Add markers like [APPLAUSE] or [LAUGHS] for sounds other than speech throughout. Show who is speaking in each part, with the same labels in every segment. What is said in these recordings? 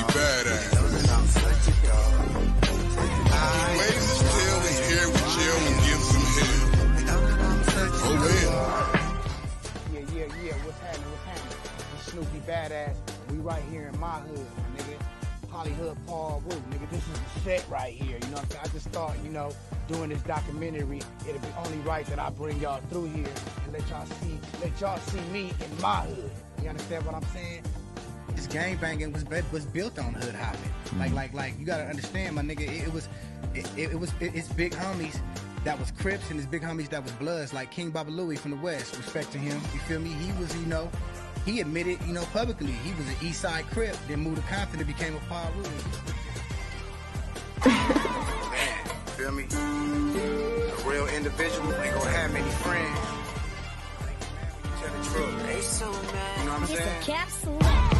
Speaker 1: Snoopy Badazz. He waves his tail and here with chill and gives some head. Oh well.
Speaker 2: Yeah, yeah, yeah. What's happening? What's happening? It's Snoopy Badazz. We right here in my hood, nigga. Hollywood Piru, nigga. This is the set right here. You know what I'm saying? I just thought, you know, doing this documentary, it'd be only right that I bring y'all through here and let y'all see, let y'all see me in my hood. You understand what I'm saying? This gang banging was bu- was built on hood hopping. Like mm-hmm. like like you gotta understand, my nigga. It, it was it, it, it was it, it's big homies that was Crips and his big homies that was Bloods, like King Baba Louie from the West. Respect to him. You feel me? He was you know. He admitted, you know, publicly he was an East Side Crip, then moved to Compton and became a Piru. Man, feel me? A real individual ain't gonna have many friends. Tell the truth.
Speaker 3: They so mad.
Speaker 2: You know what I'm saying?
Speaker 4: capsule.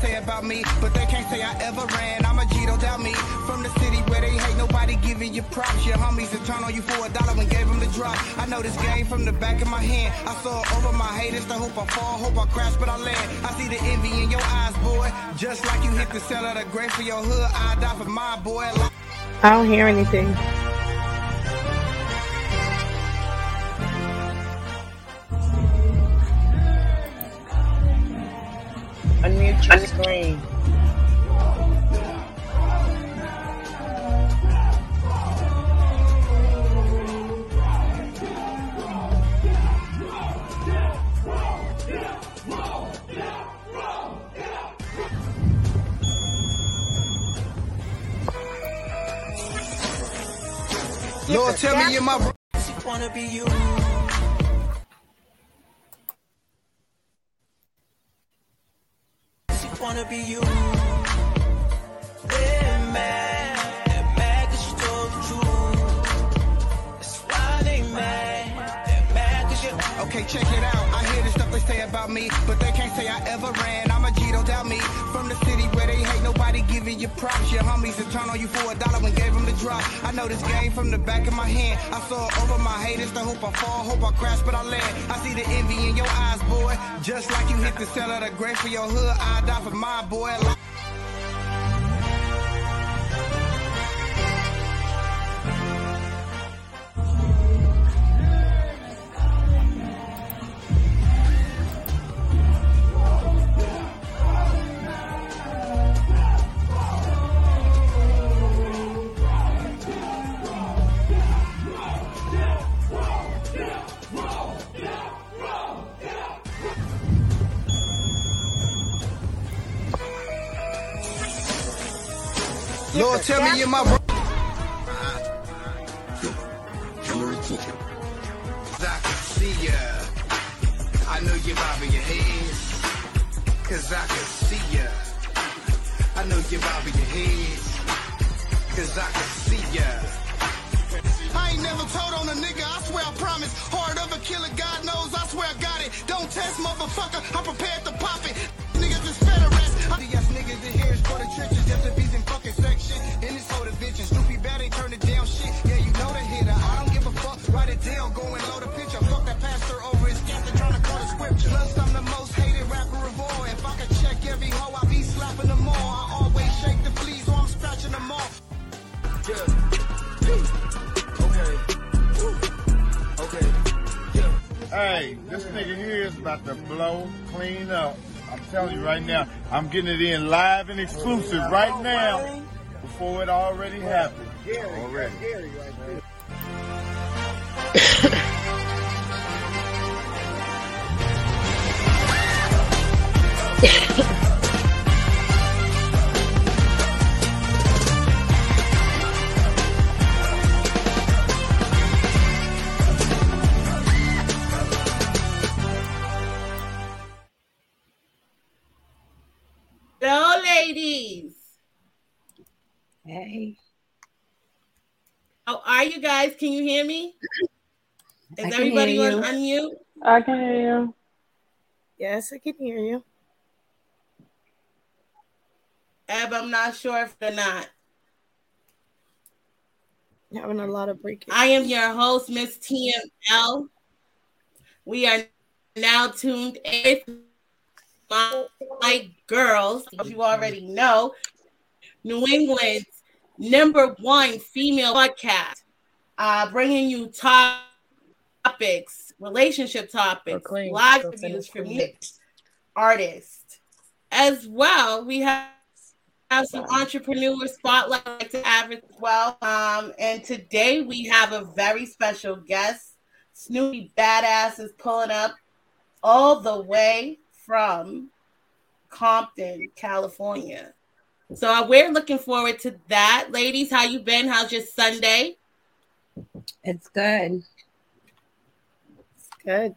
Speaker 2: say about me, but they can't say I ever ran. I'm a G, don't doubt me. From the city where they hate nobody giving you props. Your homies that turn on you for a dollar and gave them the drop. I know this game from the back of my hand. I saw over my haters to hope I fall, hope I crash, but I land. I see the envy in your eyes, boy. Just like you hit the cell of the grave for your hood, I die for my boy.
Speaker 5: I don't hear anything.
Speaker 6: Unmute your screen.
Speaker 2: Lord, tell me you're my
Speaker 3: She wanna be you. Wanna be you. They're mad. They're mad 'cause you told the truth. That's why they mad. They're mad 'cause you.
Speaker 2: Okay, check it out. I hear the stuff they say about me, but they can't say I ever ran. I'm a G, don't doubt me. Nobody giving you props. Your homies that turn on you for a dollar and gave them the drop. I know this game from the back of my hand. I saw it over my haters to hope I fall, hope I crash, but I land. I see the envy in your eyes, boy. Just like you hit the cell of the grave for your hood, I die for my boy. Like Lord, tell me you're my bro- I can see ya. I know you're bobbing your head. Cause I can see ya. I know you're bobbing your head. Cause I can see ya. I ain't never told on a nigga, I swear I promise. Heart of a killer, God knows, I swear I got it. Don't test, motherfucker, I'm prepared to pop it.
Speaker 7: About to blow clean up. I'm telling you right now, I'm getting it in live and exclusive right now before it already happened. Already.
Speaker 8: Hello, [LAUGHS] you guys? Can you hear me? Is everybody on
Speaker 5: you.
Speaker 8: unmute?
Speaker 5: I can hear you.
Speaker 6: Yes, I can hear you.
Speaker 8: Eb, I'm not sure if they're not.
Speaker 6: Having a lot of breakage.
Speaker 8: I am your host, Miss TML. We are now tuned in with my, my girls. As you already know, New England's number one female podcast, uh, bringing you top topics, relationship topics, live reviews from artists. As well, we have have some entrepreneur spotlight to average as well. Um, and today we have a very special guest. Snoopy Badazz is pulling up all the way from Compton, California. So uh, we're looking forward to that. Ladies, how you been? How's your Sunday?
Speaker 4: It's good.
Speaker 6: It's good.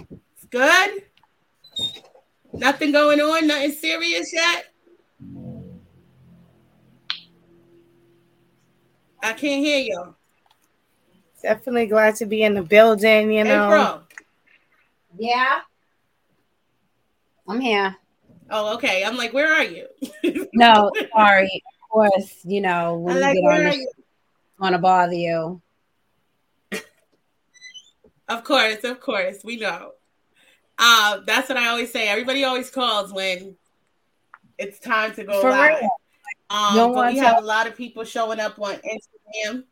Speaker 8: It's good. Nothing going on, nothing serious yet. I can't hear you.
Speaker 6: Definitely glad to be in the building, you know.
Speaker 8: April.
Speaker 4: Yeah. I'm here.
Speaker 8: Oh, okay. I'm like, where are you?
Speaker 4: No, [LAUGHS] sorry. Of course, you know, when
Speaker 8: I'm
Speaker 4: you get on the to bother you.
Speaker 8: Of course, of course, we know. Uh, that's what I always say. Everybody always calls when it's time to go
Speaker 6: For
Speaker 8: live.
Speaker 6: real.
Speaker 8: Um, but we
Speaker 4: tell-
Speaker 8: have a lot of people showing up on Instagram.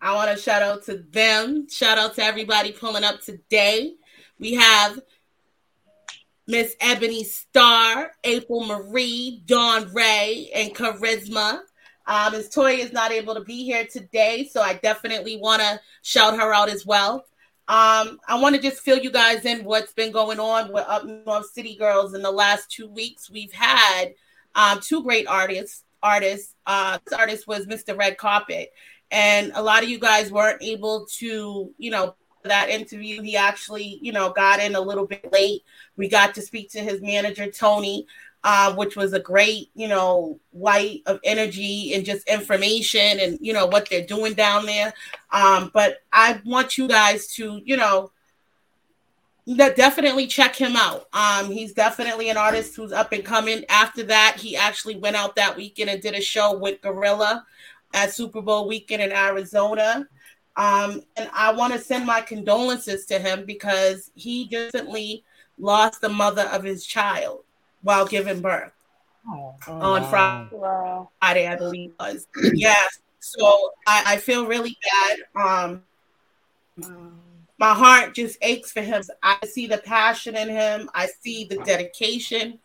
Speaker 8: I want to shout out to them. Shout out to everybody pulling up today. We have Miss Ebony Star, April Marie, Dawn Ray, and Charisma. Um, Miss Toya is not able to be here today, so I definitely want to shout her out as well. Um, I want to just fill you guys in what's been going on with Upnorth City Girlz in the last two weeks. We've had um, two great artists. Artists. Uh, this artist was Mr. Red Carpet, and a lot of you guys weren't able to, you know, that interview. He actually, you know, got in a little bit late. We got to speak to his manager Tony, uh, which was a great, you know, light of energy and just information and you know what they're doing down there. Um, but I want you guys to, you know, definitely check him out. Um, he's definitely an artist who's up and coming. After that, he actually went out that weekend and did a show with GloRilla at Super Bowl weekend in Arizona. Um, and I want to send my condolences to him because he recently lost the mother of his child while giving birth on Friday.
Speaker 6: Wow.
Speaker 8: Friday, I believe it was. Yes. So I, I feel really bad. Um, my heart just aches for him. I see the passion in him. I see the dedication.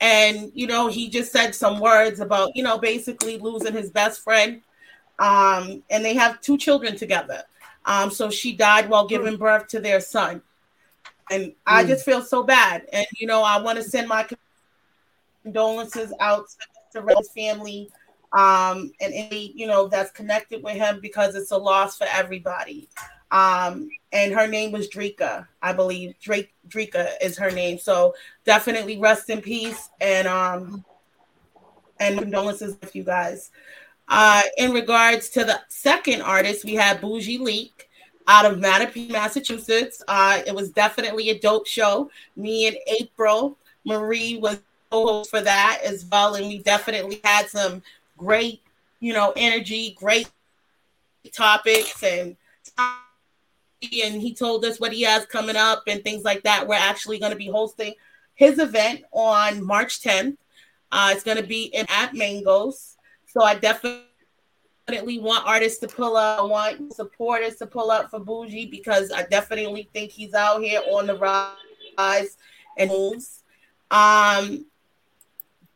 Speaker 8: And, you know, he just said some words about, you know, basically losing his best friend. Um, and they have two children together. Um, so she died while giving birth to their son. And I just feel so bad. And, you know, I want to send my condolences out to Mr. Red's family um, and any, you know, that's connected with him because it's a loss for everybody. Um, and her name was Drika, I believe. Drake Drika is her name. So definitely rest in peace and um and condolences with you guys. Uh, in regards to the second artist, we had Bougie Leak out of Mattapan, Massachusetts. Uh, it was definitely a dope show. Me and April Marie was co-host for that as well, and we definitely had some great, you know, energy, great topics, and and he told us what he has coming up and things like that. We're actually going to be hosting his event on March 10th. Uh, it's going to be in at Mangoes. So I definitely want artists to pull up. I want supporters to pull up for Bougie because I definitely think he's out here on the rise and moves. Um,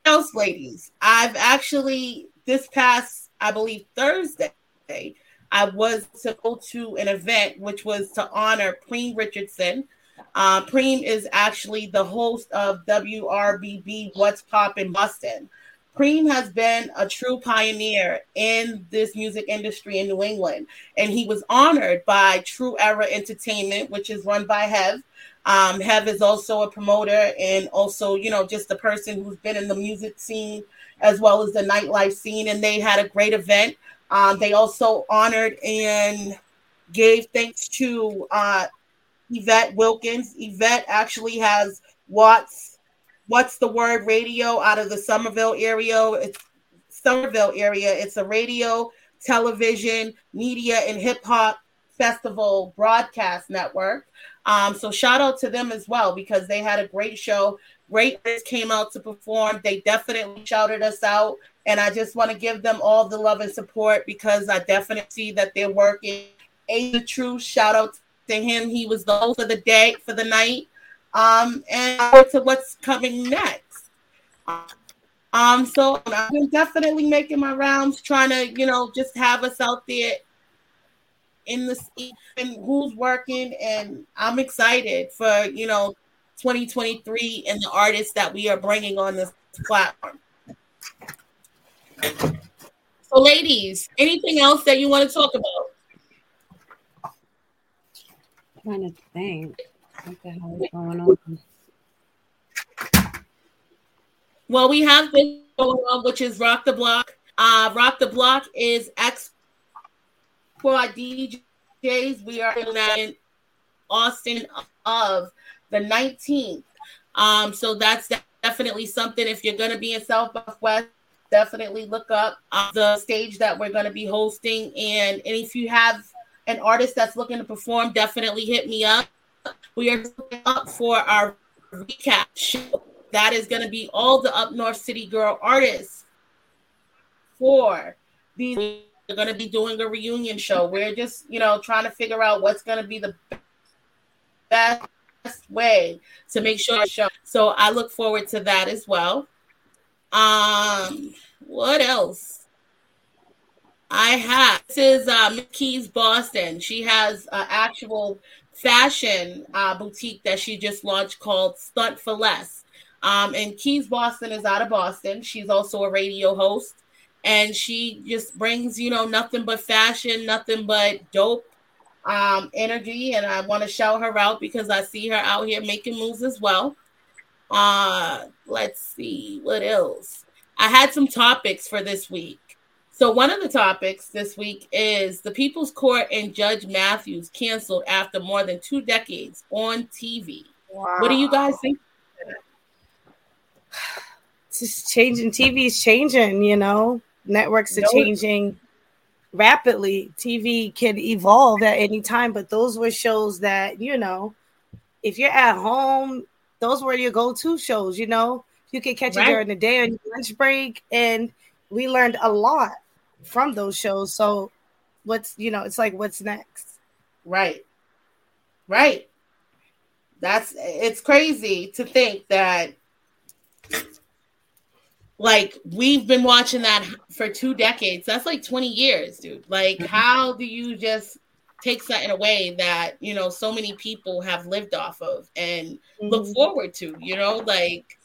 Speaker 8: else, ladies? I've actually this past, I believe, Thursday, I was to go to an event which was to honor Preem Richardson. Uh, Preem is actually the host of WRBB What's Pop in Boston. Preem has been a true pioneer in this music industry in New England, and he was honored by True Era Entertainment, which is run by Hev. Um, Hev is also a promoter and also, you know, just a person who's been in the music scene as well as the nightlife scene, and they had a great event. Um, they also honored and gave thanks to uh, Yvette Wilkins. Yvette actually has Watts, what's the word radio out of the Somerville area. It's Somerville area. It's a radio, television, media, and hip hop festival broadcast network. Um, so shout out to them as well because they had a great show. Great came out to perform. They definitely shouted us out. And I just want to give them all the love and support because I definitely see that they're working. A the truth. Shout out to him. He was the host of the day for the night. Um, and to what's coming next. Um, so I've been definitely making my rounds, trying to, you know, just have us out there in the and who's working, and I'm excited for you know 2023 and the artists that we are bringing on this platform. So, ladies, anything else that you want to talk about?
Speaker 4: I'm trying to think. What the hell is going on?
Speaker 8: Well, we have this going on, which is Rock the Block. Uh, Rock the Block is X Squad DJs. We are in Austin of the 19th. Um, so that's definitely something. If you're going to be in South West, definitely look up uh, the stage that we're going to be hosting. And, and if you have an artist that's looking to perform, definitely hit me up. We are up for our recap show. That is going to be all the Up North City Girl artists for these. We're going to be doing a reunion show. We're just, you know, trying to figure out what's going to be the best way to make sure show. So I look forward to that as well. Um, what else? I have this is uh, Keys Boston. She has an actual fashion uh, boutique that she just launched called Stunt for Less. Um, and Keys Boston is out of Boston. She's also a radio host, and she just brings you know nothing but fashion, nothing but dope um, energy. And I want to shout her out because I see her out here making moves as well. Uh, let's see what else. I had some topics for this week. So one of the topics this week is the People's Court and Judge Mathis canceled after more than two decades on TV. Wow. What do you guys think?
Speaker 6: It's just changing. TV's changing. You know, networks are no. changing rapidly. TV can evolve at any time, but those were shows that you know, if you're at home, those were your go-to shows. You know, you could catch right. it during the day on your lunch break, and we learned a lot from those shows. So what's you know, it's like what's next?
Speaker 8: Right. Right. That's it's crazy to think that like we've been watching that for two decades. That's like 20 years, dude. Like, mm-hmm. how do you just take something away that you know so many people have lived off of and mm-hmm. look forward to? You know, like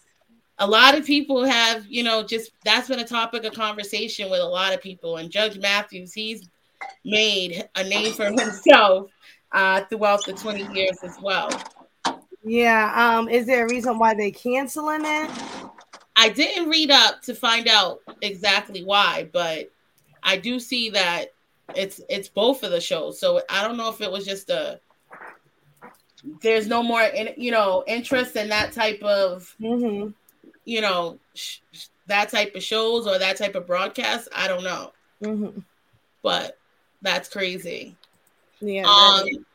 Speaker 8: a lot of people have, you know, just that's been a topic of conversation with a lot of people. And Judge Mathis, he's made a name for himself uh, throughout the 20 years as well.
Speaker 6: Yeah. Um, is there a reason why they canceling it?
Speaker 8: I didn't read up to find out exactly why, but I do see that it's it's both of the shows. So I don't know if it was just a there's no more in, you know interest in that type of mm-hmm you know, sh- that type of shows or that type of broadcast. I don't know. Mm-hmm. But that's crazy. Yeah. Um,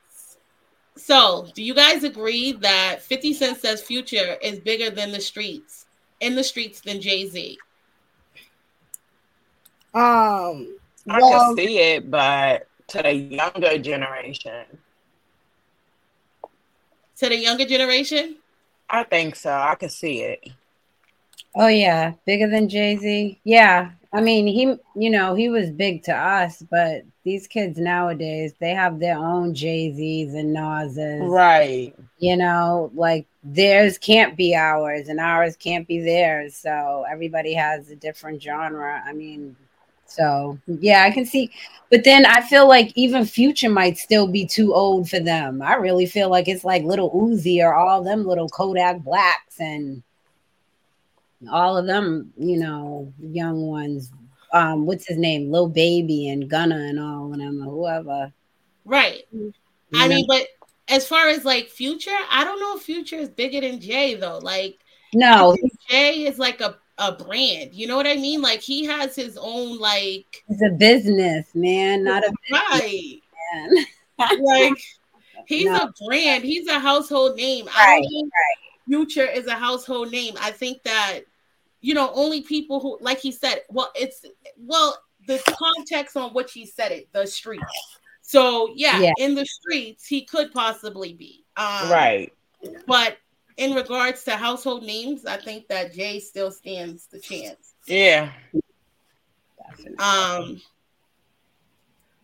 Speaker 8: so, do you guys agree that 50 Cent says Future is bigger than the streets, in the streets than Jay Z?
Speaker 6: Um,
Speaker 5: I well, can see it, but to the younger generation.
Speaker 8: To the younger generation?
Speaker 5: I think so. I can see it.
Speaker 4: Oh yeah, bigger than Jay Z. Yeah, I mean he, you know, he was big to us, but these kids nowadays they have their own Jay Z's and Nas's,
Speaker 5: right?
Speaker 4: You know, like theirs can't be ours, and ours can't be theirs. So everybody has a different genre. I mean, so yeah, I can see, but then I feel like even Future might still be too old for them. I really feel like it's like little Uzi or all them little Kodak Blacks and all of them, you know, young ones. Um, what's his name? Lil Baby and Gunna and all of them, whoever.
Speaker 8: Right.
Speaker 4: You
Speaker 8: I
Speaker 4: know?
Speaker 8: mean, but as far as like future, I don't know if future is bigger than Jay though. Like
Speaker 4: no,
Speaker 8: Jay is like a, a brand. You know what I mean? Like he has his own like
Speaker 4: it's a business, man, not a [LAUGHS]
Speaker 8: right.
Speaker 4: man. [LAUGHS]
Speaker 8: Like he's
Speaker 4: No.
Speaker 8: a brand. He's a household name. I
Speaker 4: Right,
Speaker 8: don't think Future is a household name. I think that you know only people who, like he said, well, it's well the context on which he said it, the streets. So yeah,
Speaker 4: Yeah.
Speaker 8: in the streets he could possibly be um,
Speaker 5: Right.
Speaker 8: But in regards to household names, I think that Jay still stands the chance.
Speaker 5: Yeah.
Speaker 8: Um,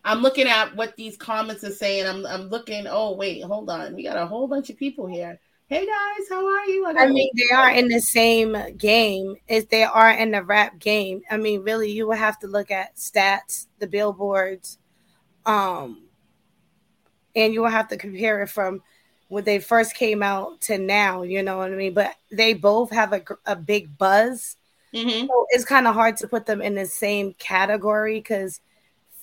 Speaker 8: I'm looking at what these comments are saying. I'm I'm looking. Oh wait, hold on. We got a whole bunch of people here. Hey guys, how are you?
Speaker 6: I
Speaker 8: got-
Speaker 6: mean, they are in the same game as they are in the rap game. I mean, really, you would have to look at stats, the billboards, um, and you will have to compare it from when they first came out to now. You know what I mean? But they both have a, a big buzz,
Speaker 8: Mhm.
Speaker 6: so it's kind of hard to put them in the same category because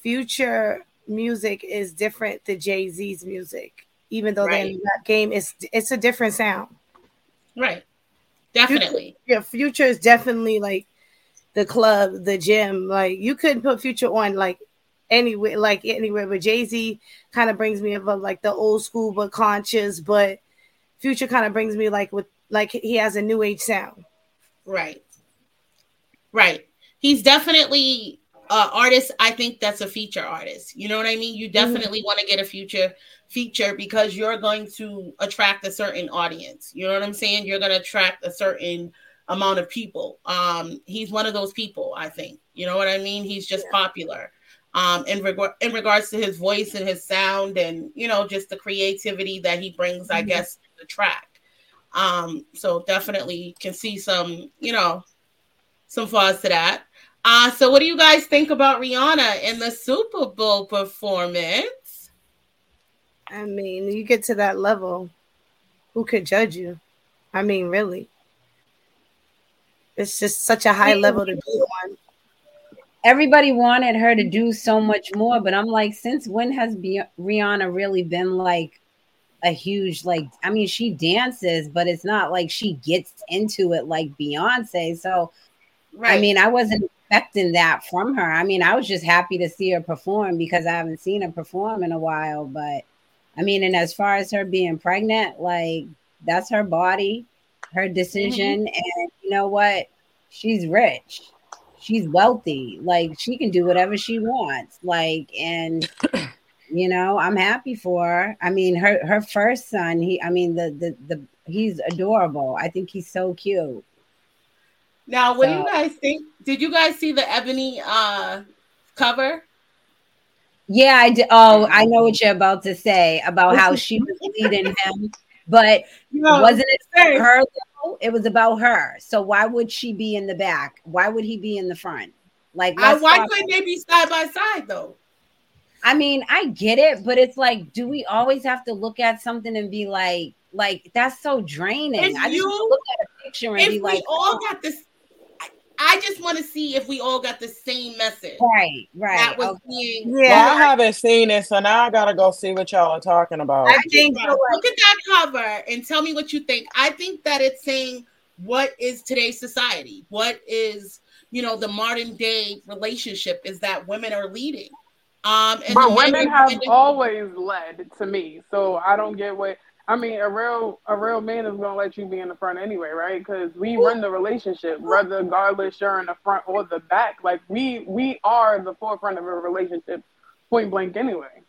Speaker 6: future music is different than Jay Z's music. Even though
Speaker 8: Right.
Speaker 6: the rap game, is it's a different sound.
Speaker 8: Right. Definitely.
Speaker 6: Yeah, Future is definitely like the club, the gym. Like you couldn't put Future on like anywhere, like anywhere. But Jay Z kind of brings me of like the old school but conscious. But Future kind of brings me like with like he has a new age sound.
Speaker 8: Right. Right. He's definitely uh artist. I think that's a feature artist. You know what I mean? You definitely want to get a future feature because you're going to attract a certain audience. You know what I'm saying? You're going to attract a certain amount of people. Um he's one of those people, I think. You know what I mean? He's just popular. Um in regard in regards to his voice and his sound and you know just the creativity that he brings, I
Speaker 6: Mhm.
Speaker 8: guess, to the track. Um so definitely can see some, you know, some flaws to that. Uh, so what do you guys think about Rihanna in the Super Bowl performance?
Speaker 6: I mean, you get to that level, who could judge you? I mean, really, it's just such a high level to be on.
Speaker 4: everybody wanted her to do so much more, but I'm like, since when has Be- Rihanna really been like a huge like? I mean, she dances, but it's not like she gets into it like Beyonce. So, I mean, I wasn't expecting that from her. I mean, I was just happy to see her perform because I haven't seen her perform in a while. But I mean, and as far as her being pregnant, like that's her body, her decision, mm-hmm. and you know what? She's rich she's wealthy like she can do whatever she wants like and [CLEARS THROAT] you know i'm happy for her i mean her her first son he i mean the the, the he's adorable i think he's so cute
Speaker 8: now, what do you guys think? Did you guys see the Ebony uh, cover?
Speaker 4: yeah i did oh i know what you're about to say about how she was [LAUGHS] leading him but
Speaker 8: No,
Speaker 4: wasn't it her though? it was about her so why would she be in the back why would he be in the front like let's
Speaker 8: why couldn't they be side by side though?
Speaker 4: I mean, I get it, but it's like, do we always have to look at something and be like, like that's so draining?
Speaker 8: If
Speaker 4: I just
Speaker 8: you-
Speaker 4: look at a picture and be
Speaker 8: we
Speaker 4: like,
Speaker 8: all
Speaker 4: oh,
Speaker 8: got this, I, I just want to see if we all got the same message
Speaker 4: right, right.
Speaker 8: that was
Speaker 4: okay.
Speaker 8: being.
Speaker 5: Well,
Speaker 6: Yeah,
Speaker 5: I haven't seen it, so now I gotta go see what y'all are talking about.
Speaker 6: I think
Speaker 8: Right. Look at that cover and tell me what you think. I think that it's saying what is today's society? What is you know the modern day relationship? Is that women are leading? Um, and
Speaker 9: But women have
Speaker 8: and
Speaker 9: always led to me, so I don't get what I mean. A real a real man is gonna let you be in the front anyway, right? Because we run the relationship, whether regardless you're in the front or the back. Like we we are the forefront of a relationship, point blank anyway.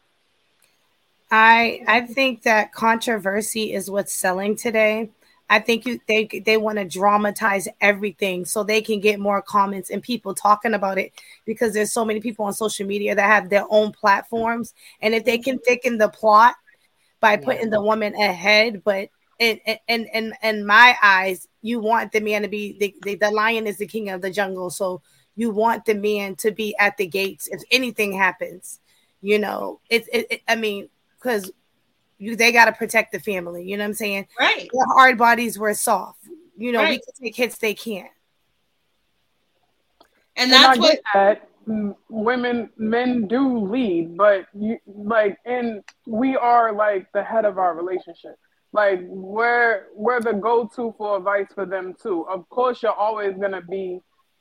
Speaker 6: I I think that controversy is what's selling today. I think you, they they want to dramatize everything so they can get more comments and people talking about it because there's so many people on social media that have their own platforms and if they can thicken the plot by putting the woman ahead, but in in in in my eyes, you want the man to be the, the the lion is the king of the jungle, so you want the man to be at the gates if anything happens. You know, it's it, it I mean because you they got to protect the family. You know what I'm saying?
Speaker 8: right.
Speaker 6: Their hard bodies were soft. You know, we can take hits they can't.
Speaker 8: And
Speaker 9: And
Speaker 8: that's what
Speaker 9: that, women men do lead but you like and we are like the head of our relationship like we're we're the go-to for advice for them too of course you're always going to be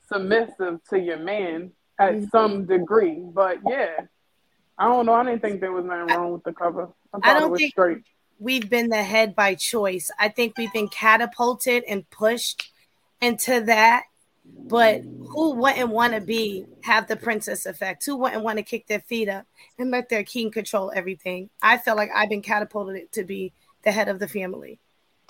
Speaker 9: submissive to your man at
Speaker 6: Mm-hmm.
Speaker 9: some degree but yeah i don't know i didn't think there was nothing wrong with the cover i thought
Speaker 6: I don't
Speaker 9: it was
Speaker 6: think-
Speaker 9: straight
Speaker 6: we've been the head by choice. I think we've been catapulted and pushed into that. But who wouldn't want to be have the princess effect? Who wouldn't want to kick their feet up and let their king control everything? I feel like I've been catapulted to be the head of the family.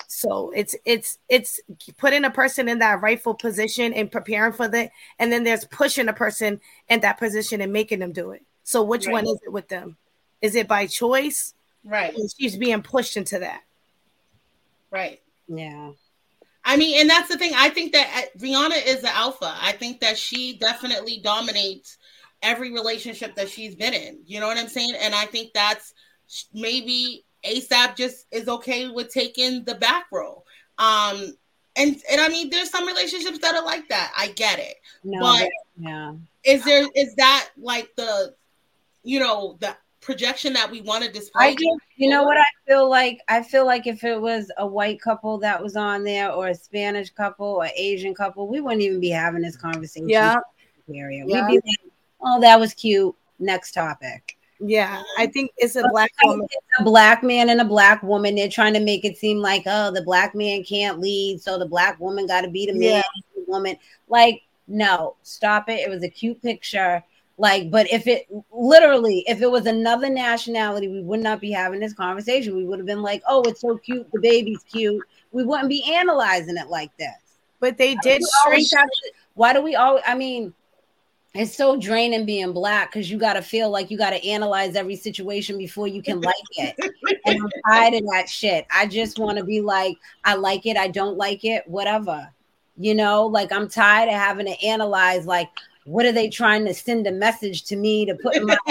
Speaker 6: So it's it's it's putting a person in that rightful position and preparing for that, and then there's pushing a person in that position and making them do it. So which
Speaker 8: Right.
Speaker 6: one is it with them? Is it by choice?
Speaker 8: Right,
Speaker 6: And she's being pushed into that.
Speaker 8: right.
Speaker 4: Yeah.
Speaker 8: I mean, and that's the thing. I think that uh, Rihanna is the alpha. I think that she definitely dominates every relationship that she's been in. You know what I'm saying? And I think that's maybe ASAP just is okay with taking the back row. Um, and and I mean, there's some relationships that are like that. I get it.
Speaker 4: No.
Speaker 8: But-
Speaker 4: but- yeah.
Speaker 8: Is there is that like the, you know, the projection that we want to display?
Speaker 4: I just, you know what I feel like? I feel like if it was a white couple that was on there, or a Spanish couple, or Asian couple, we wouldn't even be having this conversation.
Speaker 6: Yeah.
Speaker 4: Area.
Speaker 6: Yeah.
Speaker 4: We'd be like, "Oh, that was cute." Next topic.
Speaker 6: Yeah, I think it's a
Speaker 4: But
Speaker 6: black woman.
Speaker 4: It's a black man and a black woman. They're trying to make it seem like, oh, the black man can't lead, so the black woman got to be the man,
Speaker 6: Yeah.
Speaker 4: the woman. Like, no, stop it. It was a cute picture. Like, but if it literally, if it was another nationality, we would not be having this conversation. We would have been like, oh, it's so cute. The baby's cute. We wouldn't be analyzing it like this.
Speaker 6: But they did shrink.
Speaker 4: why do we all? I mean, it's so draining being black because you got to feel like you got to analyze every situation before you can like it. and I'm tired of that shit. I just want to be like, I like it, I don't like it, whatever. You know, like I'm tired of having to analyze, like, what are they trying to send a message to me to put in my. [LAUGHS]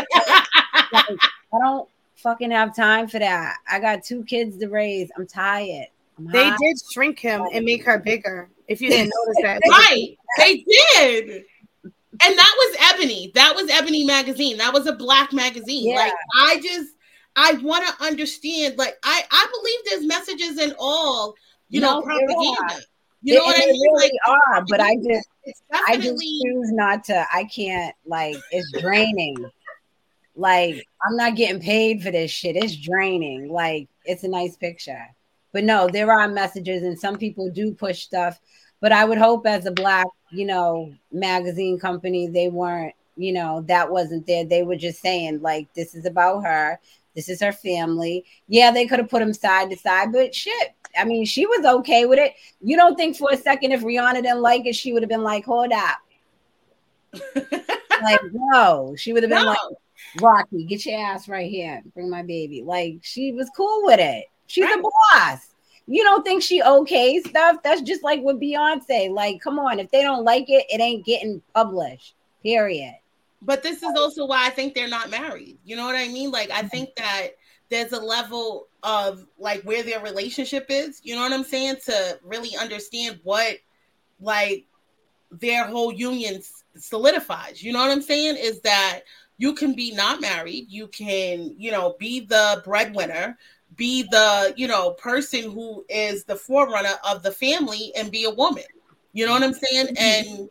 Speaker 4: Like, I don't fucking have time for that. I got two kids to raise. I'm tired. I'm
Speaker 6: They
Speaker 4: hot.
Speaker 6: did shrink him and make her bigger. If you didn't notice that, [LAUGHS]
Speaker 8: right. They did. And that was Ebony. That was Ebony magazine. That was a black magazine.
Speaker 4: Yeah.
Speaker 8: Like I just I want to understand like I I believe there's messages in all, you know,
Speaker 4: No, there
Speaker 8: propaganda. You know
Speaker 4: They-
Speaker 8: what I mean?
Speaker 4: really
Speaker 8: Like
Speaker 4: are, but I just
Speaker 8: it's
Speaker 4: I just choose not to. I can't like it's draining. Like I'm not getting paid for this shit. It's draining. Like it's a nice picture. But no, there are messages and some people do push stuff. But I would hope as a black, you know, magazine company, they weren't, you know, that wasn't there. They were just saying, like, this is about her. This is her family. Yeah, they could have put them side to side, but shit. I mean, she was okay with it. You don't think for a second if Rihanna didn't like it, she would have been like, hold up. [LAUGHS] like, no, she would have been
Speaker 8: No.
Speaker 4: like, Rocky, get your ass right here. Bring my baby. Like, she was cool with it. She's a boss. You don't think she okay stuff? That's just like with Beyonce. Like, come on, if they don't like it, it ain't getting published. Period.
Speaker 8: but this is also why I think they're not married. You know what I mean? Like I think that there's a level of like where their relationship is. You know what I'm saying? To really understand what like their whole union solidifies. You know what I'm saying? Is that you can be not married, you can, you know, be the breadwinner, be the, you know, person who is the forerunner of the family and be a woman. You know what I'm saying? Mm-hmm. And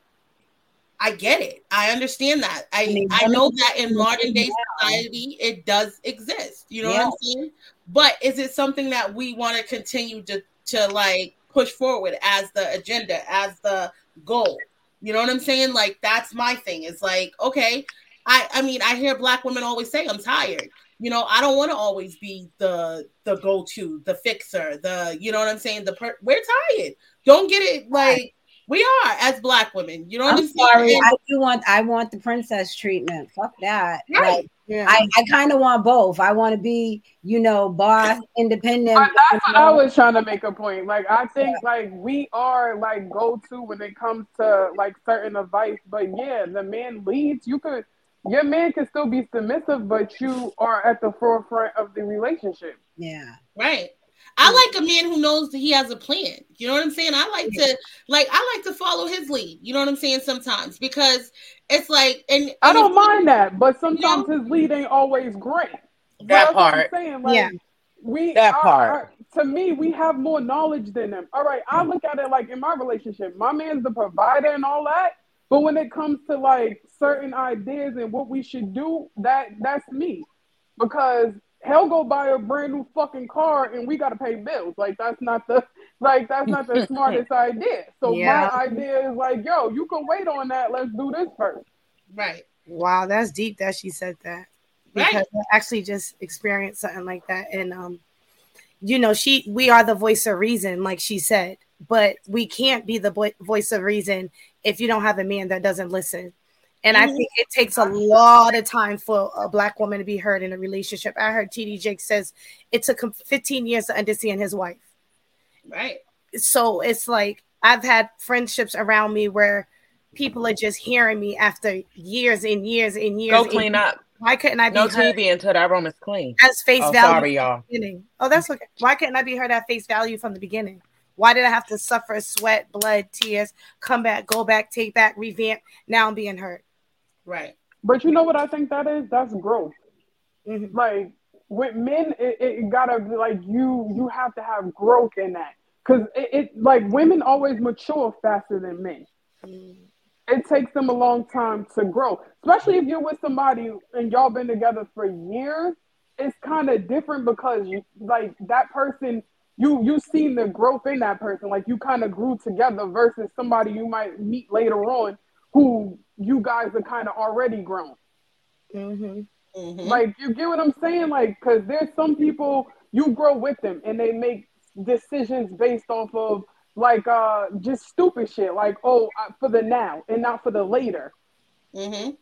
Speaker 8: I get it. I understand that. I,
Speaker 4: mean,
Speaker 8: I know that in modern day society it does exist. You know what I'm saying? But is it something that we want to continue to to like push forward as the agenda, as the goal? You know what I'm saying? Like that's my thing. It's like, okay, I I mean, I hear black women always say I'm tired. You know, I don't want to always be the the go-to, the fixer, the you know what I'm saying? The per- we're tired. Don't get it like we are as black women. You know what I'm,
Speaker 4: I'm sorry. I do want I want the princess treatment. Fuck that.
Speaker 8: Right.
Speaker 4: Like,
Speaker 6: yeah.
Speaker 4: I, I kind of want both. I want to be, you know, boss, independent.
Speaker 9: I, that's what I was trying to make a point. Like I think like we are like go to when it comes to like certain advice, but yeah, the man leads. You could your man can still be submissive, but you are at the forefront of the relationship.
Speaker 4: Yeah.
Speaker 8: Right. I mm-hmm. like a man who knows that he has a plan. You know what I'm saying? I like to like I like to follow his lead. You know what I'm saying? Sometimes because it's like and
Speaker 9: I don't mind that, but sometimes his lead ain't always great.
Speaker 5: That
Speaker 9: that's what I'm
Speaker 5: part.
Speaker 9: saying. Like,
Speaker 6: Yeah.
Speaker 9: we
Speaker 5: That part.
Speaker 9: I- to me, we have more knowledge than them. All right, I look at it like in my relationship, my man's the provider and all that. But when it comes to like certain ideas and what we should do, that that's me. Because he'll go buy a brand new fucking car and we gotta pay bills. Like that's not the like that's not the [LAUGHS] smartest idea. So
Speaker 6: Yeah.
Speaker 9: my idea is like, yo, you can wait on that. Let's do this first.
Speaker 8: right.
Speaker 6: Wow, that's deep that she said that.
Speaker 8: Right.
Speaker 6: Because I actually just experienced something like that. And um, you know, she we are the voice of reason, like she said, but we can't be the vo- voice of reason if you don't have a man that doesn't listen. And I
Speaker 8: Mhm.
Speaker 6: think it takes a lot of time for a black woman to be heard in a relationship. I heard TD Jake says it took him 15 years to understand his wife.
Speaker 8: Right.
Speaker 6: so it's like I've had friendships around me where people are just hearing me after years and years and years.
Speaker 5: Go clean up.
Speaker 6: Why couldn't I be
Speaker 5: No
Speaker 6: heard
Speaker 5: TV until that room is clean.
Speaker 6: as face
Speaker 5: Oh,
Speaker 6: value?
Speaker 5: sorry, y'all.
Speaker 6: beginning? Oh, that's okay. Why couldn't I be heard at face value from the beginning? Why did I have to suffer sweat, blood, tears, come back, go back, take back, revamp? Now I'm being hurt.
Speaker 8: Right.
Speaker 9: But you know what I think that is? That's growth.
Speaker 6: Mhm.
Speaker 9: Like with men, it, it gotta be like you. You have to have growth in that because it, it like women always mature faster than men. It takes them a long time to grow, especially if you're with somebody and y'all been together for years. It's kind of different because you like that person. You you seen the growth in that person, like you kind of grew together versus somebody you might meet later on who you guys are kind of already grown.
Speaker 6: Mhm.
Speaker 8: Mhm.
Speaker 9: Like you get what I'm saying? Like, cause there's some people you grow with them and they make decisions based off of like uh just stupid shit. Like, oh, uh, for the now and not for the later.
Speaker 8: Mhm.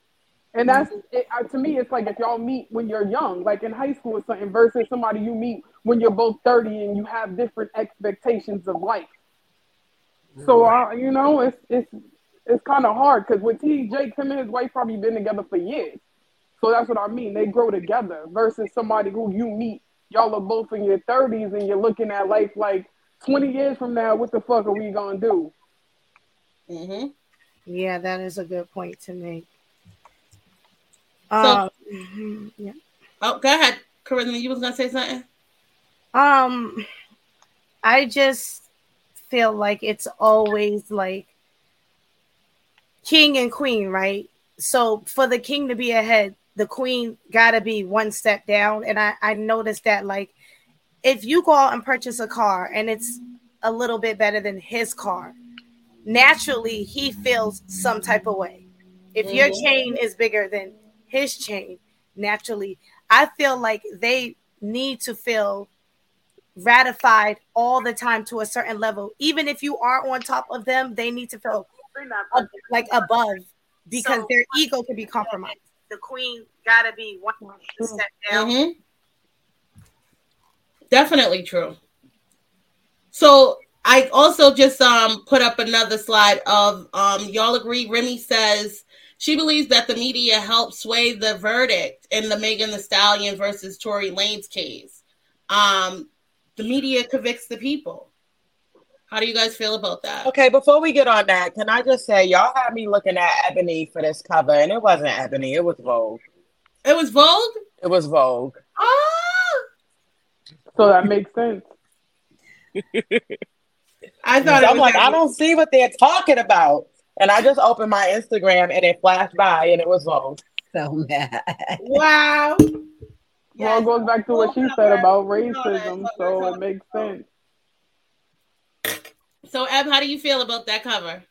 Speaker 9: And that's it, uh, to me. It's like if y'all meet when you're young, like in high school or something, versus somebody you meet when you're both 30 and you have different expectations of life. So uh, you know, it's it's it's kind of hard because with T. Jake, him and his wife probably been together for years. So that's what I mean. They grow together versus somebody who you meet. Y'all are both in your 30s and you're looking at life like 20 years from now. What the fuck are we gonna do?
Speaker 8: Mm-hmm.
Speaker 6: Yeah, that is a good point to make.
Speaker 8: So-
Speaker 6: Um, mhm, yeah.
Speaker 8: Oh, go ahead, Charisma. You was gonna say something.
Speaker 6: Um, I just feel like it's always like king and queen, right? So for the king to be ahead, the queen gotta be one step down. And I, I noticed that like if you go out and purchase a car and it's a little bit better than his car, naturally he feels some type of way. If your
Speaker 8: Mhm.
Speaker 6: chain is bigger than his chain, naturally, I feel like they need to feel ratified all the time to a certain level. Even if you are on top of them, they need to feel ab- like above because
Speaker 8: So-
Speaker 6: their ego can be compromised. The queen gotta be one step down.
Speaker 8: Mhm. Definitely true. So I also just um put up another slide of um y'all agree Remy says she believes that the media helped sway the verdict in the Megan Thee Stallion versus Tory Lanez case. Um the media convicts the people. How do you guys feel about that?
Speaker 5: Okay, before we get on that, can I just say y'all had me looking at Ebony for this cover, and it wasn't Ebony, it was Vogue.
Speaker 8: It was Vogue?
Speaker 5: It was Vogue.
Speaker 8: Oh,
Speaker 9: So that makes sense.
Speaker 8: I thought it
Speaker 5: I'm
Speaker 8: was
Speaker 5: like, I don't see what they're talking about. And I just opened my Instagram and it flashed by and it was Vogue.
Speaker 4: So mad.
Speaker 8: Wow.
Speaker 9: Well, it goes back to what she said about racism, so it makes sense.
Speaker 8: So Eb, how do you feel about that cover?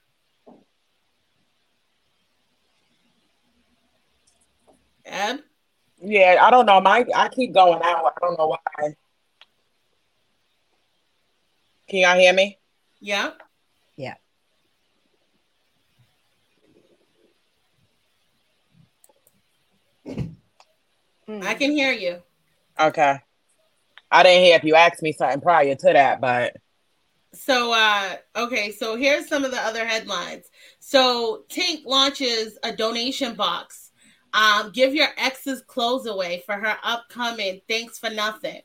Speaker 8: Eb?
Speaker 5: Yeah, I don't know. My I keep going out. I don't know why. Can y'all hear me?
Speaker 8: Yeah.
Speaker 4: Yeah.
Speaker 8: I can hear you.
Speaker 5: Okay. I didn't hear if you asked me something prior to that, but
Speaker 8: So uh okay, so here's some of the other headlines. So Tink launches a donation box. Um, give your ex's clothes away for her upcoming Thanks for Nothing.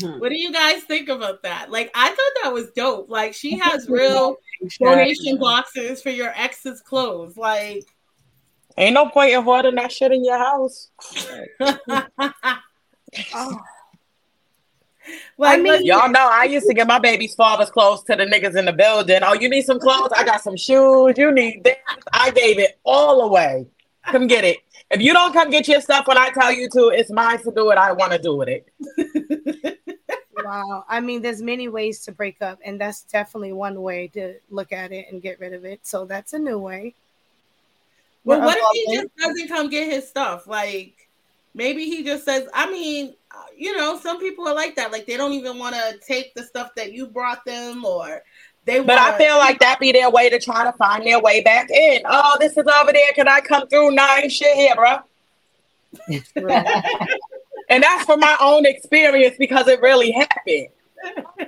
Speaker 8: What do you guys think about that? Like, I thought that was dope. Like, she [LAUGHS] has real donation boxes for your ex's clothes. Like,
Speaker 5: Ain't no point in hoarding that shit in your house.
Speaker 8: oh. [LAUGHS] [LAUGHS] [LAUGHS]
Speaker 6: I mean-
Speaker 5: Y'all know I used to get my baby's father's clothes to the niggas in the building. Oh, you need some clothes? I got some shoes. You need this. I gave it all away. Come get it. If you don't come get your stuff when I tell you to, it's mine to do it. I want to do with it. [LAUGHS]
Speaker 6: Wow. I mean, there's many ways to break up, and that's definitely one way to look at it and get rid of it. So that's a new way.
Speaker 8: Well,
Speaker 6: We're
Speaker 8: what if he just doesn't come get his stuff? Like, maybe he just says, I mean, you know, some people are like that. Like, they don't even want to take the stuff that you brought them, or they
Speaker 5: But I
Speaker 8: wanna-
Speaker 5: feel like that be their way to try to find their way back in. Oh, this is over there. Can I come through? Nah, ain't shit here, bro. And that's from my own experience because it really happened.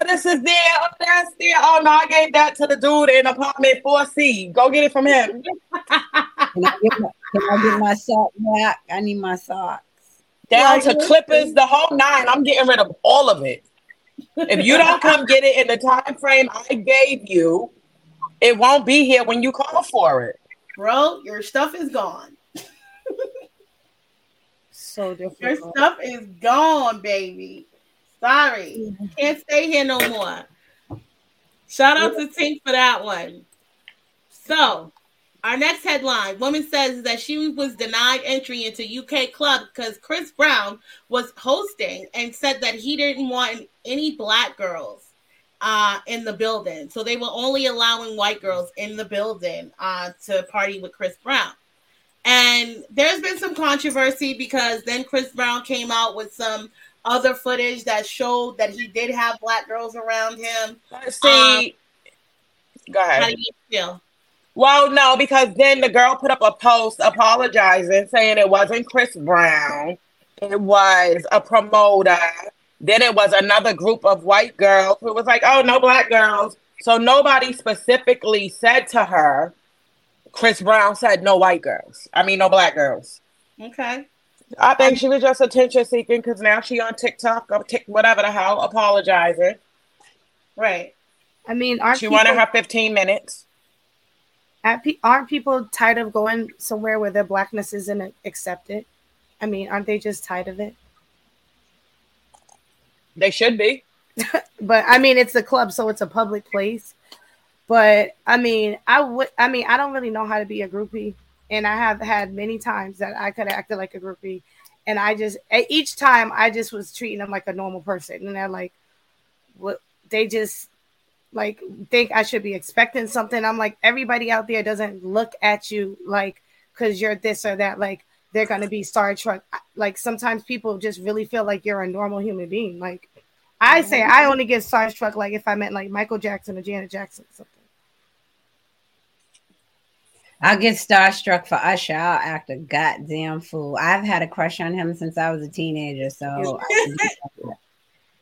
Speaker 5: This is there. Oh, that's there. Oh no, I gave that to the dude in apartment 4C. Go get it from him.
Speaker 4: Can I get my, can I get my sock back? I need my socks.
Speaker 5: Down to clippers, the whole nine. I'm getting rid of all of it. If you don't come get it in the time frame I gave you, it won't be here when you call for it.
Speaker 8: bro, your stuff is gone. [LAUGHS]
Speaker 6: So
Speaker 8: Your stuff is gone, baby. Sorry, mm-hmm. can't stay here no more. Shout out to Tink for that one. So, our next headline: Woman says that she was denied entry into UK club because Chris Brown was hosting and said that he didn't want any black girls uh, in the building, so they were only allowing white girls in the building uh, to party with Chris Brown. And there's been some controversy because then Chris Brown came out with some other footage that showed that he did have black girls around him.
Speaker 5: See, go ahead.
Speaker 8: How do you feel?
Speaker 5: Well, no, because then the girl put up a post apologizing, saying it wasn't Chris Brown, it was a promoter. Then it was another group of white girls who was like, "Oh, no black girls." So nobody specifically said to her, Chris Brown said no white girls. I mean, no black girls.
Speaker 8: Okay.
Speaker 5: I think she was just attention seeking because now she on TikTok or Tik whatever the hell apologizing.
Speaker 8: Right.
Speaker 6: I mean, aren't
Speaker 5: She
Speaker 6: people,
Speaker 5: wanted her 15 minutes.
Speaker 6: Aren't people tired of going somewhere where their blackness isn't accepted? I mean, aren't they just tired of it?
Speaker 5: They should be. [LAUGHS]
Speaker 6: but I mean, it's a club, so it's a public place. But I mean, I would. I mean, I don't really know how to be a groupie, and I have had many times that I could have acted like a groupie, and I just each time I just was treating them like a normal person, and they're like, what? They just like think I should be expecting something. I'm like, everybody out there doesn't look at you like because you're this or that. Like they're gonna be Star Trek. Like sometimes people just really feel like you're a normal human being. Like I say, I mm-hmm. only get Star starstruck like if I met like Michael Jackson or Janet Jackson. Or something.
Speaker 4: I'll get starstruck for Usher. I'll act a goddamn fool. I've had a crush on him since I was a teenager, so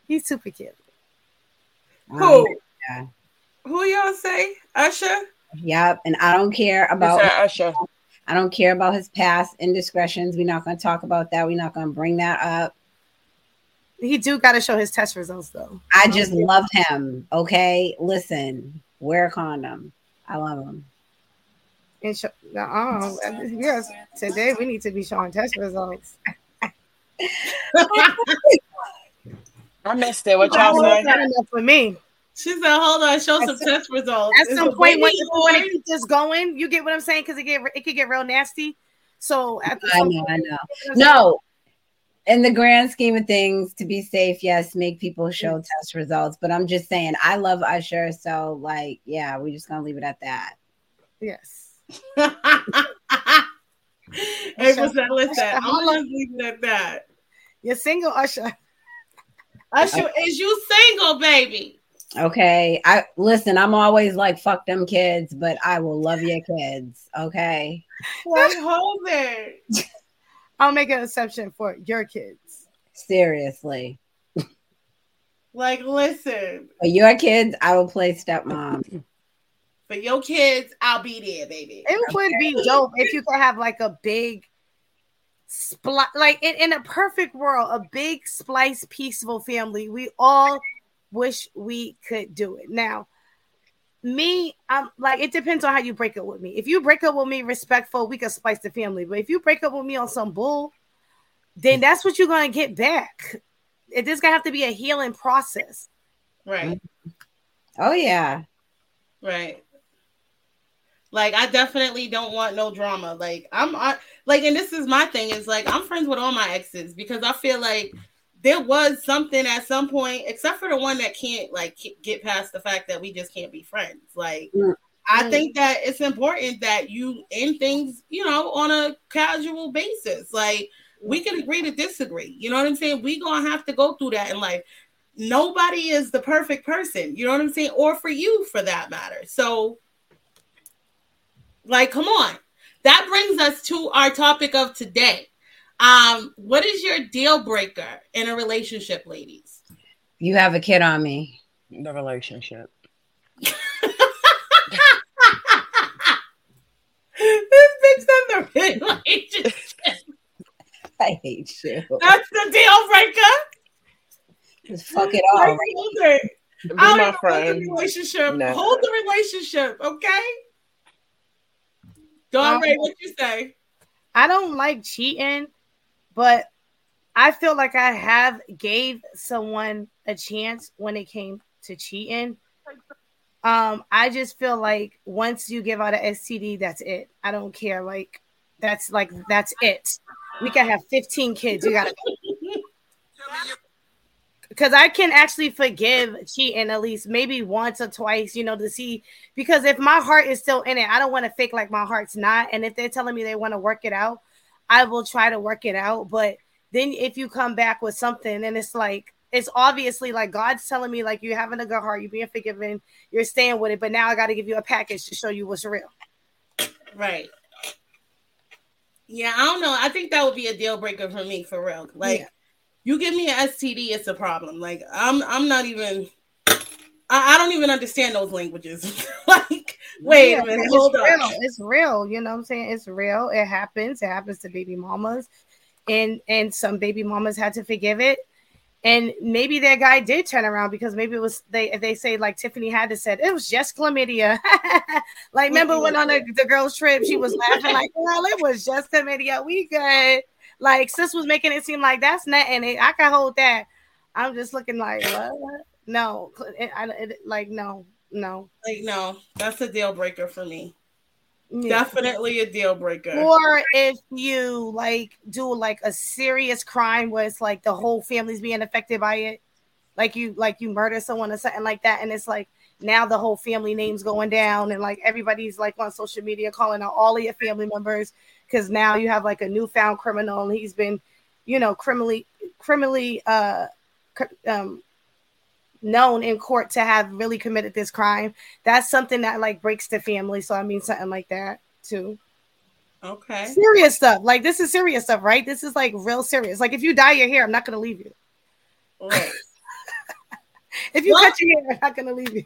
Speaker 6: He's [LAUGHS] super cute.
Speaker 8: Um, Who?
Speaker 4: Yeah.
Speaker 8: Who y'all say? Usher?
Speaker 4: Yep, and I don't care about
Speaker 5: It's Usher.
Speaker 4: I don't care about his past indiscretions. We're not going to talk about that. We're not going to bring that up.
Speaker 6: He do got to show his test results though.
Speaker 4: I just love him. Okay, listen, wear a condom. I love him.
Speaker 6: And show, oh, yes. Today we need to be showing test results. [LAUGHS]
Speaker 5: I missed it. What y'all
Speaker 6: was
Speaker 5: say?
Speaker 6: not enough for me.
Speaker 8: She said, "Hold on, show some
Speaker 6: At some-
Speaker 8: test results."
Speaker 6: At some point, when
Speaker 8: baby
Speaker 6: you want to
Speaker 8: yours?
Speaker 6: keep this going, you get what I'm saying? Because it get it could get real nasty. So at the
Speaker 4: I
Speaker 6: some
Speaker 4: know, I know. No, in the grand scheme of things, to be safe, yes, make people show test results. But I'm just saying, I love Usher, so like, yeah, we're just gonna leave it at that.
Speaker 6: Yes. [LAUGHS]
Speaker 8: April said, "Listen, I'm gonna leave it at that."
Speaker 6: You're single, Usher.
Speaker 8: Usher, is you single, baby?
Speaker 4: Okay, I listen. I'm always like, fuck them kids, but I will love your kids. Okay,
Speaker 8: Like, hold it.
Speaker 6: I'll make an exception for your kids.
Speaker 4: seriously,
Speaker 8: Like, listen,
Speaker 4: for your kids, I will play stepmom.
Speaker 8: for your kids, I'll be there, baby.
Speaker 6: It would be dope if you could have like a big spli- like in, in a perfect world, a big splice peaceful family. We all wish we could do it. Now, me, I'm like it depends on how you break up with me. If you break up with me respectful, we can spice the family. But if you break up with me on some bull, then that's what you're gonna get back. It is gonna have to be a healing process.
Speaker 8: Right. Mm-hmm.
Speaker 4: Oh yeah.
Speaker 8: Right. Like I definitely don't want no drama. Like I'm I, like, and this is my thing is like I'm friends with all my exes because I feel like there was something at some point, except for the one that can't like get past the fact that we just can't be friends. Like mm. I think that it's important that you end things, you know, on a casual basis. Like we can agree to disagree. You know what I'm saying? We gonna have to go through that in life. Nobody is the perfect person. You know what I'm saying? Or for you, for that matter. So, like, come on. That brings us to our topic of today. Um, what is your deal breaker in a relationship, ladies?
Speaker 4: You have a kid on me.
Speaker 5: The relationship.
Speaker 8: this bitch said the relationship. [LAUGHS]
Speaker 4: I hate you.
Speaker 8: That's the deal breaker.
Speaker 4: Just fuck it
Speaker 8: Like,
Speaker 4: all.
Speaker 8: hold it.
Speaker 5: Be
Speaker 8: I don't
Speaker 5: my
Speaker 8: even want the relationship.
Speaker 5: No.
Speaker 8: Hold the relationship, okay? Dawn Ray, what you say?
Speaker 6: I don't like cheating, but I feel like I have gave someone a chance when it came to cheating. Um, I just feel like once you give out an STD, that's it. I don't care. Like that's like that's it. We can have 15 kids. You gotta because I can actually forgive cheating at least maybe once or twice, you know, to see because if my heart is still in it, I don't want to fake like my heart's not. And if they're telling me they want to work it out, I will try to work it out. But then if you come back with something and it's like it's obviously like God's telling me like you're having a good heart, you're being forgiven, you're staying with it, but now I got to give you a package to show you what's real.
Speaker 8: Right. Yeah, I don't know. I think that would be a deal breaker for me for real. Like
Speaker 6: Yeah.
Speaker 8: you give me an STD, it's a problem. Like I'm I'm not even I, I don't even understand those languages. [LAUGHS] like, wait
Speaker 6: Yeah,
Speaker 8: a minute,
Speaker 6: it's
Speaker 8: hold
Speaker 6: real.
Speaker 8: on.
Speaker 6: It's real. You know what I'm saying? It's real. It happens. It happens to baby mamas. And and some baby mamas had to forgive it. And maybe that guy did turn around because maybe it was they they say like Tiffany Haddish said it was just chlamydia. [LAUGHS] like remember when on the, [LAUGHS] the girls trip she was laughing like well it was just chlamydia. We good. Like sis was making it seem like that's nothing. I can hold that. I'm just looking like what? No, it, I, it, like no, no.
Speaker 8: Like, no, that's a deal breaker for me.
Speaker 6: Yeah.
Speaker 8: Definitely a deal breaker.
Speaker 6: Or if you like do like a serious crime where it's like the whole family's being affected by it, like you like you murder someone or something like that, and it's like now the whole family name's going down, and like everybody's like on social media calling out all of your family members because now you have like a newfound criminal and he's been, you know, criminally criminally uh um known in court to have really committed this crime. That's something that like breaks the family. So I mean something like that too.
Speaker 8: Okay.
Speaker 6: Serious stuff. Like this is serious stuff, right? This is like real serious. Like if you dye your hair, I'm not gonna leave you.
Speaker 8: Right. [LAUGHS]
Speaker 6: If you
Speaker 8: What?
Speaker 6: cut your hair, I'm not gonna leave you.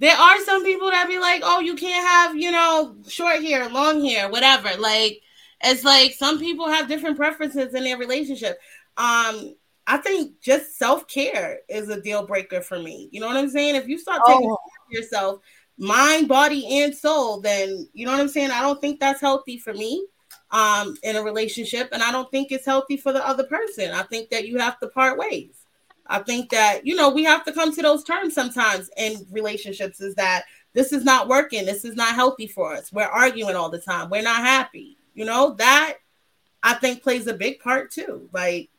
Speaker 8: There are some people that be like, oh, you can't have, you know, short hair, long hair, whatever. Like, it's like some people have different preferences in their relationship. Um, I think just self care is a deal breaker for me. You know what I'm saying? If you start taking
Speaker 6: Oh.
Speaker 8: care of yourself, mind, body, and soul, then you know what I'm saying? I don't think that's healthy for me um in a relationship, and I don't think it's healthy for the other person. I think that you have to part ways. I think that you know we have to come to those terms sometimes in relationships is that this is not working, this is not healthy for us. We're arguing all the time, we're not happy. You know, that I think plays a big part too. Like,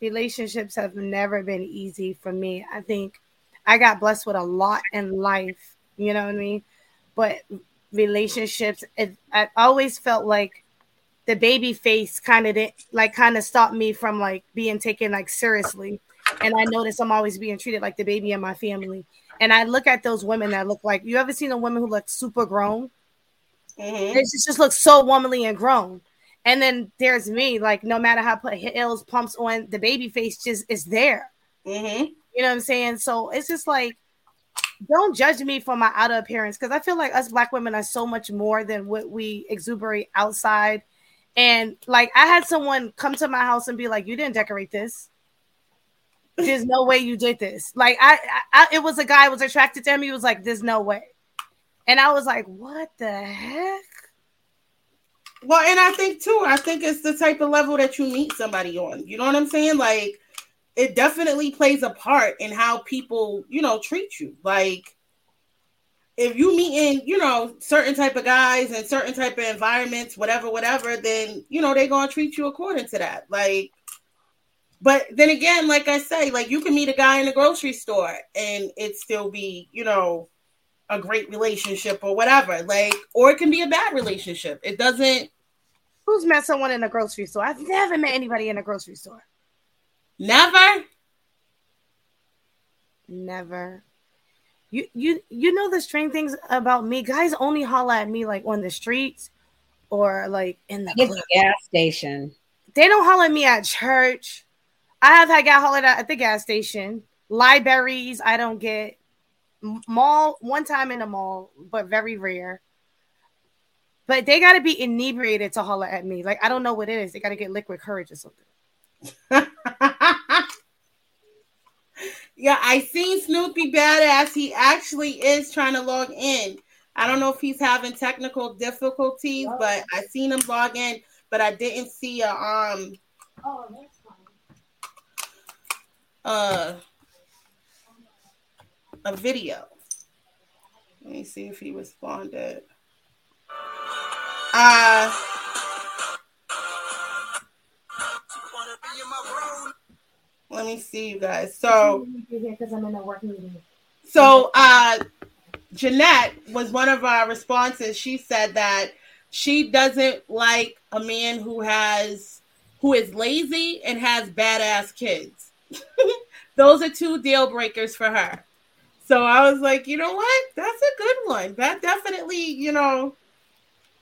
Speaker 6: Relationships have never been easy for me. I think I got blessed with a lot in life, you know what I mean? But relationships, it, I always felt like the baby face kind of did like kind of stopped me from like being taken like seriously. And I notice I'm always being treated like the baby in my family. And I look at those women that look like you ever seen a woman who looks super grown?
Speaker 8: mhm.
Speaker 6: It just, just looks so womanly and grown. And then there's me, like no matter how I put heels, pumps on, the baby face just is there.
Speaker 8: Mhm.
Speaker 6: You know what I'm saying? So it's just like, don't judge me for my outer appearance because I feel like us black women are so much more than what we exuberate outside. And like I had someone come to my house and be like, "You didn't decorate this. There's no way you did this." Like I, I it was a guy was attracted to him. He was like, "There's no way," and I was like, "What the heck?"
Speaker 8: Well, and I think too, I think it's the type of level that you meet somebody on. You know what I'm saying? Like, it definitely plays a part in how people, you know, treat you. Like, if you meet in, you know, certain type of guys and certain type of environments, whatever, whatever, then you know they're gonna treat you according to that. Like, but then again, like I say, like you can meet a guy in a grocery store and it still be, you know, a great relationship or whatever. Like, or it can be a bad relationship. It doesn't.
Speaker 6: Who's met someone in a grocery store? I've never met anybody in a grocery store.
Speaker 8: Never.
Speaker 6: Never. You you you know the strange things about me. Guys only holler at me like on the streets or like in the
Speaker 4: It's gas station.
Speaker 6: They don't holler at me at church. I have had got hollered at at the gas station. Libraries, I don't get. Mall, one time in a mall, but very rare. But they got to be inebriated to holler at me. Like, I don't know what it is. They got to get liquid courage or something. [LAUGHS]
Speaker 8: Yeah, I seen Snoopy Badazz. He actually is trying to log in. I don't know if he's having technical difficulties, but I seen him log in, but I didn't see a um
Speaker 6: Oh, that's fine.
Speaker 8: uh a video. Let me see if he responded. Uh let me see you guys. So
Speaker 6: because I'm in a work meeting.
Speaker 8: So uh Jeanette was one of our responses. She said that she doesn't like a man who has who is lazy and has badass kids. [LAUGHS] Those are two deal breakers for her. So I was like, you know what? That's a good one. That definitely, you know,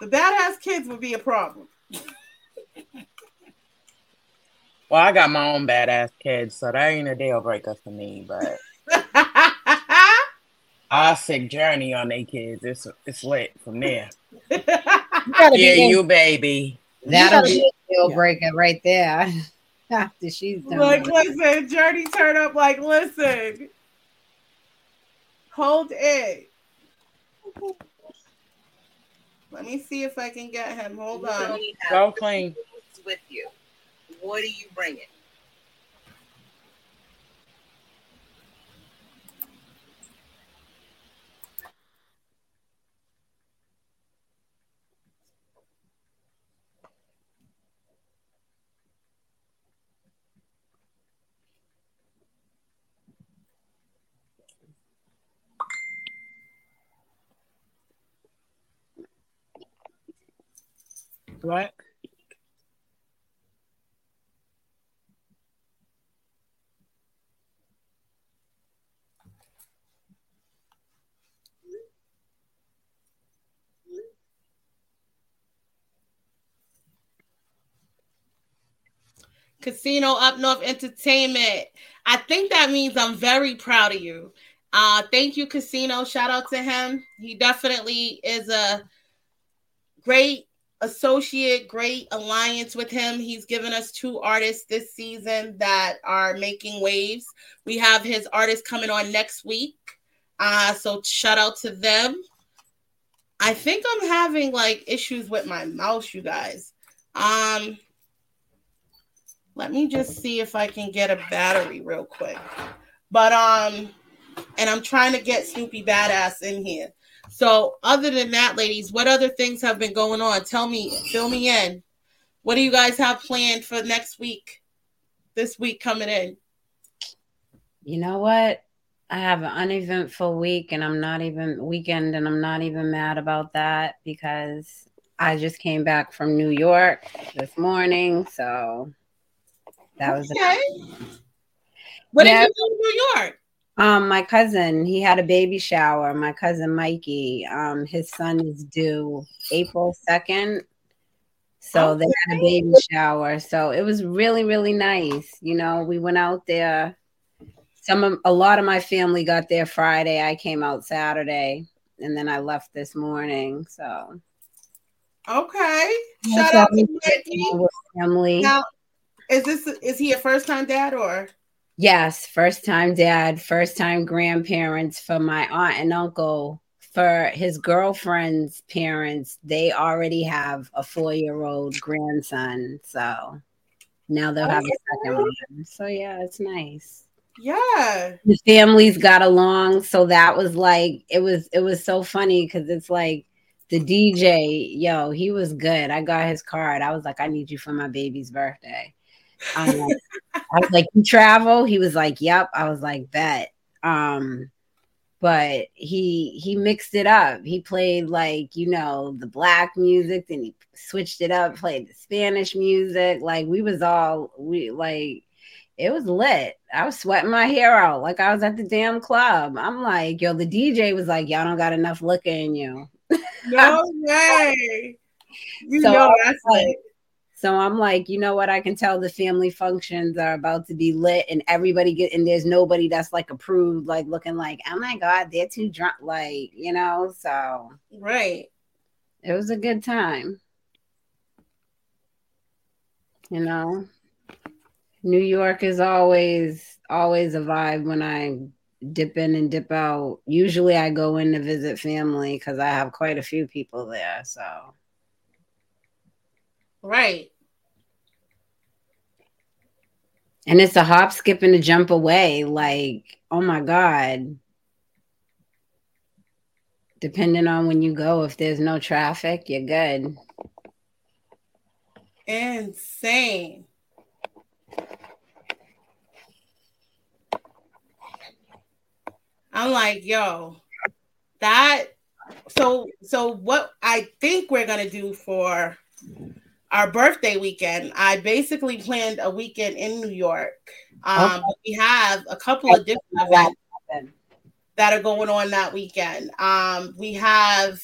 Speaker 8: the badass kids would be a problem. [LAUGHS]
Speaker 5: Well, I got my own badass kids, so that ain't a deal breaker for me. But [LAUGHS] I sick journey on they kids. It's it's lit from there.
Speaker 4: You gotta
Speaker 5: Yeah,
Speaker 4: be in-
Speaker 5: you baby.
Speaker 4: That'll be a deal breaker right there. [LAUGHS] After she's done.
Speaker 8: like,
Speaker 4: with
Speaker 8: listen, Journey turn up like, listen, hold it. Let me see if I can get him. Hold on.
Speaker 5: Go clean.
Speaker 10: with you. What are you bringing?
Speaker 5: What?
Speaker 8: Casino Up North Entertainment. I think that means I'm very proud of you. Uh, thank you, Casino. Shout out to him. He definitely is a great associate, great alliance with him. He's given us two artists this season that are making waves. We have his artist coming on next week. Uh, so shout out to them. I think I'm having like issues with my mouse, you guys. Um, let me just see if I can get a battery real quick. But um, and I'm trying to get Snoopy Badazz in here. So other than that, ladies, what other things have been going on? Tell me, fill me in. What do you guys have planned for next week? This week coming in.
Speaker 4: You know what? I have an uneventful week and I'm not even weekend and I'm not even mad about that because I just came back from New York this morning. So that was
Speaker 8: Okay. What
Speaker 4: Yeah.
Speaker 8: did you do in New York?
Speaker 4: Um my cousin, he had a baby shower. My cousin Mikey, um, his son is due April 2nd. So they had a baby shower. So it was really, really nice. You know, we went out there. Some of a lot of my family got there Friday. I came out Saturday and then I left this morning. So
Speaker 8: Okay. Shout out to Mikey.
Speaker 4: family.
Speaker 8: Now, is this is he a first time dad or?
Speaker 4: Yes, first time dad, first time grandparents for my aunt and uncle. For his girlfriend's parents, they already have a four year old grandson. So now they'll have a second oh, one. So yeah, it's nice.
Speaker 8: Yeah.
Speaker 4: The families got along. So that was like it was it was so funny because it's like the DJ, yo, he was good. I got his card. I was like, I need you for my baby's birthday. Um, I was like, you travel? He was like, Yep. I was like, bet. Um, but he he mixed it up. He played like, you know, the black music, then he switched it up, played the Spanish music. Like we was all we like it was lit. I was sweating my hair out like I was at the damn club. I'm like, yo, the DJ was like, Y'all don't got enough liquor in you. [LAUGHS]
Speaker 8: No way. You
Speaker 4: So
Speaker 8: know that's
Speaker 4: like-
Speaker 8: it.
Speaker 4: So I'm like, you know what? I can tell the family functions are about to be lit, and everybody get and there's nobody that's like approved, like looking like, oh my god, they're too drunk, like you know. So
Speaker 8: Right.
Speaker 4: it was a good time. You know, New York is always always a vibe when I dip in and dip out. Usually, I go in to visit family because I have quite a few people there. So.
Speaker 8: Right.
Speaker 4: And it's a hop, skip, and a jump away. Like, oh my God. Depending on when you go, if there's no traffic, you're good.
Speaker 8: Insane. I'm like, yo, that so so what I think we're gonna do for our birthday weekend, I basically planned a weekend in New York. Um,
Speaker 4: Okay.
Speaker 8: but we have a couple of different events that are going on that weekend. Um, we have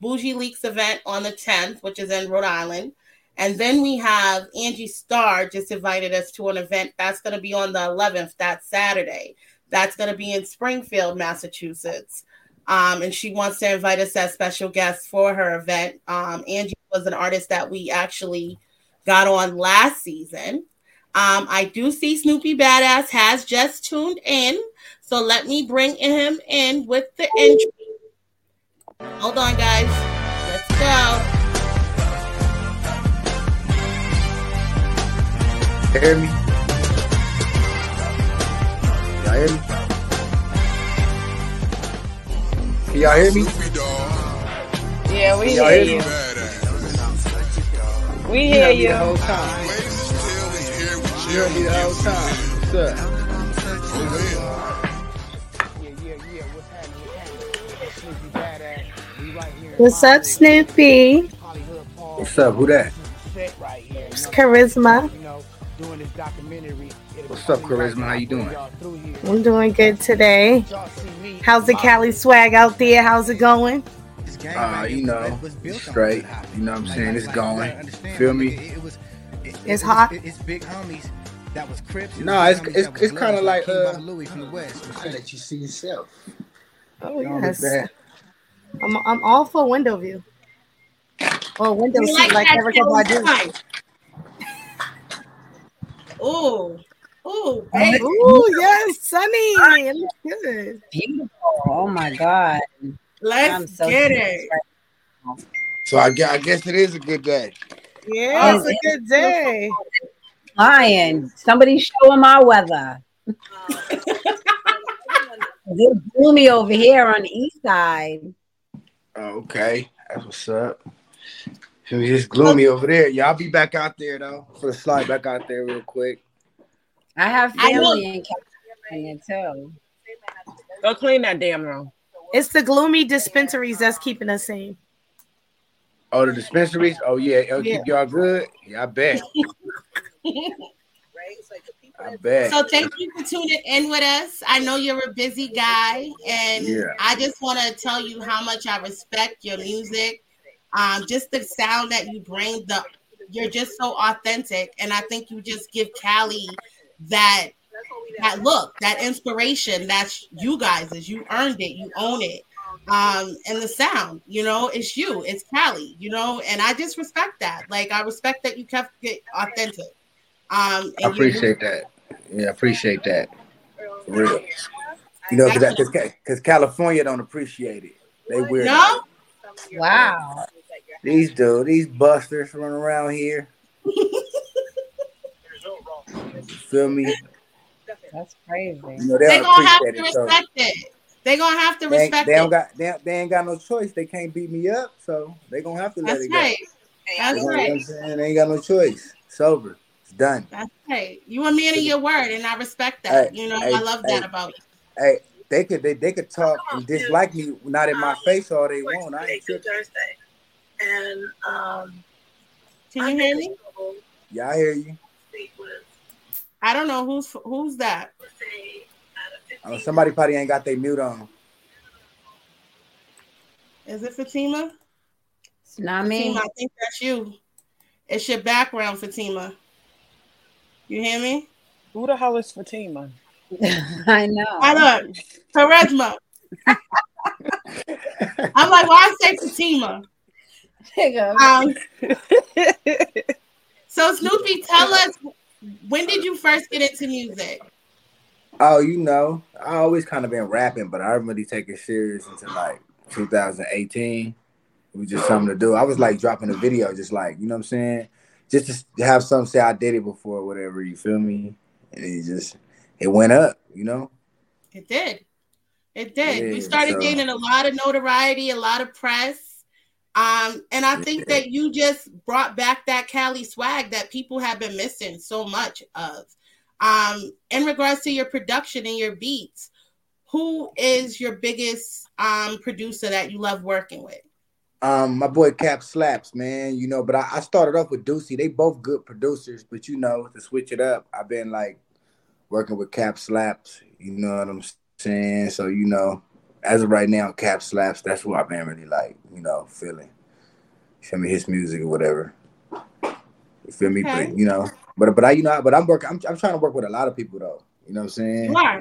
Speaker 8: Bougie Leaks event on the 10th, which is in Rhode Island. And then we have Angie Starr just invited us to an event that's going to be on the 11th, that Saturday. That's going to be in Springfield, Massachusetts. Um, and she wants to invite us as special guests for her event. Um, Angie was an artist that we actually got on last season. Um, I do see Snoopy Badazz has just tuned in. So let me bring him in with the entry. Hold on, guys. Let's go.
Speaker 11: Hear me? Y'all hear me? Can y'all hear me?
Speaker 5: Yeah, we
Speaker 11: Can y'all
Speaker 5: hear
Speaker 11: hear
Speaker 5: you.
Speaker 11: me?
Speaker 5: We
Speaker 11: You
Speaker 5: hear
Speaker 11: heard me
Speaker 5: you.
Speaker 11: the whole time. You heard me the whole time. What's up?
Speaker 6: What's up, Snoopy?
Speaker 11: What's up? Who that?
Speaker 6: It's Charisma.
Speaker 11: What's up, Charisma? How you doing?
Speaker 6: I'm doing good today. How's the Cali swag out there? How's it going?
Speaker 11: Uh, you know, straight. You know what I'm saying? It's going. Feel me?
Speaker 6: It was it's hot. It's, it's big homies. That was Crips.
Speaker 11: No, it's it's, it's kind of like uh.
Speaker 12: I let you see yourself.
Speaker 6: Oh
Speaker 11: Don't
Speaker 6: yes.
Speaker 11: bad.
Speaker 6: I'm I'm all for window view. Or window
Speaker 8: You
Speaker 6: seat
Speaker 8: like
Speaker 6: like
Speaker 8: that
Speaker 6: Erykah Badu.
Speaker 8: Oh. Ooh. Ooh.
Speaker 6: Ooh, yes, sunny. It looks good.
Speaker 4: Beautiful. Oh my God.
Speaker 8: Let's
Speaker 4: so
Speaker 8: get it.
Speaker 4: right.
Speaker 11: So I guess, I guess it is a good day.
Speaker 6: Yeah, oh, it's
Speaker 4: Oh,
Speaker 6: a good day.
Speaker 4: Lying. Somebody show him our weather. [LAUGHS] it's gloomy over here on the east side.
Speaker 11: Okay, that's what's up. Feel me? It's gloomy over there. Y'all be back out there though. For the slide back out there real quick.
Speaker 4: I have
Speaker 8: I
Speaker 4: family in California too.
Speaker 5: Go clean that damn room.
Speaker 6: It's the gloomy dispensaries that's keeping us sane.
Speaker 11: Oh, the dispensaries. Oh yeah, it'll
Speaker 6: Yeah.
Speaker 11: keep y'all good. Yeah, I bet. [LAUGHS] I bet.
Speaker 8: So thank you for tuning in with us. I know you're a busy guy, and
Speaker 11: Yeah.
Speaker 8: I just want to tell you how much I respect your music. Um, just the sound that you bring, the you're just so authentic, and I think you just give Cali that that look, that inspiration. That's you guys, is you earned it, you own it. um, and the sound. You know, it's you, it's Cali. You know, and I just respect that. Like I respect that you kept it authentic. Um,
Speaker 11: I appreciate that. Yeah, I appreciate that. For real. You know, because because California don't appreciate it. They weird.
Speaker 8: No?
Speaker 4: Wow.
Speaker 11: These dude, these busters running around here. [LAUGHS] Feel me?
Speaker 4: That's crazy.
Speaker 11: You know, they
Speaker 8: They
Speaker 11: don't
Speaker 8: gonna have to
Speaker 11: appreciate it. So
Speaker 8: respect it. They gonna have to
Speaker 11: they, ain't-
Speaker 8: respect
Speaker 11: they don't got they, they ain't got no choice. They can't beat me up, so they gonna have to let
Speaker 8: That's
Speaker 11: it go.
Speaker 8: right. That's
Speaker 11: You know what
Speaker 8: right.
Speaker 11: They ain't got no choice. It's over. It's done.
Speaker 8: That's right. You a man of your word, and I respect that.
Speaker 11: Hey,
Speaker 8: you know,
Speaker 11: hey,
Speaker 8: I love that
Speaker 11: hey.
Speaker 8: about you.
Speaker 11: Hey, they could they, they could talk and dislike me not in my face all they want. I ain't.
Speaker 10: Thursday. And um,
Speaker 8: Can you hear me?
Speaker 11: Yeah, I hear you.
Speaker 8: I don't know who's who's that.
Speaker 11: Uh, somebody probably ain't got their mute on.
Speaker 8: Is it Fatima?
Speaker 4: It's not me.
Speaker 8: Fatima, I think that's you. It's your background, Fatima. You hear me?
Speaker 5: Who the hell is Fatima? [LAUGHS]
Speaker 4: I know.
Speaker 8: I know. charisma. [LAUGHS] I'm like, why I say Fatima? Um, so Snoopy, tell us when did you first get into music?
Speaker 11: Oh, you know, I always kind of been rapping, but I didn't really take it serious until like 2018. It was just something to do. I was like dropping a video, just like you know what I'm saying, just to have something say I did it before, whatever. You feel me? And it just it went up, you know.
Speaker 8: It did. It did.
Speaker 11: Yeah,
Speaker 8: you started
Speaker 11: so-
Speaker 8: gaining a lot of notoriety, a lot of press. Um, and I think that you just brought back that Cali swag that people have been missing so much of. Um, in regards to your production and your beats, who is your biggest um producer that you love working with?
Speaker 11: Um, my boy Cap Slaps, man, you know, but I, I started off with Deucey. They both good producers, but you know, to switch it up, I've been like working with Cap Slaps, you know what I'm saying? So, you know, as of right now, Cap Slaps, that's what I've been really like, you know, feeling. You feel me, his music or whatever. You feel me?
Speaker 8: Okay.
Speaker 11: But you know, but but I you know, but I'm working I'm, I'm trying to work with a lot of people though. You know what I'm saying?
Speaker 8: Are.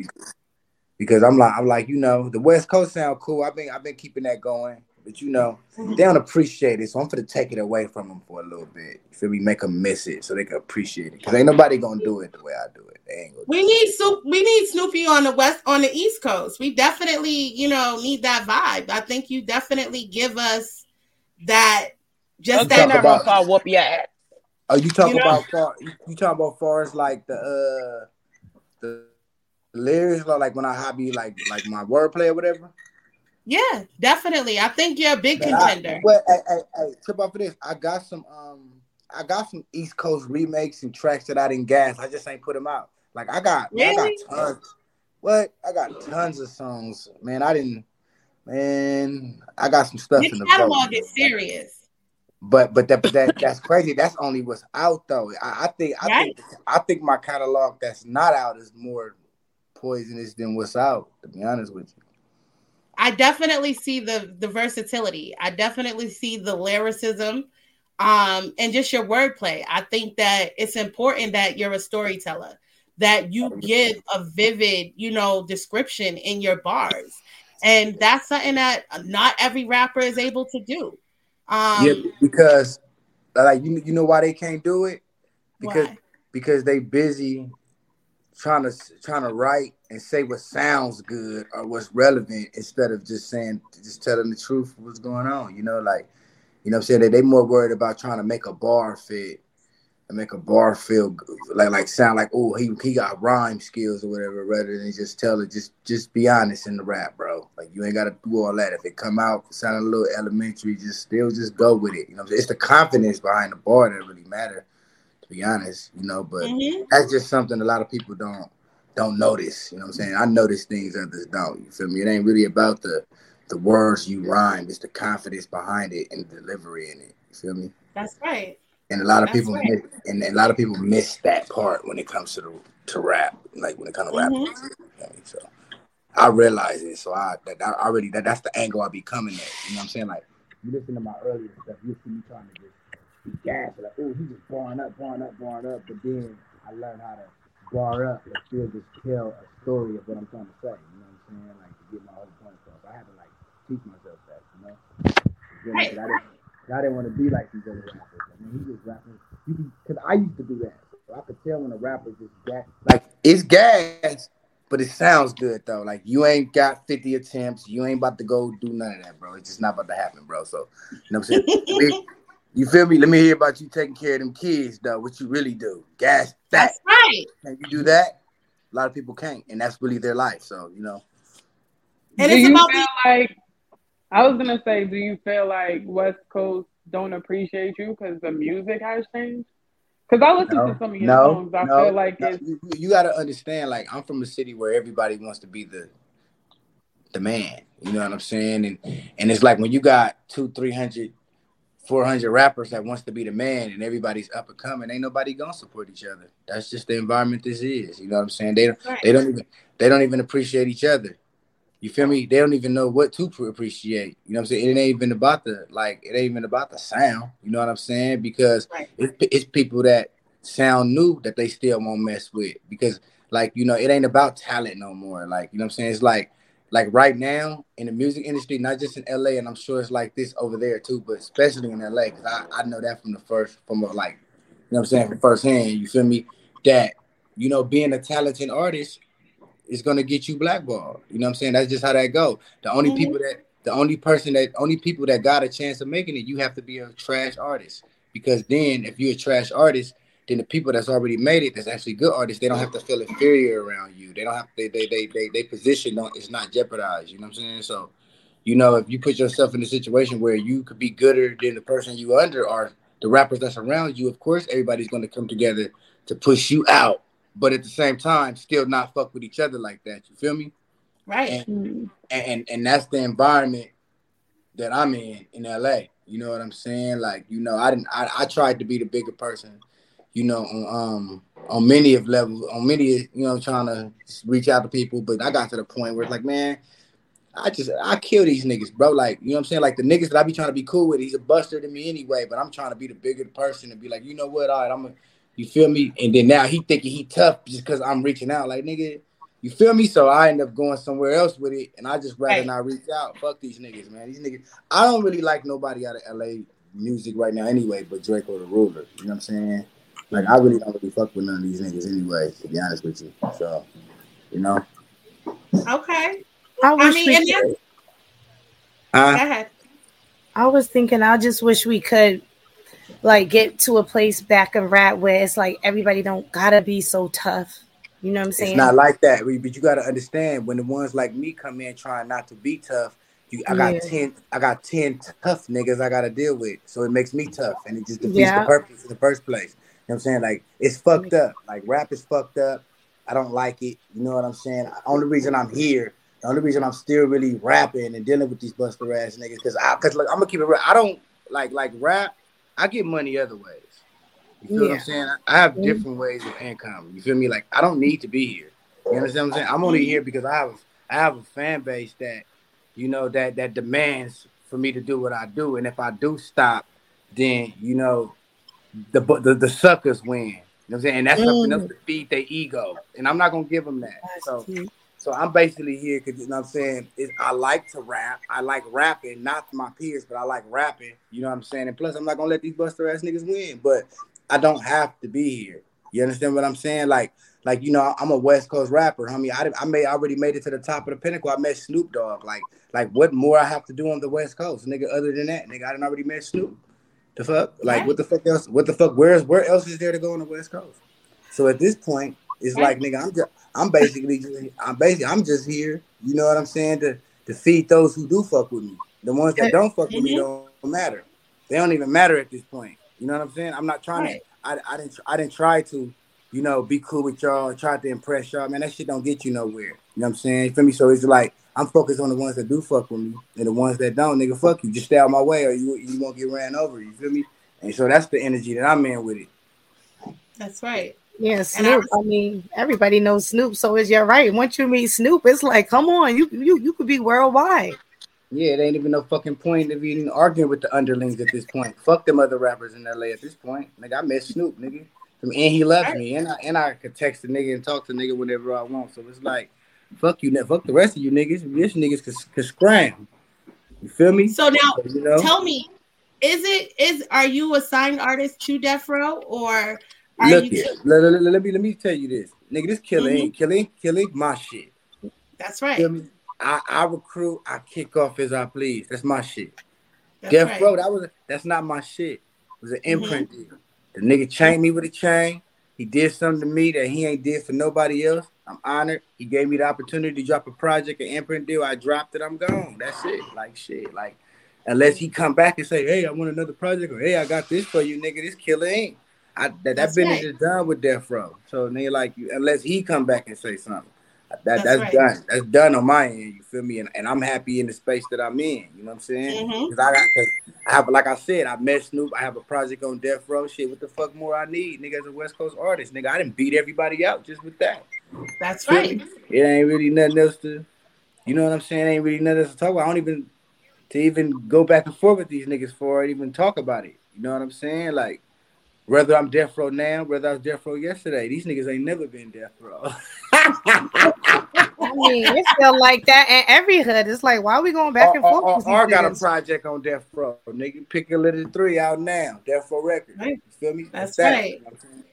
Speaker 11: because I'm like I'm like you know the West Coast sound cool. I've been I've been keeping that going, but you know they don't appreciate it, so I'm gonna take it away from them for a little bit. You feel me? Make them miss it so they can appreciate it. Cause ain't nobody gonna do it the way I do it. They ain't gonna.
Speaker 8: We need Snoop, we need Snoopy on the west on the East Coast. We definitely, you know, need that vibe. I think you definitely give us that just
Speaker 5: Okay,
Speaker 8: that
Speaker 11: talk
Speaker 5: never
Speaker 11: about-
Speaker 5: saw whoop your ass.
Speaker 11: Oh, you talk
Speaker 8: You know-
Speaker 11: about far? You, you talk about far as like the uh the lyrics, or like when I hobby like like my wordplay or whatever.
Speaker 8: Yeah, definitely. I think you're a big
Speaker 11: I-
Speaker 8: contender.
Speaker 11: well, hey, hey, hey, trip off of this. I got some um I got some East Coast remakes and tracks that I didn't gas. I just ain't put them out. Like I got man, I got tons. What? I got tons of songs. Man, I didn't man, I got some stuff in the
Speaker 8: catalog is serious.
Speaker 11: But but that but that that's crazy. That's only what's out though. I, I think I
Speaker 8: Right.
Speaker 11: think I think my catalog that's not out is more poisonous than what's out. To be honest with you.
Speaker 8: I definitely see the the versatility. I definitely see the lyricism, um, and just your wordplay. I think that it's important that you're a storyteller, that you give a vivid, you know, description in your bars, and that's something that not every rapper is able to do. Um,
Speaker 11: yeah, because like you you know why they can't do it because
Speaker 8: Why?
Speaker 11: because they busy trying to trying to write and say what sounds good or what's relevant instead of just saying just telling the truth of what's going on. You know, like you know what I'm saying that they more worried about trying to make a bar fit and make a bar feel good, like like sound like oh he he got rhyme skills or whatever rather than just tell it just just be honest in the rap, bro. Like you ain't gotta do all that. If it come out sounding a little elementary, just still just go with it. You know, what I'm saying? it's the confidence behind the bar that really matter. To be honest, you know, but
Speaker 8: Mhm.
Speaker 11: that's just something a lot of people don't don't notice. You know what I'm saying? I notice things others don't. You feel me? It ain't really about the the words you rhyme. It's the confidence behind it and the delivery in it. You feel me?
Speaker 8: That's right.
Speaker 11: And a lot of
Speaker 8: That's
Speaker 11: people
Speaker 8: right.
Speaker 11: miss, and a lot of people miss that part when it comes to the to rap, like when it comes to rap.
Speaker 8: Mhm.
Speaker 11: I? So I realize it. So I that, that I already that that's the angle I be coming at. You know what I'm saying? Like you listen to my earlier stuff, you see me trying to just be gas, like oh he just barring up, barring up, barring up. But then I learned how to bar up and still just tell a story of what I'm trying to say. You know what I'm saying? Like to get my whole point across. I haven't like teach myself that, you know. You feel me? 'Cause I didn't, 'cause I didn't want to be like these other rappers. I mean, he just rapping. Because I used to do that. So I could tell when a rapper just gas. Like, it's gas, but it sounds good, though. Like, you ain't got 50 attempts. You ain't about to go do none of that, bro. It's just not about to happen, bro. So, you know what I'm saying? [LAUGHS] Let me- you feel me? Let me hear about you taking care of them kids, though. What you really do. Gas that.
Speaker 8: That's right.
Speaker 11: Can you do that? A lot of people can't, and that's really their life. So, you know.
Speaker 8: And
Speaker 9: do you
Speaker 8: about
Speaker 9: feel like I was gonna say, do you feel like West Coast don't appreciate you because the music has changed? Because I listen
Speaker 11: No,
Speaker 9: to some of your
Speaker 11: no,
Speaker 9: songs, I
Speaker 11: no,
Speaker 9: feel like
Speaker 11: no.
Speaker 9: it's
Speaker 11: You, you got to understand. Like, I'm from a city where everybody wants to be the the man. You know what I'm saying? And and it's like when you got two, 300, 400 rappers that wants to be the man, and everybody's up and coming. Ain't nobody gonna support each other. That's just the environment this is. You know what I'm saying? They don't.
Speaker 8: Right.
Speaker 11: They don't even. They don't even appreciate each other. You feel me? They don't even know what to appreciate. You know what I'm saying? It ain't even about the like. It ain't even about the sound. You know what I'm saying? Because
Speaker 8: Right.
Speaker 11: it's, it's people that sound new that they still won't mess with. Because like you know, it ain't about talent no more. Like you know what I'm saying? It's like like right now in the music industry, not just in LA, and I'm sure it's like this over there too, but especially in LA, because I, I know that from the first from a, like you know what I'm saying from firsthand. You feel me? That you know, being a talented artist is gonna get you blackballed. You know what I'm saying? That's just how that go. The only
Speaker 8: Mhm.
Speaker 11: people that the only person that only people that got a chance of making it, you have to be a trash artist. Because then if you're a trash artist, then the people that's already made it, that's actually good artists, they don't have to feel inferior around you. They don't have they they they they, they position don't it's not jeopardized. You know what I'm saying? So, you know, if you put yourself in a situation where you could be gooder than the person you under or the rappers that's around you, of course everybody's gonna come together to push you out. But at the same time, still not fuck with each other like that. You feel me?
Speaker 8: Right.
Speaker 11: And and and that's the environment that I'm in in LA. You know what I'm saying? Like, you know, I didn't I, I tried to be the bigger person, you know, on um on many of levels, on many, you know, I'm trying to reach out to people, but I got to the point where it's like, man, I just I kill these niggas, bro. Like, you know what I'm saying? Like the niggas that I be trying to be cool with, he's a buster to me anyway, but I'm trying to be the bigger person and be like, you know what, all right, I'm a you feel me? And then now he thinking he tough just because I'm reaching out. Like, nigga, you feel me? So I end up going somewhere else with it, and I just rather
Speaker 8: Right.
Speaker 11: not reach out. Fuck these niggas, man. These niggas. I don't really like nobody out of LA music right now, anyway. But Drakeo the Ruler. You know what I'm saying? Like, I really don't really fuck with none of these niggas anyway. To be honest with you, so you know.
Speaker 8: Okay.
Speaker 6: I
Speaker 8: I
Speaker 6: wish
Speaker 8: mean, and
Speaker 6: could.
Speaker 11: Uh.
Speaker 6: I was thinking, I just wish we could like get to a place back in rap where it's like everybody don't gotta be so tough. You know what I'm saying?
Speaker 11: It's not like that, but you got to understand when the ones like me come in trying not to be tough. You, I got
Speaker 6: Yeah.
Speaker 11: ten, I got ten tough niggas I got to deal with, so it makes me tough, and it just defeats
Speaker 6: Yeah.
Speaker 11: the purpose in the first place. You know what I'm saying? Like it's fucked up. Like rap is fucked up. I don't like it. You know what I'm saying? Only reason I'm here, the only reason I'm still really rapping and dealing with these buster ass niggas, because I, because like I'm gonna keep it real. I don't like like rap. I get money other ways. You feel what I'm saying? I have
Speaker 6: Mhm.
Speaker 11: different ways of income. You feel me? Like I don't need to be here. You understand what I'm saying? I'm only here because I have I have a fan base that you know that that demands for me to do what I do. And if I do stop, then you know the the, the suckers win. You know what I'm saying? And that's something else mm. to feed their ego. And I'm not gonna give them that. So so I'm basically here because you know what I'm saying is I like to rap. I like rapping, not to my peers, but I like rapping. You know what I'm saying? And plus, I'm not gonna let these buster ass niggas win. But I don't have to be here. You understand what I'm saying? Like, like you know, I'm a West Coast rapper, homie. I, I I already made it to the top of the pinnacle. I met Snoop Dogg. Like, like what more I have to do on the West Coast, nigga? Other than that, nigga, I didn't already met Snoop. The fuck? Like, what the fuck else? What the fuck? Where's where else is there to go on the West Coast? So at this point, it's like, nigga, I'm just, I'm basically, just, I'm basically, I'm just here. You know what I'm saying? To to feed those who do fuck with me. The ones that don't fuck with me mm-hmm. don't matter. They don't even matter at this point. You know what I'm saying? I'm not trying to. I, I didn't. I didn't try to. You know, be cool with y'all. Try to impress y'all. Man, that shit don't get you nowhere. You know what I'm saying? You feel me? So it's like I'm focused on the ones that do fuck with me, and the ones that don't, nigga, fuck you. Just stay out my way, or you you won't get ran over. You feel me? And so that's the energy that I'm in with it.
Speaker 8: That's right.
Speaker 6: Yeah, Snoop. I, mean, everybody knows Snoop, so is you're right. Once you meet Snoop, it's like, come on, you you you could be worldwide.
Speaker 11: Yeah, it ain't even no fucking point of even arguing with the underlings at this point. Fuck them other rappers in LA at this point. Nigga, I met Snoop, nigga. And he loves me. And I and I could text the nigga and talk to the nigga whenever I want. So it's like, fuck you, fuck the rest of you niggas. This niggas could, could scram. You feel me?
Speaker 8: So now,
Speaker 11: you know?
Speaker 8: tell me, is it is are you a signed artist to Death Row or are
Speaker 11: Look
Speaker 8: you?
Speaker 11: Let, let- let- me let me tell you this, nigga. This killer
Speaker 8: Mhm.
Speaker 11: killing, killing my shit.
Speaker 8: That's right.
Speaker 11: Feel me? I, I recruit, I kick off as I please. That's my shit.
Speaker 8: That's
Speaker 11: Death
Speaker 8: right.
Speaker 11: Row, that was that's not my shit. It was an
Speaker 8: Mm-hmm.
Speaker 11: imprint deal. The nigga chained me with a chain. He did something to me that he ain't did for nobody else. I'm honored. He gave me the opportunity to drop a project, an imprint deal. I dropped it. I'm gone. That's it. Like shit. Like unless he come back and say, "Hey, I want another project," or "Hey, I got this for you, nigga." This killer ain't. I, that that business
Speaker 8: right.
Speaker 11: is done with Death Row. So nigga, like, unless he come back and say something, that
Speaker 8: That's
Speaker 11: that's,
Speaker 8: right.
Speaker 11: done. That's done on my end. You feel me? And, and I'm happy in the space that I'm in. You know what I'm saying?
Speaker 8: Mhm.
Speaker 11: I got, cause I have, like I said, I met Snoop. I have a project on Death Row. Shit, what the fuck more I need, nigga? As a West Coast artist, nigga, I didn't beat everybody out just with that.
Speaker 8: That's
Speaker 11: Feel
Speaker 8: right.
Speaker 11: me? It ain't really nothing else to, you know what I'm saying? Ain't really nothing else to talk about. I don't even to even go back and forth with these niggas for it, even talk about it. You know what I'm saying? Like, whether I'm Death Row now, whether I was Death Row yesterday, these niggas ain't never been Death Row.
Speaker 6: I mean, it's still like that in every hood. It's like, why are we going back and forth?
Speaker 11: or-
Speaker 6: with
Speaker 11: or
Speaker 6: these
Speaker 11: got a project on Death Row. Nigga, pick a little three out now. Death Row Records.
Speaker 8: Right.
Speaker 11: You feel me?
Speaker 8: That's
Speaker 11: that.
Speaker 8: right.
Speaker 11: You know what I'm saying?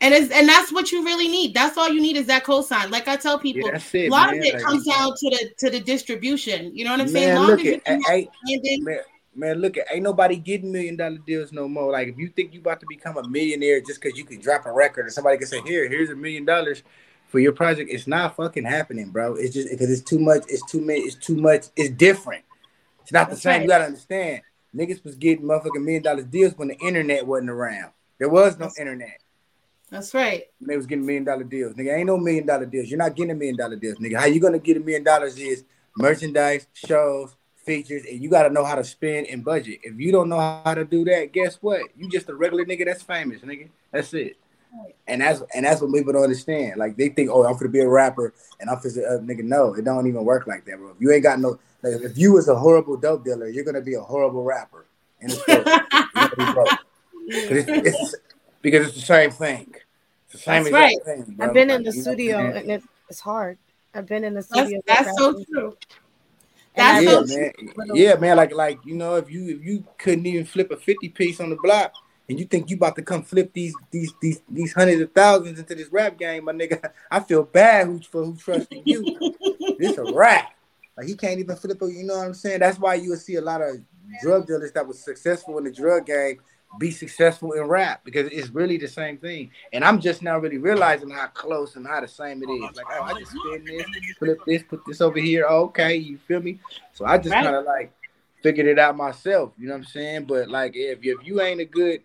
Speaker 8: And it's and that's what you really need. That's all you need is that cosign. Like I tell people,
Speaker 11: Yeah, it,
Speaker 8: a lot
Speaker 11: man.
Speaker 8: of it
Speaker 11: Like-
Speaker 8: comes down to the to the distribution. You know what I'm saying?
Speaker 11: Man,
Speaker 8: Long
Speaker 11: look
Speaker 8: as you
Speaker 11: at
Speaker 8: can
Speaker 11: man, man, look at ain't nobody getting million dollar deals no more. Like if you think you about to become a millionaire just because you can drop a record or somebody can say, Here, here's a million dollars for your project, it's not fucking happening, bro. It's just because it's too much, it's too many, it's too much, it's different. It's not the
Speaker 8: That's
Speaker 11: same.
Speaker 8: right.
Speaker 11: You gotta understand. Niggas was getting motherfucking million dollar deals when the internet wasn't around. There was no
Speaker 8: That's-
Speaker 11: internet.
Speaker 8: That's right.
Speaker 11: When they was getting million dollar deals. Nigga, ain't no million dollar deals. You're not getting a million dollar deals, nigga. How you gonna get a million dollars is merchandise, shows, features, and you gotta know how to spend and budget. If you don't know how to do that, guess what? You just a regular nigga that's famous, nigga. That's it. And that's and that's what people don't understand. Like they think, oh, I'm gonna be a rapper and I'm gonna uh, nigga. No, it don't even work like that, bro. If you ain't got no, like, if you was a horrible dope dealer, you're gonna be a horrible rapper. And it's good. You're gonna be broke. 'Cause it's, it's because it's the same thing. It's the same
Speaker 6: That's right.
Speaker 11: thing.
Speaker 6: I've been in
Speaker 11: Like,
Speaker 6: the
Speaker 11: you know I'm
Speaker 6: studio and it, it's hard. I've been in the studio. with
Speaker 8: that's so true. That's
Speaker 11: yeah,
Speaker 8: so
Speaker 6: know
Speaker 11: man.
Speaker 6: little-
Speaker 11: Yeah, man. Like, like you know, if you if you couldn't even flip a fifty piece on the block, and you think you about to come flip these these these these hundreds of thousands into this rap game, my nigga, [LAUGHS] I feel bad who for who trusting you. [LAUGHS] this a rap. Like he can't even flip. A, you know what I'm saying? That's why you will see a lot of drug dealers that was successful in the drug game be successful in rap because it's really the same thing. And I'm just now really realizing how close and how the same it is. Like, oh, I just spin this, flip this, put this over here. Oh, okay, you feel me? So I just
Speaker 8: Right.
Speaker 11: kind of like figured it out myself. You know what I'm saying? But like, if if you ain't a good,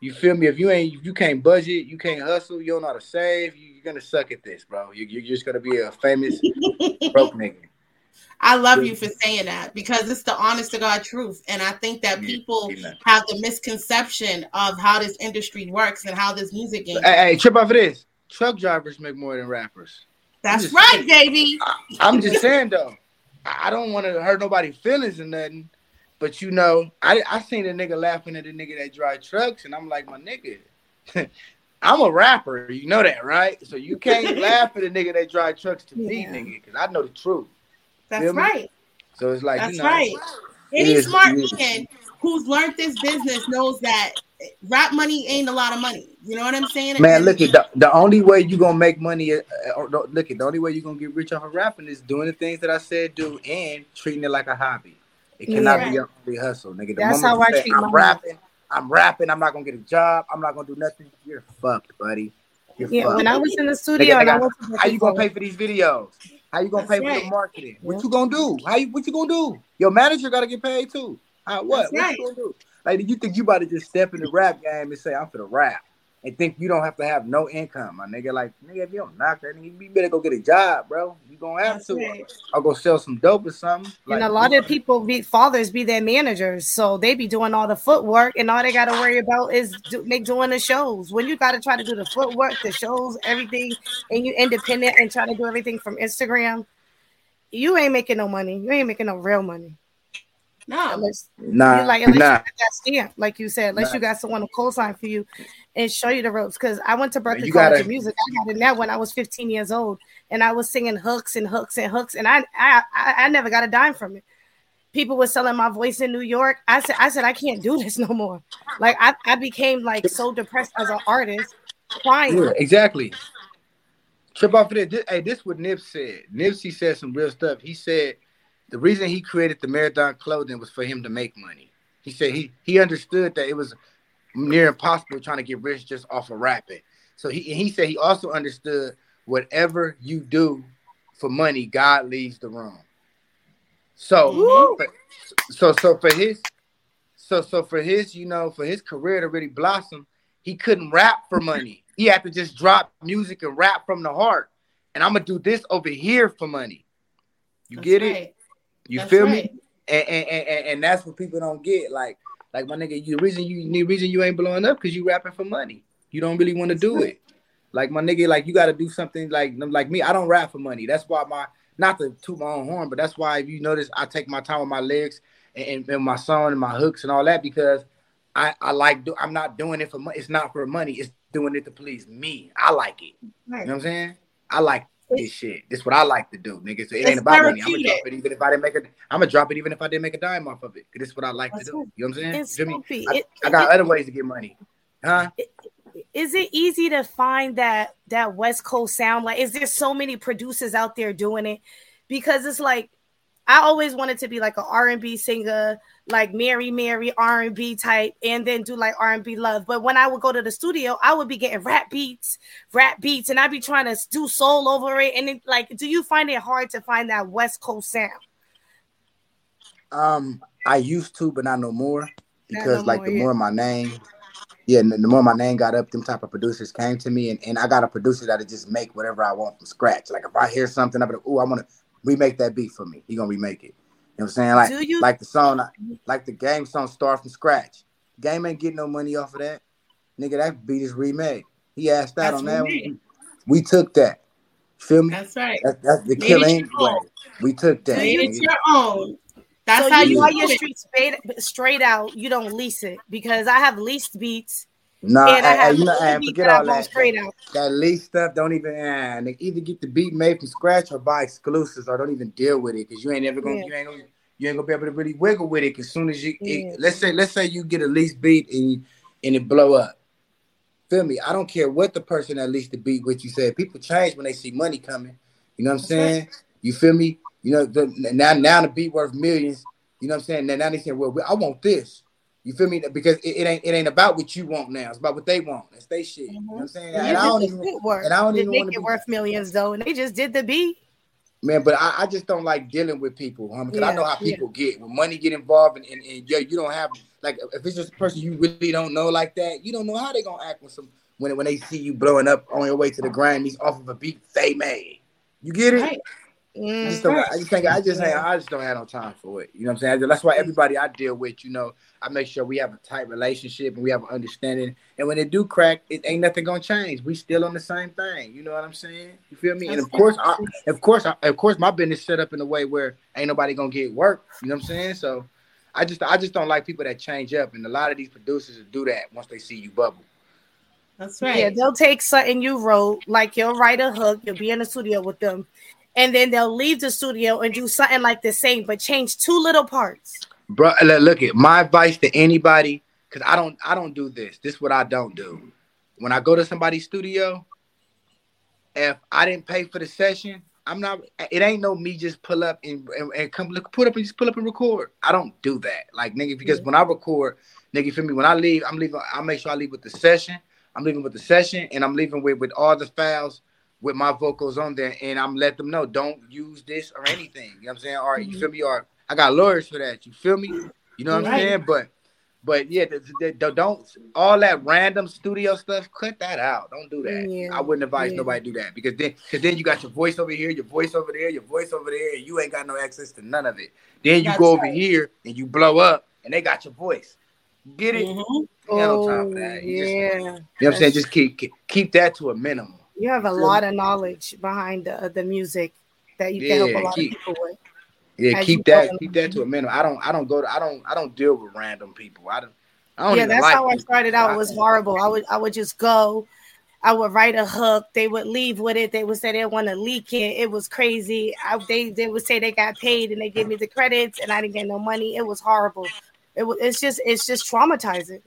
Speaker 11: you feel me? If you ain't, if you can't budget, you can't hustle, you don't know how to save, you, you're gonna suck at this, bro. You, you're just gonna be a famous [LAUGHS] broke nigga.
Speaker 8: I love you for saying that because it's the honest to God truth. And I think that people have the misconception of how this industry works and how this music game.
Speaker 11: Hey, hey, trip off of this. Truck drivers make more than rappers.
Speaker 8: That's
Speaker 11: just
Speaker 8: right, baby.
Speaker 11: I'm just [LAUGHS] saying though, I I don't want to hurt nobody's feelings or nothing, but you know, I I seen a nigga laughing at a nigga that drive trucks, and I'm like, my nigga, [LAUGHS] I'm a rapper, you know that, right? So you can't [LAUGHS] laugh at a nigga that drive trucks to me, nigga, because I know the truth.
Speaker 8: That's
Speaker 11: feel me?
Speaker 8: right.
Speaker 11: So it's like,
Speaker 8: That's
Speaker 11: you know,
Speaker 8: right. Any
Speaker 11: is-
Speaker 8: smart man who's learned this business knows that rap money ain't a lot of money. You know what I'm saying?
Speaker 11: Man,
Speaker 8: And-
Speaker 11: look at the, the only way you're gonna make money. Uh, or look at the only way you're gonna get rich off of rapping is doing the things that I said do and treating it like a hobby. It cannot
Speaker 8: Yeah.
Speaker 11: be your only hustle, nigga. The
Speaker 6: That's how I
Speaker 11: say,
Speaker 6: treat
Speaker 11: I'm rapping, I'm rapping. I'm not gonna get a job. I'm not gonna do nothing. You're fucked, buddy. You're
Speaker 6: Yeah,
Speaker 11: fucked.
Speaker 6: when I was in the
Speaker 11: Nigga,
Speaker 6: studio and I
Speaker 11: nigga,
Speaker 6: went
Speaker 11: how you gonna pay for these videos? How you gonna
Speaker 8: That's
Speaker 11: pay for the marketing? What
Speaker 6: Yeah.
Speaker 11: you gonna do? How you what you gonna do? Your manager gotta get paid too. How, what?
Speaker 8: That's
Speaker 11: what
Speaker 8: right.
Speaker 11: you gonna do? Like, you think you about to just step in the rap game and say I'm for the rap and think you don't have to have no income, my nigga? Like, nigga, if you don't knock that, nigga, you better go get a job, bro. You gonna have
Speaker 8: That's
Speaker 11: to.
Speaker 8: right.
Speaker 11: I'll go sell some dope or something.
Speaker 6: and
Speaker 11: Like,
Speaker 6: a lot of people be fathers be their managers, so they be doing all the footwork, and all they got to worry about is do, make doing the shows. When you got to try to do the footwork, the shows, everything, and you independent and try to do everything from Instagram, you ain't making no money. You ain't making no real money.
Speaker 8: No.
Speaker 6: Unless
Speaker 11: Nah,
Speaker 6: you like, unless
Speaker 11: nah.
Speaker 6: you got that stamp, like you said, unless
Speaker 11: Nah.
Speaker 6: you got someone to co-sign for you and show you the ropes. Because I went to Berklee
Speaker 11: you
Speaker 6: College
Speaker 11: gotta-
Speaker 6: of Music. I got in that when I was 15 years old, and I was singing hooks and hooks and hooks, and I I I, I never got a dime from it. people were selling my voice in New York. I said, I said, I can't do this [LAUGHS] no more. Like I, I became like so depressed as an artist, crying.
Speaker 11: Yeah, exactly. Trip off of it. This, hey, this what Nip said. Nipsey said some real stuff. He said the reason he created the marathon clothing was for him to make money. He said he he understood that it was near impossible trying to get rich just off of rapping. So he he said he also understood whatever you do for money, God leaves the room. So, but- so so for his so so for his you know for his career to really blossom, he couldn't rap for money. He had to just drop music and rap from the heart. And I'm gonna do this over here for money. You
Speaker 8: That's
Speaker 11: get it?
Speaker 8: Right.
Speaker 11: You
Speaker 8: That's
Speaker 11: feel
Speaker 8: right.
Speaker 11: me? And, and, and, and- that's what people don't get. Like, like my nigga, you the reason you the reason you ain't blowing up because you rapping for money. You don't really want to do it. Like my nigga, like you got to do something like like me. I don't rap for money. That's why my not to toot my own horn, but that's why if you notice, I take my time with my lyrics and, and, and my song and my hooks and all that because I I like do. I'm not doing it for money. It's not for money. It's doing it to please me. I like it. You know what I'm saying? I like this shit. This is what I like to do, nigga. So it
Speaker 8: It's
Speaker 11: ain't about money. I'm gonna drop it even if I didn't make it. I'm gonna drop it even if I didn't make a dime off of it. This is what I like
Speaker 6: That's
Speaker 11: to do. You know what I'm saying?
Speaker 6: It's
Speaker 11: You feel me? I,
Speaker 6: it-
Speaker 11: I got
Speaker 6: it-
Speaker 11: other ways to get money, huh?
Speaker 6: is it easy to find that that West Coast sound? Like, is there so many producers out there doing it? Because it's like I always wanted to be like an R and B singer, like Mary Mary R and B type, and then do like R and B love. But when I would go to the studio, I would be getting rap beats, rap beats, and I'd be trying to do soul over it. And it, like, do you find it hard to find that West Coast sound?
Speaker 11: Um, I used to, but not no more because
Speaker 6: no
Speaker 11: like
Speaker 6: more,
Speaker 11: the
Speaker 6: yeah.
Speaker 11: more my name, yeah, the the more my name got up, them type of producers came to me, and, and I got a producer that'll just make whatever I want from scratch. Like if I hear something, I'm like, oh, I want to remake that beat for me. He gonna remake it. You know what I'm saying? Like
Speaker 6: you-
Speaker 11: like the song, like the game song, start from scratch. Game ain't getting no money off of that, nigga. That beat is remade. He asked that
Speaker 8: That's
Speaker 11: on that. one. We took that. Feel me?
Speaker 8: That's right.
Speaker 11: That, that's the
Speaker 8: Made
Speaker 11: kill
Speaker 8: it
Speaker 11: ain't
Speaker 8: your
Speaker 11: way.
Speaker 8: own.
Speaker 11: We took that.
Speaker 8: Made it your own. That's
Speaker 6: so
Speaker 8: how
Speaker 6: you
Speaker 8: you
Speaker 6: buy
Speaker 8: do
Speaker 6: your
Speaker 8: it.
Speaker 6: street straight, straight out. You don't lease it because I have leased beats.
Speaker 11: Nah,
Speaker 6: and I
Speaker 11: you know,
Speaker 6: other
Speaker 11: forget
Speaker 6: I
Speaker 11: all that.
Speaker 6: straight out.
Speaker 11: That lease stuff, don't even. Eh, nigga, either get the beat made from scratch or buy exclusives, or don't even deal with it because you ain't ever gonna,
Speaker 6: Yeah.
Speaker 11: you ain't gonna, you ain't gonna be able to really wiggle with it. As soon as you, it- let's say, let's say you get a lease beat and and it blow up. Feel me? I don't care what the person that leased the beat with you said. People change when they see money coming. You know what I'm saying? You feel me? You know, the, now now the beat worth millions. You know what I'm saying? Now, now they saying, well, I want this. You feel me? Because it, it ain't it ain't about what you want now. It's about what they want. It's they shit. You know what I'm mm-hmm. saying?
Speaker 6: And
Speaker 11: And I don't even and I don't even
Speaker 6: make it
Speaker 11: be
Speaker 6: worth millions though, and they just did the beat.
Speaker 11: man, but I, I just don't like dealing with people, because I
Speaker 6: Yeah,
Speaker 11: know how
Speaker 6: yeah.
Speaker 11: people get when money get involved and, and, and yo, you don't have like if it's just a person you really don't know like that, you don't know how they gonna act when some when when they see you blowing up on your way to the Grammys off of a beat they made. You get it?
Speaker 8: Right. Mm.
Speaker 11: I just don't. I just think I just ain't, I just don't have no time for it. You know what I'm saying? That's why everybody I deal with, you know, I make sure we have a tight relationship and we have an understanding. And when it do crack, it ain't nothing gonna change. We still on the same thing. You know what I'm saying? You feel me? and of course, I, of course, I, of course, my business set up in a way where ain't nobody gonna get work. You know what I'm saying? So, I just, I just don't like people that change up. And a lot of these producers do that once they see you bubble.
Speaker 8: That's right.
Speaker 6: Yeah, they'll take something you wrote, like you'll write a hook, you'll be in the studio with them, and then they'll leave the studio and do something like the same, but change two little parts.
Speaker 11: bro look at my advice to anybody because i don't i don't do this. This is what i don't do. When i go to somebody's studio if i didn't pay for the session i'm not it ain't no me just pull up and, and, and come look put up and just pull up and record. I don't do that. Like nigga because when i record nigga you feel me? When i leave i'm leaving i make sure i leave with the session. I'm leaving with the session and i'm leaving with with all the files with my vocals on there and i'm let them know don't use this or anything. You know what i'm saying? Or you feel me? Or i got lawyers for that. You feel me? You know what i'm saying? But but yeah the, the, don't all that random studio stuff cut that out. Don't do that.
Speaker 6: Yeah,
Speaker 11: i wouldn't advise
Speaker 6: yeah.
Speaker 11: nobody do that because then because then you got your voice over here your voice over there your voice over there and you ain't got no access to none of it. Then you
Speaker 8: That's
Speaker 11: go over here and you blow up and they got your voice. Get it?
Speaker 8: Mhm.
Speaker 11: You ain't no time for that. You just-
Speaker 6: Oh, yeah.
Speaker 11: you know what i'm saying? Just keep, keep that to a minimum
Speaker 6: You have a
Speaker 11: Feel
Speaker 6: lot of knowledge behind the, the music that you can help a
Speaker 11: Yeah,
Speaker 6: lot
Speaker 11: keep-
Speaker 6: of people with.
Speaker 11: Yeah, keep that keep that to a minimum. I don't I don't go to I don't I don't deal with random people. I don't I don't
Speaker 6: Yeah, that's
Speaker 11: like
Speaker 6: how I started out. It was horrible. I would I would just go. I would write a hook. They would leave with it. They would say they want to leak it. It was crazy. I, they they would say they got paid and they gave me the credits and I didn't get no money. It was horrible. It was. It's just it's just traumatizing.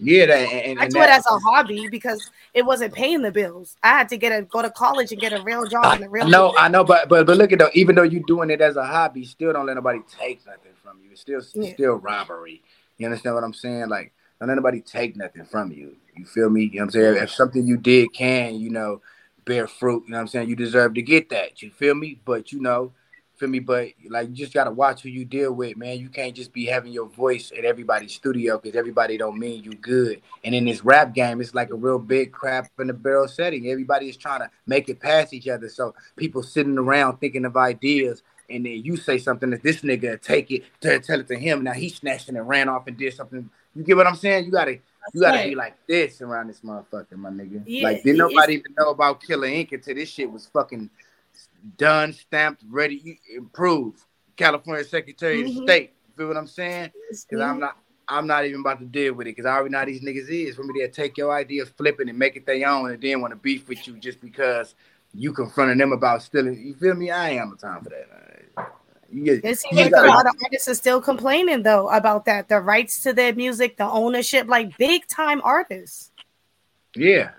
Speaker 11: Yeah, that, and,
Speaker 6: I
Speaker 11: and
Speaker 6: do it
Speaker 11: that-
Speaker 6: as a hobby because it wasn't paying the bills. I had to get a go to college and get a real job and a real.
Speaker 11: No, I know, but but but look at though. Even though you're doing it as a hobby, still don't let nobody take nothing from you. It's still
Speaker 6: Yeah.
Speaker 11: still robbery. You understand what I'm saying? Like don't let nobody take nothing from you. You feel me? You know what I'm saying? If something you did can, you know, bear fruit, you know what I'm saying? You deserve to get that. You feel me? But you know, feel me? But like you just gotta watch who you deal with, man. You can't just be having your voice at everybody's studio because everybody don't mean you good. And in this rap game, it's like a real big crap in the barrel setting. Everybody is trying to make it past each other. So people sitting around thinking of ideas. And then you say something that this nigga take it to tell it to him. Now he snatched it and ran off and did something. You get what I'm saying? You gotta you gotta
Speaker 6: right.
Speaker 11: be like this around this motherfucker, my nigga.
Speaker 6: Yeah,
Speaker 11: like didn't nobody even know about Killer Inc until this shit was fucking done, stamped, ready, improved. California Secretary
Speaker 6: Mhm.
Speaker 11: of State. Feel what I'm saying? Because I'm not I'm not even about to deal with it because I already know these niggas is. For me, they'll take your ideas, flip it, and make it their own, and then want to beef with you just because you confronting them about stealing. You feel me? I ain't no time for that. You get,
Speaker 6: It seems like a lot of artists are still complaining though about that. The rights to their music, the ownership, like big time artists.
Speaker 11: Yeah,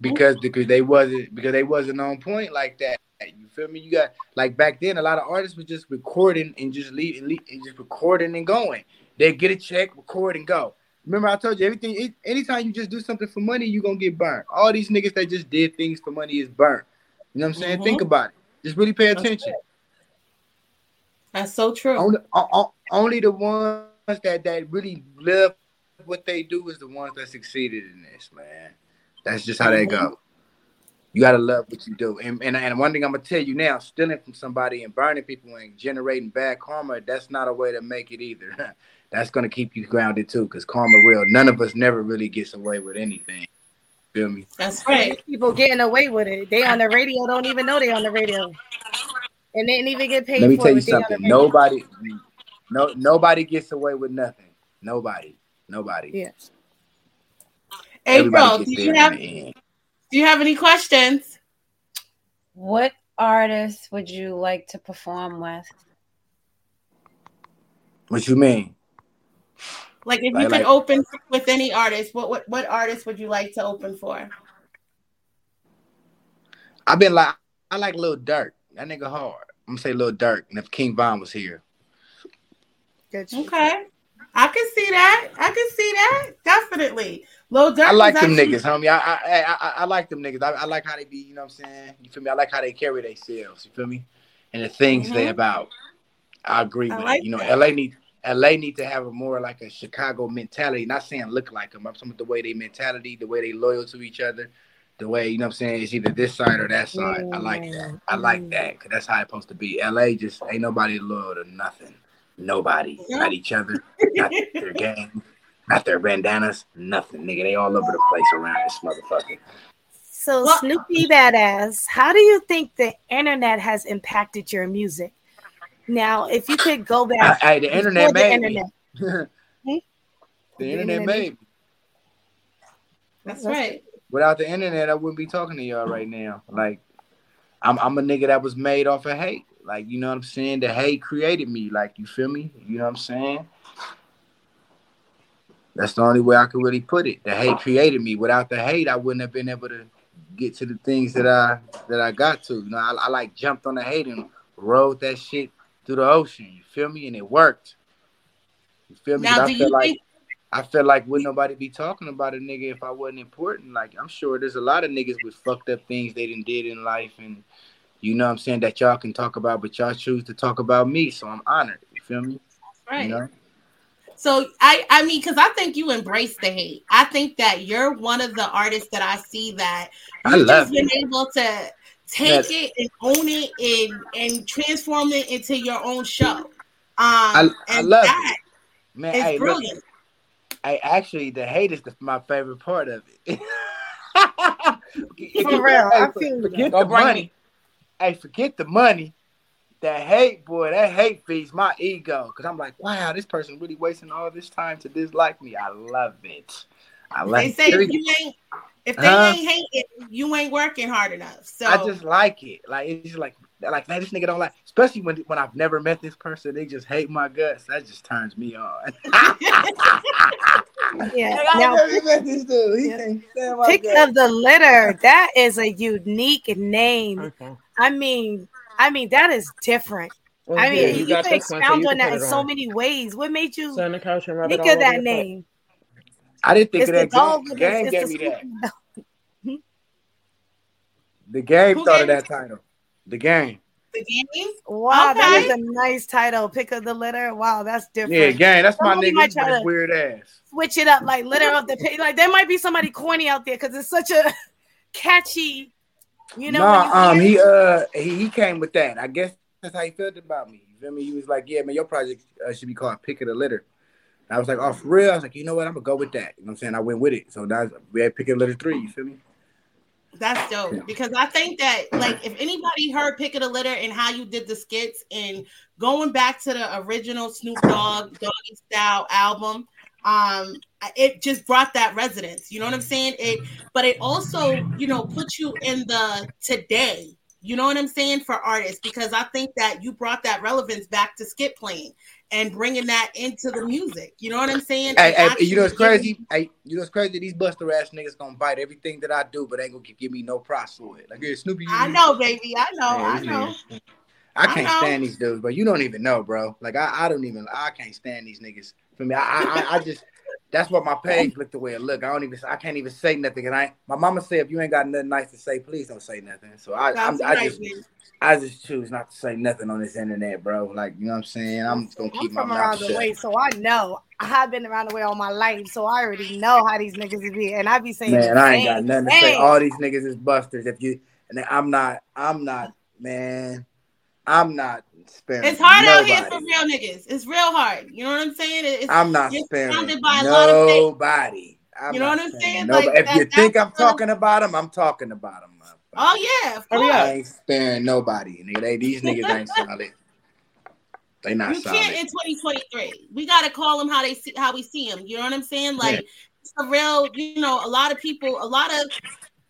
Speaker 11: because because they wasn't because they wasn't on point like that. You feel me? You got like back then, a lot of artists were just recording and just leaving leave and just recording and going. They get a check, record and go. Remember, I told you everything. Anytime you just do something for money, you're gonna get burnt. All these niggas that just did things for money is burnt. You know what I'm saying? Mm-hmm. Think about it. Just really pay attention.
Speaker 8: That's so true.
Speaker 11: Only, only the ones that that really love what they do is the ones that succeeded in this, man. That's just how they go. You gotta love what you do. And, and and one thing I'm gonna tell you now, stealing from somebody and burning people and generating bad karma, that's not a way to make it either. [LAUGHS] that's gonna keep you grounded too, because karma real. None of us never really gets away with anything. Feel me?
Speaker 8: That's
Speaker 6: right. People getting away with it. They on the radio don't even know they on the radio, and they didn't even get paid.
Speaker 11: Let me
Speaker 6: for
Speaker 11: tell you
Speaker 6: but they on the
Speaker 11: something. Nobody no nobody gets away with nothing. Nobody. Nobody.
Speaker 6: Yeah.
Speaker 8: April, do you have
Speaker 11: in the end.
Speaker 8: do you have any questions?
Speaker 4: What artist would you like to perform with?
Speaker 11: What you mean?
Speaker 8: Like if you
Speaker 11: Like-
Speaker 8: could
Speaker 11: like-
Speaker 8: open with any artist, what what what artist would you like to open for?
Speaker 11: I've been like I like Lil Durk. That nigga hard. I'm gonna say Lil Durk. And if King Von was here.
Speaker 8: Okay. I can see that. I can see that. Definitely. Lil Durk
Speaker 11: I like them
Speaker 8: actually-
Speaker 11: niggas, homie. I I, I I I like them niggas. I, I like how they be, you know what I'm saying? You feel me? I like how they carry themselves, you feel me? And the things they
Speaker 8: Mhm.
Speaker 11: about. I agree
Speaker 8: I
Speaker 11: with
Speaker 8: like
Speaker 11: it. You know,
Speaker 8: that.
Speaker 11: LA need LA need to have a more like a Chicago mentality. Not saying look like them. I'm talking about the way they mentality, the way they loyal to each other, the way you know what I'm saying. It's either this side or that side. I like that. I like that because that's how it's supposed to be. LA just ain't nobody loyal to nothing. Nobody, not each other, not their [LAUGHS] gang, not their bandanas, nothing, nigga. They all over the place around this motherfucker.
Speaker 6: So Snoopy Badazz, how do you think the internet has impacted your music? Now, if you could go back, uh,
Speaker 11: Hey, the
Speaker 6: before
Speaker 11: internet
Speaker 6: the internet. [LAUGHS]
Speaker 11: me. Hmm? the
Speaker 6: The
Speaker 11: internet
Speaker 6: internet
Speaker 11: made me.
Speaker 8: That's right.
Speaker 11: Without the internet, I wouldn't be talking to y'all right now. Like, I'm I'm a nigga that was made off of hate. Like, you know what I'm saying? The hate created me. Like, you feel me? You know what I'm saying? That's the only way I could really put it. The hate created me. Without the hate, I wouldn't have been able to get to the things that I that I got to. You know, I, I like jumped on the hate and rode that shit through the ocean. You feel me? And it worked. You feel me?
Speaker 8: Now,
Speaker 11: I feel like
Speaker 8: think-
Speaker 11: I feel like would nobody be talking about a nigga if I wasn't important. Like I'm sure there's a lot of niggas with fucked up things they didn't did in life, and you know what I'm saying that y'all can talk about, but y'all choose to talk about me, so I'm honored. You feel me?
Speaker 8: Right.
Speaker 11: You know?
Speaker 8: So I I mean because I think you embrace the hate. I think that you're one of the artists that I see that
Speaker 11: I
Speaker 8: you've
Speaker 11: love
Speaker 8: just been
Speaker 11: it.
Speaker 8: able to take
Speaker 11: Yes.
Speaker 8: it and own it and and transform it into your own show. Um
Speaker 11: I, I love
Speaker 8: that
Speaker 11: it, man.
Speaker 8: is
Speaker 11: Hey, look,
Speaker 8: brilliant.
Speaker 11: I actually the hate is the, my favorite part of it. [LAUGHS]
Speaker 6: For real, I feel
Speaker 11: forget the money. Hey, forget the money. That hate, boy, that hate feeds my ego. Cause I'm like, wow, this person really wasting all this time to dislike me. I love it. I love
Speaker 8: They
Speaker 11: it.
Speaker 8: say if you ain't If they
Speaker 11: Huh?
Speaker 8: ain't hating, you ain't working hard enough. So
Speaker 11: I just like it. Like it's just like like man, this nigga don't like. Especially when when I've never met this person, they just hate my guts. That just turns me on. [LAUGHS]
Speaker 6: Yeah.
Speaker 11: Like,
Speaker 6: Now,
Speaker 11: never met this dude. He can't stand my
Speaker 6: pick of the litter. That is a unique name. Okay. I mean, I mean that is different.
Speaker 5: Well,
Speaker 6: I
Speaker 5: yeah,
Speaker 6: mean,
Speaker 5: you
Speaker 6: you,
Speaker 5: got
Speaker 6: can
Speaker 5: this one, so
Speaker 6: expound on that in so many ways. What made you
Speaker 5: Sit couch and
Speaker 6: think of that name?
Speaker 11: I didn't think
Speaker 6: It's
Speaker 11: of that.
Speaker 6: dog.
Speaker 11: Game,
Speaker 6: with
Speaker 11: game
Speaker 6: the-
Speaker 11: gave me that.
Speaker 6: sleeping. [LAUGHS] Hmm?
Speaker 11: The game
Speaker 8: Who
Speaker 11: thought of that title. The game.
Speaker 8: the game.
Speaker 6: Wow, that
Speaker 8: Okay.
Speaker 6: is a nice title. Pick of the litter. Wow, that's different.
Speaker 11: Yeah, gang. That's my nigga
Speaker 6: might try to
Speaker 11: weird ass.
Speaker 6: switch it up, like litter of the pig. Like there might be somebody corny out there because it's such a [LAUGHS] catchy. You know,
Speaker 11: nah, um, he uh he, he came with that. I guess that's how he felt about me. You feel me? He was like, "Yeah, man, your project uh, should be called Pick of the Litter." And I was like, "Oh, for real?" I was like, "You know what? I'm gonna go with that." You know what I'm saying? I went with it. So that's we had Pick of the Litter three. You feel me?
Speaker 8: That's dope because I think that like if anybody heard Pick of the Litter and how you did the skits and going back to the original Snoop Dogg Doggy Style album, um, it just brought that resonance. You know what I'm saying? It, but it also you know put you in the today. You know what I'm saying for artists because I think that you brought that relevance back to skit playing and bringing that into the music. You know what I'm saying?
Speaker 11: Hey,
Speaker 8: And
Speaker 11: hey, you know it's
Speaker 8: actually
Speaker 11: crazy? Hey, you know it's crazy? These buster ass niggas gonna bite everything that I do, but ain't gonna give, give me no props for it. Like, yeah, Snoopy. you-
Speaker 8: I know, baby. I know.
Speaker 11: Yeah,
Speaker 8: I know.
Speaker 11: niggas- I can't
Speaker 8: I
Speaker 11: stand these dudes, but you don't even know, bro. Like I, I don't even I can't stand these niggas. For me, I, I, I- I just that's what my page looked the way it looked. I don't even I can't even say nothing. And I my mama said if you ain't got nothing nice to say, please don't say nothing. So I I'm, I just. I just choose not to say nothing on this internet, bro. Like you know what I'm saying? I'm just gonna
Speaker 6: I'm
Speaker 11: keep my
Speaker 6: from around
Speaker 11: mouth
Speaker 6: the way, so I know. I've been around the way all my life, so I already know how these niggas be. And I be saying,
Speaker 11: Man, I ain't got nothing to say. All these niggas is busters. If you and I'm not, I'm not, man. I'm not sparing.
Speaker 8: It's hard out here for real niggas. It's real hard. You know what I'm saying? It's,
Speaker 11: I'm not
Speaker 8: you're
Speaker 11: sparing
Speaker 8: surrounded by a lot of
Speaker 11: nobody. I'm
Speaker 8: You know what I'm saying?
Speaker 11: Nobody.
Speaker 8: Like,
Speaker 11: if you think I'm talking about them, I'm talking about them.
Speaker 8: Oh yeah, of course.
Speaker 11: I ain't sparing nobody. Nigga, they, these niggas ain't [LAUGHS] solid. They not
Speaker 8: You
Speaker 11: solid.
Speaker 8: can't in 2023. We gotta call them how they see how we see them. You know what I'm saying? Like it's a real, you know, a lot of people, a lot of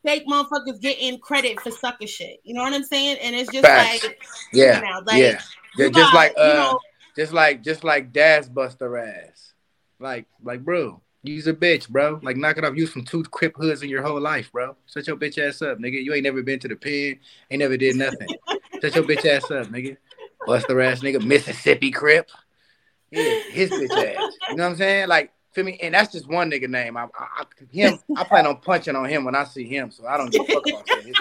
Speaker 8: fake motherfuckers getting credit for sucker shit. You know what I'm saying? And it's just
Speaker 11: Facts.
Speaker 8: like
Speaker 11: yeah,
Speaker 8: you know, like,
Speaker 11: yeah. Just like uh,
Speaker 8: you know-
Speaker 11: just like just like Daz Buster ass. Like like bro, you's a bitch, bro. Like knock it off. You some two crip hoods in your whole life, bro. Shut your bitch ass up, nigga. You ain't never been to the pen. Ain't never did nothing. [LAUGHS] Shut your bitch ass up, nigga. Buster ass nigga, Mississippi crip. Yeah, his bitch ass. You know what I'm saying? Like, feel me? And that's just one nigga name. I, I, I him. I plan on punching on him when I see him, so I don't give a fuck about his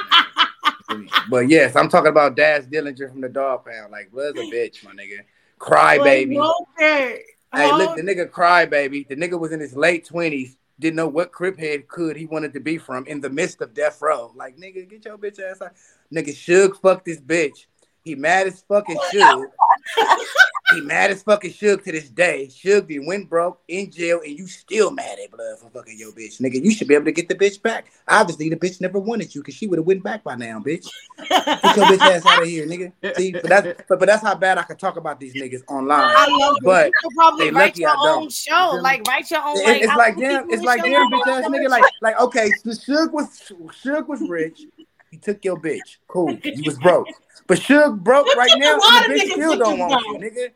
Speaker 11: name. But yes, I'm talking about Daz Dillinger from the Dog Pound. Like, was a bitch, my nigga. Cry baby.
Speaker 8: Okay.
Speaker 11: Hey, look, the nigga cry baby. The nigga was in his late twenties. Didn't know what crip head could he wanted to be from in the midst of death row. Like, nigga, get your bitch ass out. Nigga, Suge fucked this bitch. He mad as fucking Suge. He mad as fucking Suge to this day. Suge then went broke in jail, and you still mad at blood for fucking your bitch. Nigga, you should be able to get the bitch back. Obviously, the bitch never wanted you because she would have went back by now, bitch. Get your bitch ass out of here, nigga. See, but that's but, but that's how bad I could talk about these niggas online.
Speaker 6: I love
Speaker 11: but
Speaker 6: you could probably write your own show, like write your own.
Speaker 11: It-
Speaker 6: like,
Speaker 11: it's like damn, it's like damn, bitch ass nigga. Like, like okay, so Suge was Suge was rich. He took your bitch. Cool. [LAUGHS] You was broke. But Suge broke
Speaker 8: Suge
Speaker 11: right now,
Speaker 8: lot
Speaker 11: and the bitch still don't want you, nigga.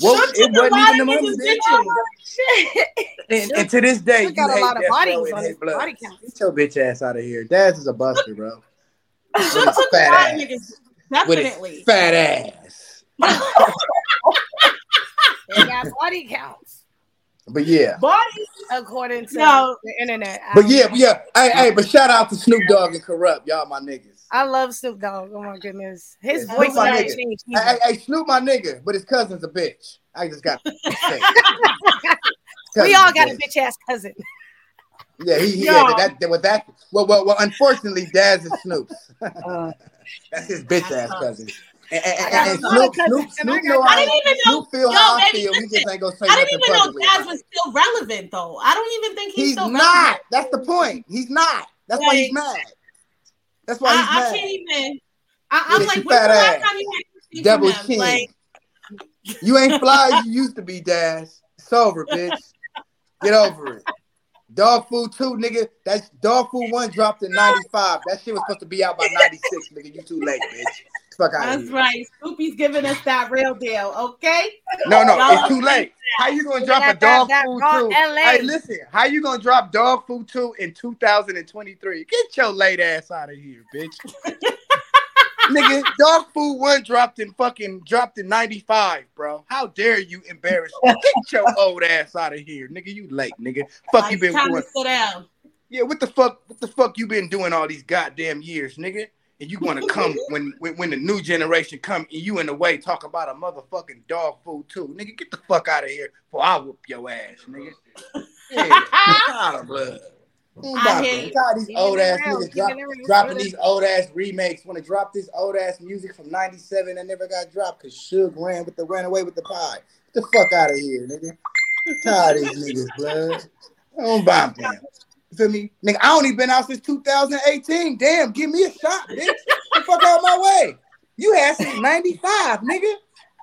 Speaker 11: Well,
Speaker 8: Suge
Speaker 11: it wasn't
Speaker 8: lot
Speaker 11: even the money, bitch.
Speaker 8: bitches.
Speaker 11: And, and to this day,
Speaker 6: Suge
Speaker 11: you
Speaker 6: got a
Speaker 11: hate
Speaker 6: lot of bodies on his
Speaker 11: blood.
Speaker 6: body count.
Speaker 11: Get your bitch ass out of here. Daz is a buster, bro. With his
Speaker 8: took a
Speaker 11: fat
Speaker 8: lot of
Speaker 11: ass.
Speaker 8: niggas.
Speaker 11: With his
Speaker 8: Definitely.
Speaker 11: fat ass. [LAUGHS]
Speaker 6: They got body counts
Speaker 11: But yeah.
Speaker 8: Bodies.
Speaker 6: according to
Speaker 8: No.
Speaker 6: the internet. I
Speaker 11: But yeah,
Speaker 6: know.
Speaker 11: but yeah. Hey, hey, but shout out to Snoop Dogg and Kurupt, y'all my niggas.
Speaker 6: I love Snoop Dogg. Oh my goodness, his
Speaker 11: Yeah,
Speaker 6: voice
Speaker 11: Snoop my nigga.
Speaker 6: changed.
Speaker 11: Hey, hey, hey, Snoop my nigga, but his cousin's a bitch. I just got to say. [LAUGHS]
Speaker 6: we all got a bitch ass cousin.
Speaker 11: Yeah, he, he yeah, that, that, with that. Well, well, well. Unfortunately, Daz is Snoop's. Uh, [LAUGHS] That's his bitch ass cousin. And, and, and, and
Speaker 8: got
Speaker 11: Snoop, Snoop,
Speaker 8: I
Speaker 11: Snoop know
Speaker 8: I
Speaker 11: how
Speaker 8: didn't even know-
Speaker 11: Snoop feel
Speaker 8: Yo,
Speaker 11: how I feel. He
Speaker 8: listen,
Speaker 11: just ain't gonna say
Speaker 8: I didn't even know
Speaker 11: publicly.
Speaker 8: Daz
Speaker 11: about
Speaker 8: was still relevant though. I don't even think he's,
Speaker 11: He's
Speaker 8: still
Speaker 11: not.
Speaker 8: relevant.
Speaker 11: That's the point. He's not. That's why he's mad. That's why he's
Speaker 8: I, I can't even. I, I'm
Speaker 11: Yeah,
Speaker 8: like, when's the last
Speaker 11: ass.
Speaker 8: time you had to see him?
Speaker 11: King.
Speaker 8: Like,
Speaker 11: You ain't fly as you used to be, Daz. It's over, bitch. Get over it. Dog Food 2, nigga. That's Dog Food 1 dropped in 95. That shit was supposed to be out by 96, nigga. You too late, bitch. Fuck out
Speaker 8: That's
Speaker 11: of here.
Speaker 8: right. Snoopy's giving us that real deal, okay?
Speaker 11: No, no,
Speaker 8: Y'all
Speaker 11: it's too late. How you gonna drop a dog
Speaker 8: that- that
Speaker 11: food
Speaker 8: raw
Speaker 11: two?
Speaker 8: LA.
Speaker 11: Hey, listen, how you gonna drop dog food two in 2023? Get your late ass out of here, bitch. [LAUGHS] Nigga, dog food one dropped in fucking dropped in 95, bro. How dare you embarrass me? Get your [LAUGHS] old ass out of here, nigga. You late, nigga. Fuck you been
Speaker 8: time
Speaker 11: doing.
Speaker 8: to sit down.
Speaker 11: Yeah, what the fuck? What the fuck you been doing all these goddamn years, nigga? And you want to come when, when when the new generation come and you in the way talk about a motherfucking dog food too, nigga? Get the fuck out of here, for I whoop your ass, nigga. Yeah, out of blood.
Speaker 8: I hear you.
Speaker 11: Tired of these old ass niggas drop,
Speaker 8: keeping it real.
Speaker 11: dropping these old ass remakes. Want to drop this old ass music from '97 that never got dropped because Suge ran with the ran away with the pie. Get the fuck out of here, nigga. Tired of these niggas, blood. I don't buy them. You feel me? Nigga, I only been out since 2018. Damn, give me a shot, bitch. Get the fuck out my way. You had since 95, nigga.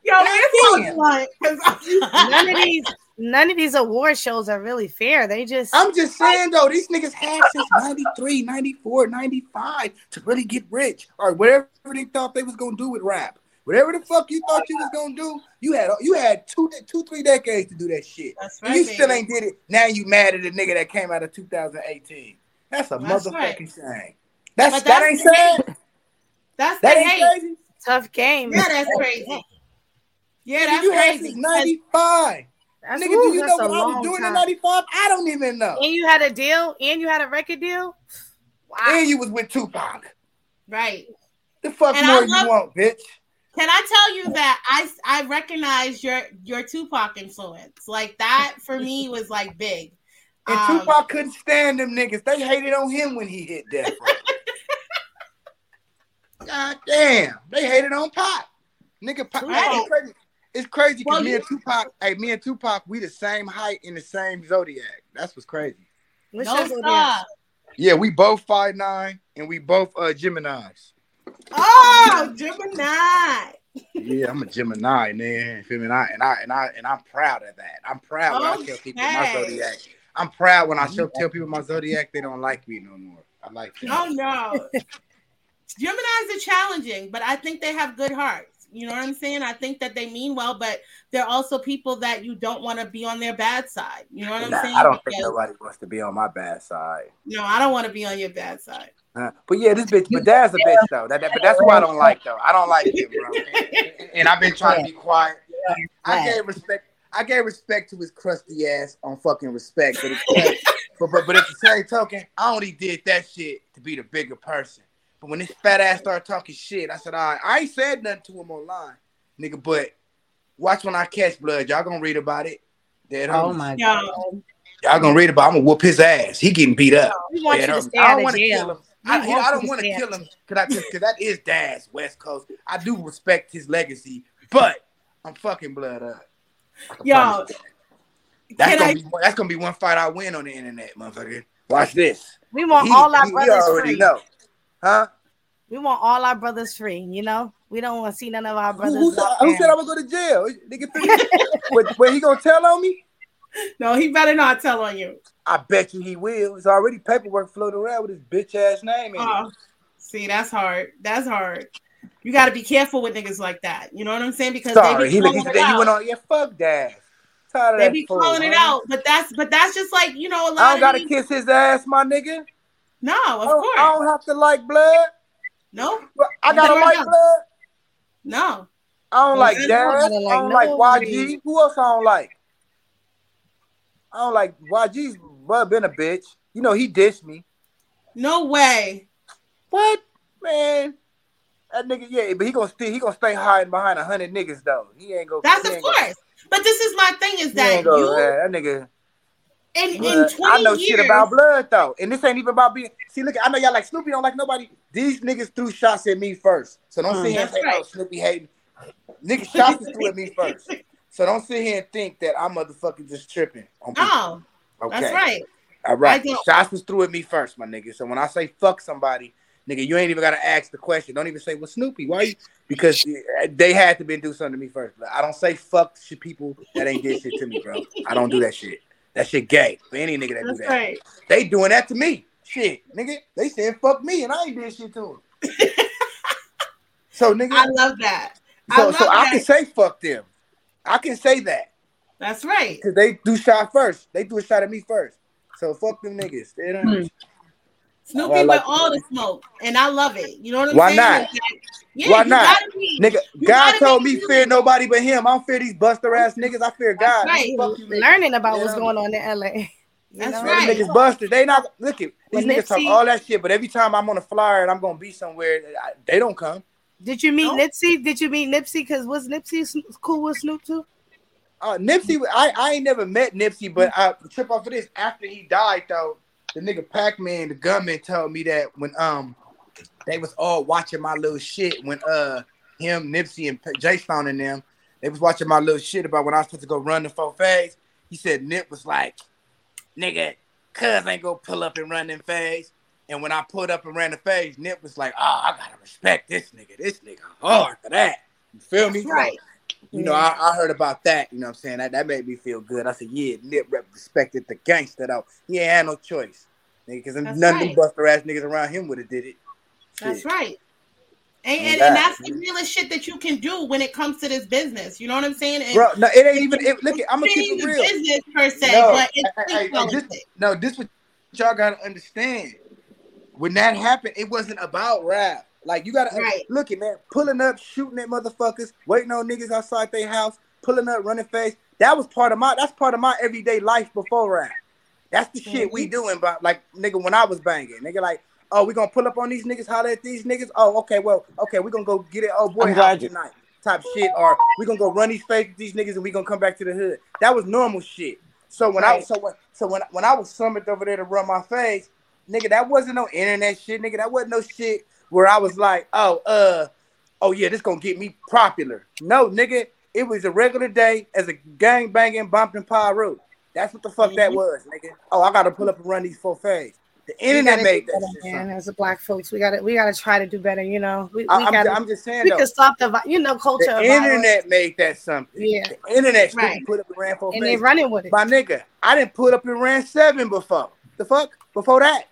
Speaker 8: Yo,
Speaker 11: Goddamn. [LAUGHS]
Speaker 6: none of these none of these award shows are really fair. They just
Speaker 11: I'm just saying though, these niggas had since 93, 94, 95 to really get rich or whatever they thought they was gonna do with rap. Whatever the fuck you thought you was gonna do, you had you had two, two, three decades to do that shit.
Speaker 8: That's
Speaker 11: And you
Speaker 8: right,
Speaker 11: still ain't did it. Now you mad at the nigga that came out of 2018. That's a
Speaker 8: That's
Speaker 11: motherfucking
Speaker 8: right.
Speaker 11: shame. That's,
Speaker 8: But
Speaker 11: that
Speaker 8: that's
Speaker 11: ain't
Speaker 8: saying.
Speaker 11: sad.
Speaker 8: That's
Speaker 11: That
Speaker 8: the
Speaker 11: ain't
Speaker 8: hate.
Speaker 11: crazy.
Speaker 6: tough game.
Speaker 8: Yeah, that's crazy. Yeah,
Speaker 11: Nigga,
Speaker 8: that's
Speaker 11: you had
Speaker 8: crazy.
Speaker 11: since 95.
Speaker 6: That's,
Speaker 11: Nigga,
Speaker 6: ooh,
Speaker 11: do you
Speaker 6: that's
Speaker 11: know
Speaker 6: a
Speaker 11: what I was
Speaker 6: long
Speaker 11: doing in 95? I don't even know.
Speaker 6: And you had a deal, and you had a record deal. Wow.
Speaker 11: And you was with Tupac.
Speaker 8: Right.
Speaker 11: The fuck
Speaker 8: And
Speaker 11: more
Speaker 8: I
Speaker 11: you want, bitch?
Speaker 8: Can I tell you that I I recognize your your Tupac influence? Like that for me was like big.
Speaker 11: And
Speaker 8: Um,
Speaker 11: Tupac couldn't stand them niggas. They hated on him when he hit death. [LAUGHS] God damn. They hated on Pop. Nigga, Pop.
Speaker 8: Right.
Speaker 11: It's crazy. It's crazy because
Speaker 8: Well,
Speaker 11: me
Speaker 8: you-
Speaker 11: and Tupac, hey, me and Tupac, we the same height in the same zodiac. That's what's crazy.
Speaker 6: What's
Speaker 8: No stop.
Speaker 11: Yeah, we both five nine and we both uh Geminis.
Speaker 8: Oh, Gemini.
Speaker 11: Yeah, I'm a Gemini, man. You feel me? And I and I and I and I'm proud of that. I'm proud when I tell people my zodiac. I'm proud when I show tell people my zodiac, they don't like me no more. I like that.
Speaker 8: Oh no. Geminis are challenging, but I think they have good hearts. You know what I'm saying? I think that they mean well, but they're also people that you don't want to be on their bad side. You know what I'm
Speaker 11: Nah,
Speaker 8: saying?
Speaker 11: I don't think
Speaker 8: Because-
Speaker 11: nobody wants to be on my bad side.
Speaker 8: no, I don't want to be on your bad side.
Speaker 11: Uh, but yeah, this bitch, but that's a bitch though. That, that- but that's what I don't like though. I don't like him, bro. And, and I've been trying to be quiet. I gave respect. I gave respect to his crusty ass on fucking respect, but, it's, but, but but at the same token, I only did that shit to be the bigger person. But when this fat ass started talking shit, I said, all right, I ain't said nothing to him online, nigga. But watch when I catch blood, y'all gonna read about it. Dead
Speaker 4: Oh
Speaker 11: homies.
Speaker 4: my god.
Speaker 11: Y'all gonna read about? I'm gonna whoop his ass. He getting beat up.
Speaker 6: We want
Speaker 11: Dead
Speaker 6: you to stay
Speaker 11: I
Speaker 6: out
Speaker 11: don't
Speaker 6: of
Speaker 11: want to
Speaker 6: jail.
Speaker 11: kill him.
Speaker 6: We
Speaker 11: I, I don't want to kill him because that is Dad's West Coast. I do respect his legacy, but I'm fucking blood up.
Speaker 8: Yo,
Speaker 11: that's gonna
Speaker 8: I-
Speaker 11: be one- that's gonna be one fight I win on the internet, motherfucker. Watch this.
Speaker 6: We want
Speaker 11: He-
Speaker 6: all our
Speaker 11: he- we
Speaker 6: brothers
Speaker 11: already
Speaker 6: free.
Speaker 11: know, huh?
Speaker 6: We want all our brothers free. You know, we don't want to see none of our brothers.
Speaker 11: who, said, who said I'm gonna go to jail? Nigga, but [LAUGHS] he gonna tell on me?
Speaker 8: No, he better not tell on you.
Speaker 11: I bet you he will. It's already paperwork floating around with his bitch ass name in it.
Speaker 8: Oh, see, that's hard. That's hard. You got to be careful with niggas like that. You know what I'm saying? Because
Speaker 11: Sorry,
Speaker 8: they
Speaker 11: he,
Speaker 8: be
Speaker 11: he
Speaker 8: calling
Speaker 11: said
Speaker 8: it
Speaker 11: that you went on. Yeah, fuck that. Tired of
Speaker 8: They
Speaker 11: that
Speaker 8: be
Speaker 11: fool,
Speaker 8: calling it out, but that's but that's just like you know a lot
Speaker 11: I don't gotta
Speaker 8: these-
Speaker 11: kiss his ass, my nigga.
Speaker 8: No, of
Speaker 11: I don't,
Speaker 8: course.
Speaker 11: I don't have to like blood.
Speaker 8: No,
Speaker 11: I gotta like
Speaker 8: know.
Speaker 11: blood.
Speaker 8: no.
Speaker 11: I don't
Speaker 8: You
Speaker 11: like
Speaker 8: gotta
Speaker 6: like
Speaker 11: I don't like
Speaker 6: nobody.
Speaker 11: YG. Who else I don't like? I don't like YG's but been a bitch. You know he dissed me.
Speaker 8: No way.
Speaker 11: What man? That nigga, yeah, but he gonna stay. He gonna stay hiding behind a hundred niggas though. He ain't go.
Speaker 8: That's of course. But this is my thing is that
Speaker 11: go-
Speaker 8: you
Speaker 11: yeah, that nigga.
Speaker 8: in, in
Speaker 11: Blood.
Speaker 8: 20
Speaker 11: I know
Speaker 8: years,
Speaker 11: shit about blood though, and this ain't even about being. See, look, I know y'all like Snoopy don't like nobody. These niggas threw shots at me first, so don't
Speaker 8: Mm.
Speaker 11: and
Speaker 8: That's
Speaker 11: say, "Oh,
Speaker 8: right.
Speaker 11: Snoopy hating." Niggas shots threw at me first, [LAUGHS] so don't sit here and think that I'm motherfucking just tripping on people.
Speaker 8: Oh, no,
Speaker 11: okay,
Speaker 8: that's right.
Speaker 11: All right,
Speaker 8: I
Speaker 11: shots was threw at me first, my nigga. So when I say fuck somebody, nigga, you ain't even gotta ask the question. Don't even say, "Well, Snoopy, why you?" Because they had to been do something to me first. But I don't say fuck shit people that ain't did shit to me, bro. I don't do that shit. That shit gay for any nigga that
Speaker 8: That's
Speaker 11: do that.
Speaker 8: right.
Speaker 11: They doing that to me. Shit, nigga. They said fuck me and I ain't did shit to them. [LAUGHS] so nigga,
Speaker 8: I love that. I
Speaker 11: so
Speaker 8: love
Speaker 11: so I can say fuck them. I can say that
Speaker 8: That's right.
Speaker 11: because they do shot first. They do a shot at me first. So fuck them niggas. They don't. Hmm.
Speaker 8: Snoopy
Speaker 11: I like
Speaker 8: with all the smoke, and I love it. You know what I'm
Speaker 11: Why
Speaker 8: saying?
Speaker 11: not?
Speaker 8: Like, yeah,
Speaker 11: Why not?
Speaker 8: gotta be-
Speaker 11: Nigga,
Speaker 8: you
Speaker 11: God told
Speaker 8: be
Speaker 11: me fear nobody but him. I don't fear these buster ass niggas. I fear God.
Speaker 6: right.
Speaker 11: Fuck you.
Speaker 6: Learning about what's going on in LA. You
Speaker 8: That's
Speaker 6: know?
Speaker 11: Man, them niggas busted. They not look at these
Speaker 6: When
Speaker 11: niggas talk all that shit, but every time I'm on a flyer and I'm gonna be somewhere, I- they don't come.
Speaker 6: Did you meet Nipsey? Did you meet Nipsey? Because was Nipsey cool with Snoop too?
Speaker 11: Uh, Nipsey, I, I ain't never met Nipsey, but I trip off of this. After he died, though, the nigga Pac-Man, the gunman, told me that when um they was all watching my little shit when uh him, Nipsey, and J Stone and them, they was watching my little shit about when I was supposed to go run the four phase. He said Nip was like, nigga, cuz ain't gonna pull up and run them phase. And when I pulled up and ran the phase, Nip was like, oh, I gotta respect this nigga. This nigga hard for that. You feel me?
Speaker 8: That's right.
Speaker 11: You know, I, I heard about that. You know what I'm saying? That, that made me feel good. I said, yeah, Nip rep respected the gangster though. He ain't had no choice. Because none
Speaker 8: That's
Speaker 11: of them buster ass niggas around him would have did it.
Speaker 8: That's
Speaker 11: Shit.
Speaker 8: right. And,
Speaker 11: And
Speaker 8: and, that's the realest shit that you can do when it comes to this business. You know what I'm saying? And
Speaker 11: Bro, no, it ain't even. It, look, I'm gonna keep it real.
Speaker 8: business per se,
Speaker 11: No, this, no, this what y'all gotta understand. When that happened, it wasn't about rap. Like you gotta
Speaker 8: Right.
Speaker 11: look at man, pulling up, shooting at motherfuckers, waiting on niggas outside their house, pulling up, running face. That was part of my. That's part of my everyday life before rap. That's the shit we
Speaker 8: Mm-hmm.
Speaker 11: doing. But like nigga, when I was banging, nigga, like. Oh, we gonna pull up on these niggas, holler at these niggas. Oh, okay, well, okay, we gonna go get it. Oh boy,
Speaker 5: I'm
Speaker 11: house
Speaker 5: glad you-
Speaker 11: tonight, type shit. Or we gonna go run these face with these niggas, and we gonna come back to the hood. That was normal shit. So when I
Speaker 8: Right.
Speaker 11: so when so when when I was summoned over there to run my face, nigga, that wasn't no internet shit, nigga. That wasn't no shit where I was like, oh, uh, oh yeah, this gonna get me popular. No, nigga, it was a regular day as a gang banging bumping Piru. That's what the fuck that was, nigga. Oh, I gotta pull up and run these four phase. The internet made that
Speaker 6: better,
Speaker 11: shit.
Speaker 6: man. As a black folks, we gotta we gotta try to do better. You know, we, we
Speaker 11: I'm,
Speaker 6: gotta.
Speaker 11: I'm just saying
Speaker 6: we
Speaker 11: though.
Speaker 6: can stop the you know culture.
Speaker 11: The
Speaker 6: of violence.
Speaker 11: internet made that something.
Speaker 6: Yeah.
Speaker 11: The internet
Speaker 6: Right.
Speaker 11: put up and ran for
Speaker 6: And they running with it.
Speaker 11: My nigga, I didn't put up and ran seven before. The fuck? Before that.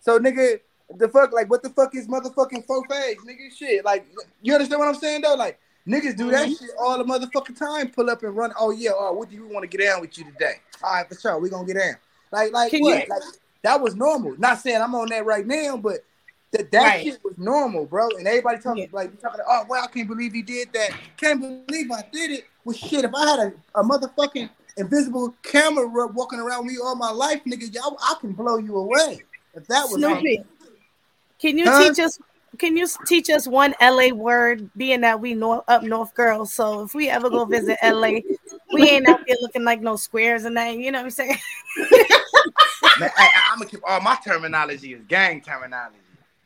Speaker 11: So nigga, the fuck, like what the fuck is motherfucking four phase, nigga? Shit. Like you understand what I'm saying though? Like niggas do that
Speaker 8: Mhm.
Speaker 11: shit all the motherfucking time. Pull up and run. Oh yeah, oh, what do you want to get down with you today? All right, for sure. We gonna get down. Like, like
Speaker 8: Can
Speaker 11: what?
Speaker 8: you-
Speaker 11: Like that was normal. Not saying I'm on that right now, but that, that
Speaker 8: Right.
Speaker 11: shit was normal, bro. And everybody talking like talking, oh well, I can't believe he did that. Can't believe I did it. Well, shit, if I had a, a motherfucking invisible camera walking around me all my life, nigga, y'all, I can blow you away. If that was
Speaker 6: Snoopy, can you
Speaker 11: Huh?
Speaker 6: teach us? Can you teach us one LA word? Being that we north up north girls, so if we ever go visit LA, we ain't out there looking like no squares and that. You know what I'm saying?
Speaker 11: Man, I, am gonna keep all my terminology is gang terminology.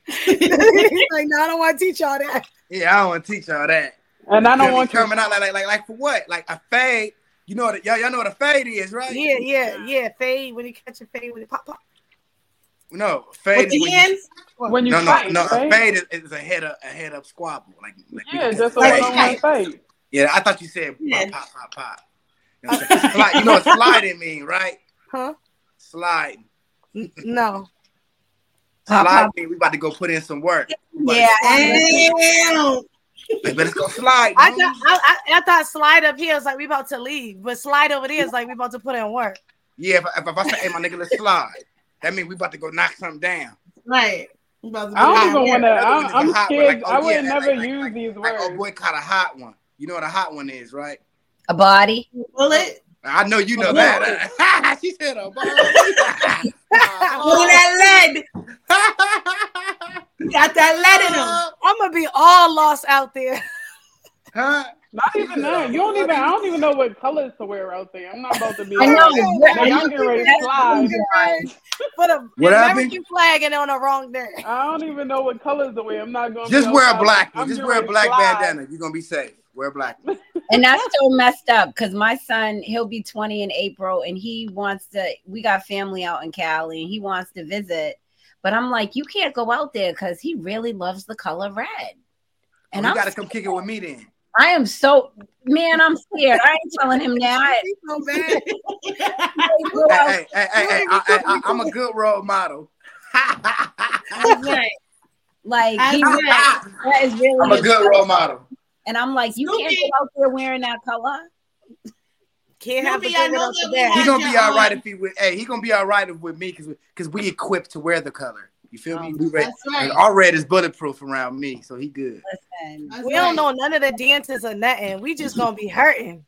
Speaker 11: [LAUGHS]
Speaker 6: Like, no, I don't want to teach y'all that.
Speaker 11: Yeah, I don't want to teach y'all that.
Speaker 9: And I don't want you-
Speaker 11: terminology like, like like for what? Like a fade. You know what? Y'all, y'all know what a fade is, right?
Speaker 6: Yeah, yeah, yeah. Fade when you catch a fade when it pop pop.
Speaker 11: No, fade
Speaker 6: With
Speaker 11: is
Speaker 6: the
Speaker 11: when
Speaker 6: hands?
Speaker 11: You,
Speaker 9: When you
Speaker 11: no,
Speaker 9: fight,
Speaker 11: no, no.
Speaker 9: right?
Speaker 11: A fade is, is a head up, a head up squabble. Like, like
Speaker 9: Yeah, just a
Speaker 11: fade.
Speaker 9: one-on-one fight.
Speaker 11: Yeah, I thought you said
Speaker 8: Yeah.
Speaker 11: pop, pop, pop, pop. You know, what I'm? Slide- you know what sliding mean, right?
Speaker 6: Huh?
Speaker 11: Slide.
Speaker 6: N- No.
Speaker 11: Slide mean we about to go put in some work. We about
Speaker 6: Yeah.
Speaker 11: to- Like, let's go slide.
Speaker 6: I
Speaker 11: homie.
Speaker 6: thought I, I, I thought slide up here is like we about to leave, but slide over there is like we about to put in work.
Speaker 11: Yeah, if, if, if I say, hey, my nigga, let's slide, that means we about to go knock something down.
Speaker 8: Right. I'm about to
Speaker 9: I don't even want to. I'm,
Speaker 11: ones is a
Speaker 9: I'm scared.
Speaker 11: like, oh,
Speaker 9: I would
Speaker 11: yeah,
Speaker 9: never
Speaker 11: like-
Speaker 9: use these
Speaker 11: Like, oh boy, caught a hot one. You know what a hot one is, right?
Speaker 4: A body.
Speaker 8: Bullet.
Speaker 11: I know you know
Speaker 8: A
Speaker 11: that. [LAUGHS] she said a ball. [LAUGHS]
Speaker 8: Pull that lead. [LAUGHS] Got that lead in him.
Speaker 6: I'm gonna be all lost out there.
Speaker 11: Huh?
Speaker 9: Not even that. You don't even. I don't even know what colors to wear out there. I'm not about to be.
Speaker 4: I know.
Speaker 9: like,
Speaker 4: Yeah,
Speaker 9: nigga,
Speaker 4: I
Speaker 9: I'm getting ready to slide.
Speaker 6: For the
Speaker 11: What
Speaker 6: American flag and on the wrong day.
Speaker 9: I don't even know what colors to wear. I'm not going.
Speaker 11: Just
Speaker 9: be
Speaker 11: wear a black one. Just wear a black
Speaker 9: slide.
Speaker 11: bandana. You're gonna be safe. Wear a black one. [LAUGHS]
Speaker 4: And that's so messed up because my son, he'll be 20 in April and he wants to. We got family out in Cali and he wants to visit. But I'm like, you can't go out there because he really loves the color red. And
Speaker 11: oh,
Speaker 4: you
Speaker 11: gotta come kick it with me then.
Speaker 4: I am so man. I'm scared. I ain't telling him now. I, [LAUGHS]
Speaker 6: so bad.
Speaker 11: Hey, hey, hey, hey, hey, I, I, I, am a good role model.
Speaker 4: Like
Speaker 6: I
Speaker 4: he
Speaker 6: know.
Speaker 4: really- that is really.
Speaker 11: I'm a good
Speaker 4: color.
Speaker 11: role model.
Speaker 4: And I'm like, you can't go out there wearing that color.
Speaker 6: Can't have
Speaker 8: Snoopy,
Speaker 6: a
Speaker 8: I
Speaker 6: good
Speaker 8: know that
Speaker 6: to
Speaker 8: we
Speaker 6: that.
Speaker 8: had
Speaker 11: He gonna be all right
Speaker 8: um,
Speaker 11: if he with. Hey, he gonna be all right with me because because we equipped to wear the color. You feel me? Um, we ready.
Speaker 8: That's right.
Speaker 11: And Our red is bulletproof around me, so he good.
Speaker 4: Listen,
Speaker 6: We
Speaker 8: right.
Speaker 6: don't know none of the dances or nothing. We just gonna be hurting.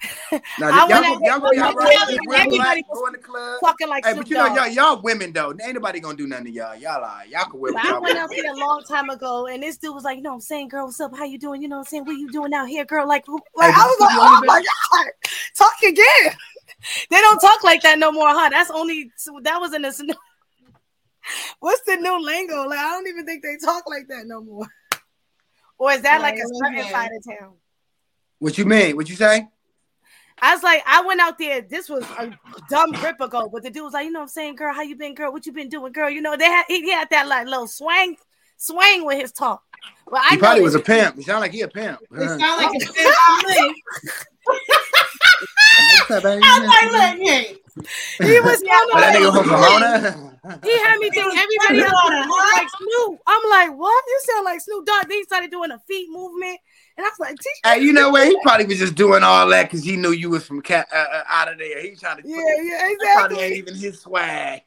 Speaker 6: [LAUGHS]
Speaker 11: Now,
Speaker 6: I
Speaker 11: y'all,
Speaker 6: went
Speaker 11: gonna,
Speaker 6: out
Speaker 11: y'all gonna be all right.
Speaker 6: everybody-
Speaker 11: Just wear go in the club.
Speaker 6: Fucking like
Speaker 11: Hey, but you know, y'all, y'all women though. Ain't nobody gonna do nothing to y'all. Y'all are. Y'all can wear what
Speaker 6: I
Speaker 11: y'all
Speaker 6: went out there a long time ago, and this dude was like, "You know, what I'm saying, girl, what's up? How you doing? You know, what I'm saying, what you doing out here, girl? Like, like
Speaker 11: Hey,
Speaker 6: I was like, oh
Speaker 11: see
Speaker 6: my god, [LAUGHS] talk again. [LAUGHS] they don't talk like that no more, huh? That's only that was in the. [LAUGHS] What's the new lingo? Like, I don't even think they talk like that no more. [LAUGHS] Or is that like a certain side of town?
Speaker 11: What you mean? What you say?
Speaker 6: I was like, I went out there. This was a dumb grip ago, but the dude was like, you know what I'm saying, girl, how you been, girl? What you been doing, girl? You know, they had he had that like little swang, swang with his talk. Well, I
Speaker 11: He
Speaker 6: know
Speaker 11: probably was a pimp. He sound like he a pimp.
Speaker 8: It
Speaker 11: Huh.
Speaker 8: sound like [LAUGHS] a fit to me.
Speaker 11: What's up, baby?
Speaker 8: I'm like,
Speaker 6: He was
Speaker 11: Oh, that nigga from Pomona.
Speaker 6: He had me think everybody else was like Snoop. I'm like, what? You sound like Snoop Dogg. Then he started doing a feet movement, and I was like, "Teach
Speaker 11: Hey, you know what? He [LAUGHS] probably was just doing all that because he knew you was from cat, uh, uh, out of there. He trying to.
Speaker 6: Yeah, yeah,
Speaker 11: That probably ain't even his swag.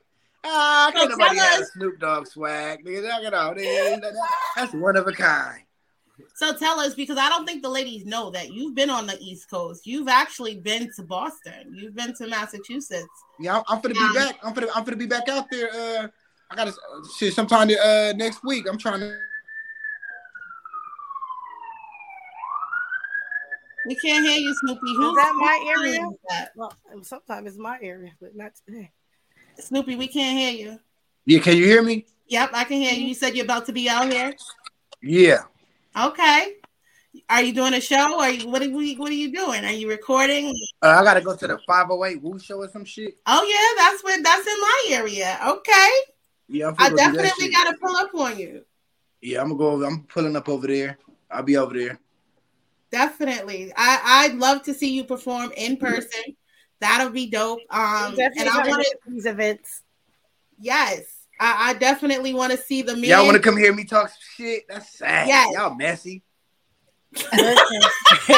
Speaker 11: Ah,
Speaker 8: So
Speaker 11: can't nobody
Speaker 8: tell
Speaker 11: have a Snoop Dogg swag. Nigga, knock it off. Nigga, that- that- That's one of a kind.
Speaker 8: So tell us, because I don't think the ladies know that you've been on the East Coast. You've actually been to Boston. You've been to Massachusetts.
Speaker 11: Yeah, I'm, I'm gonna
Speaker 8: Um,
Speaker 11: be back. I'm gonna I'm gonna be back out there. Uh, I gotta shit sometime uh next week. I'm trying to.
Speaker 8: We can't hear you, Snoopy. Who's
Speaker 6: Is that my area?
Speaker 8: that?
Speaker 6: Well, sometimes it's my area, but not today.
Speaker 8: Snoopy, we can't hear you.
Speaker 11: Yeah, can you hear me?
Speaker 8: Yep, I can hear you. You said you're about to be out here.
Speaker 11: Yeah.
Speaker 8: Okay. Are you doing a show? Are you what are we what are you doing? Are you recording?
Speaker 11: Uh, I gotta go to the 508 Woo show or some shit.
Speaker 8: Oh yeah, that's what that's in my area. Okay.
Speaker 11: Yeah, I'm
Speaker 8: I
Speaker 11: finna go do that
Speaker 8: definitely
Speaker 11: shit.
Speaker 8: gotta pull up on you.
Speaker 11: Yeah, I'm gonna go over. I'm pulling up over there. I'll be over there.
Speaker 8: Definitely. I I'd love to see you perform in person. That'll be dope. Um
Speaker 6: Definitely
Speaker 8: and I want
Speaker 6: go
Speaker 8: to
Speaker 6: to these events.
Speaker 8: yes. I, I definitely want to see the men.
Speaker 11: Y'all want to come hear me talk shit? That's sad.
Speaker 8: Yes.
Speaker 11: Y'all messy.
Speaker 6: I'm
Speaker 11: messy. [LAUGHS]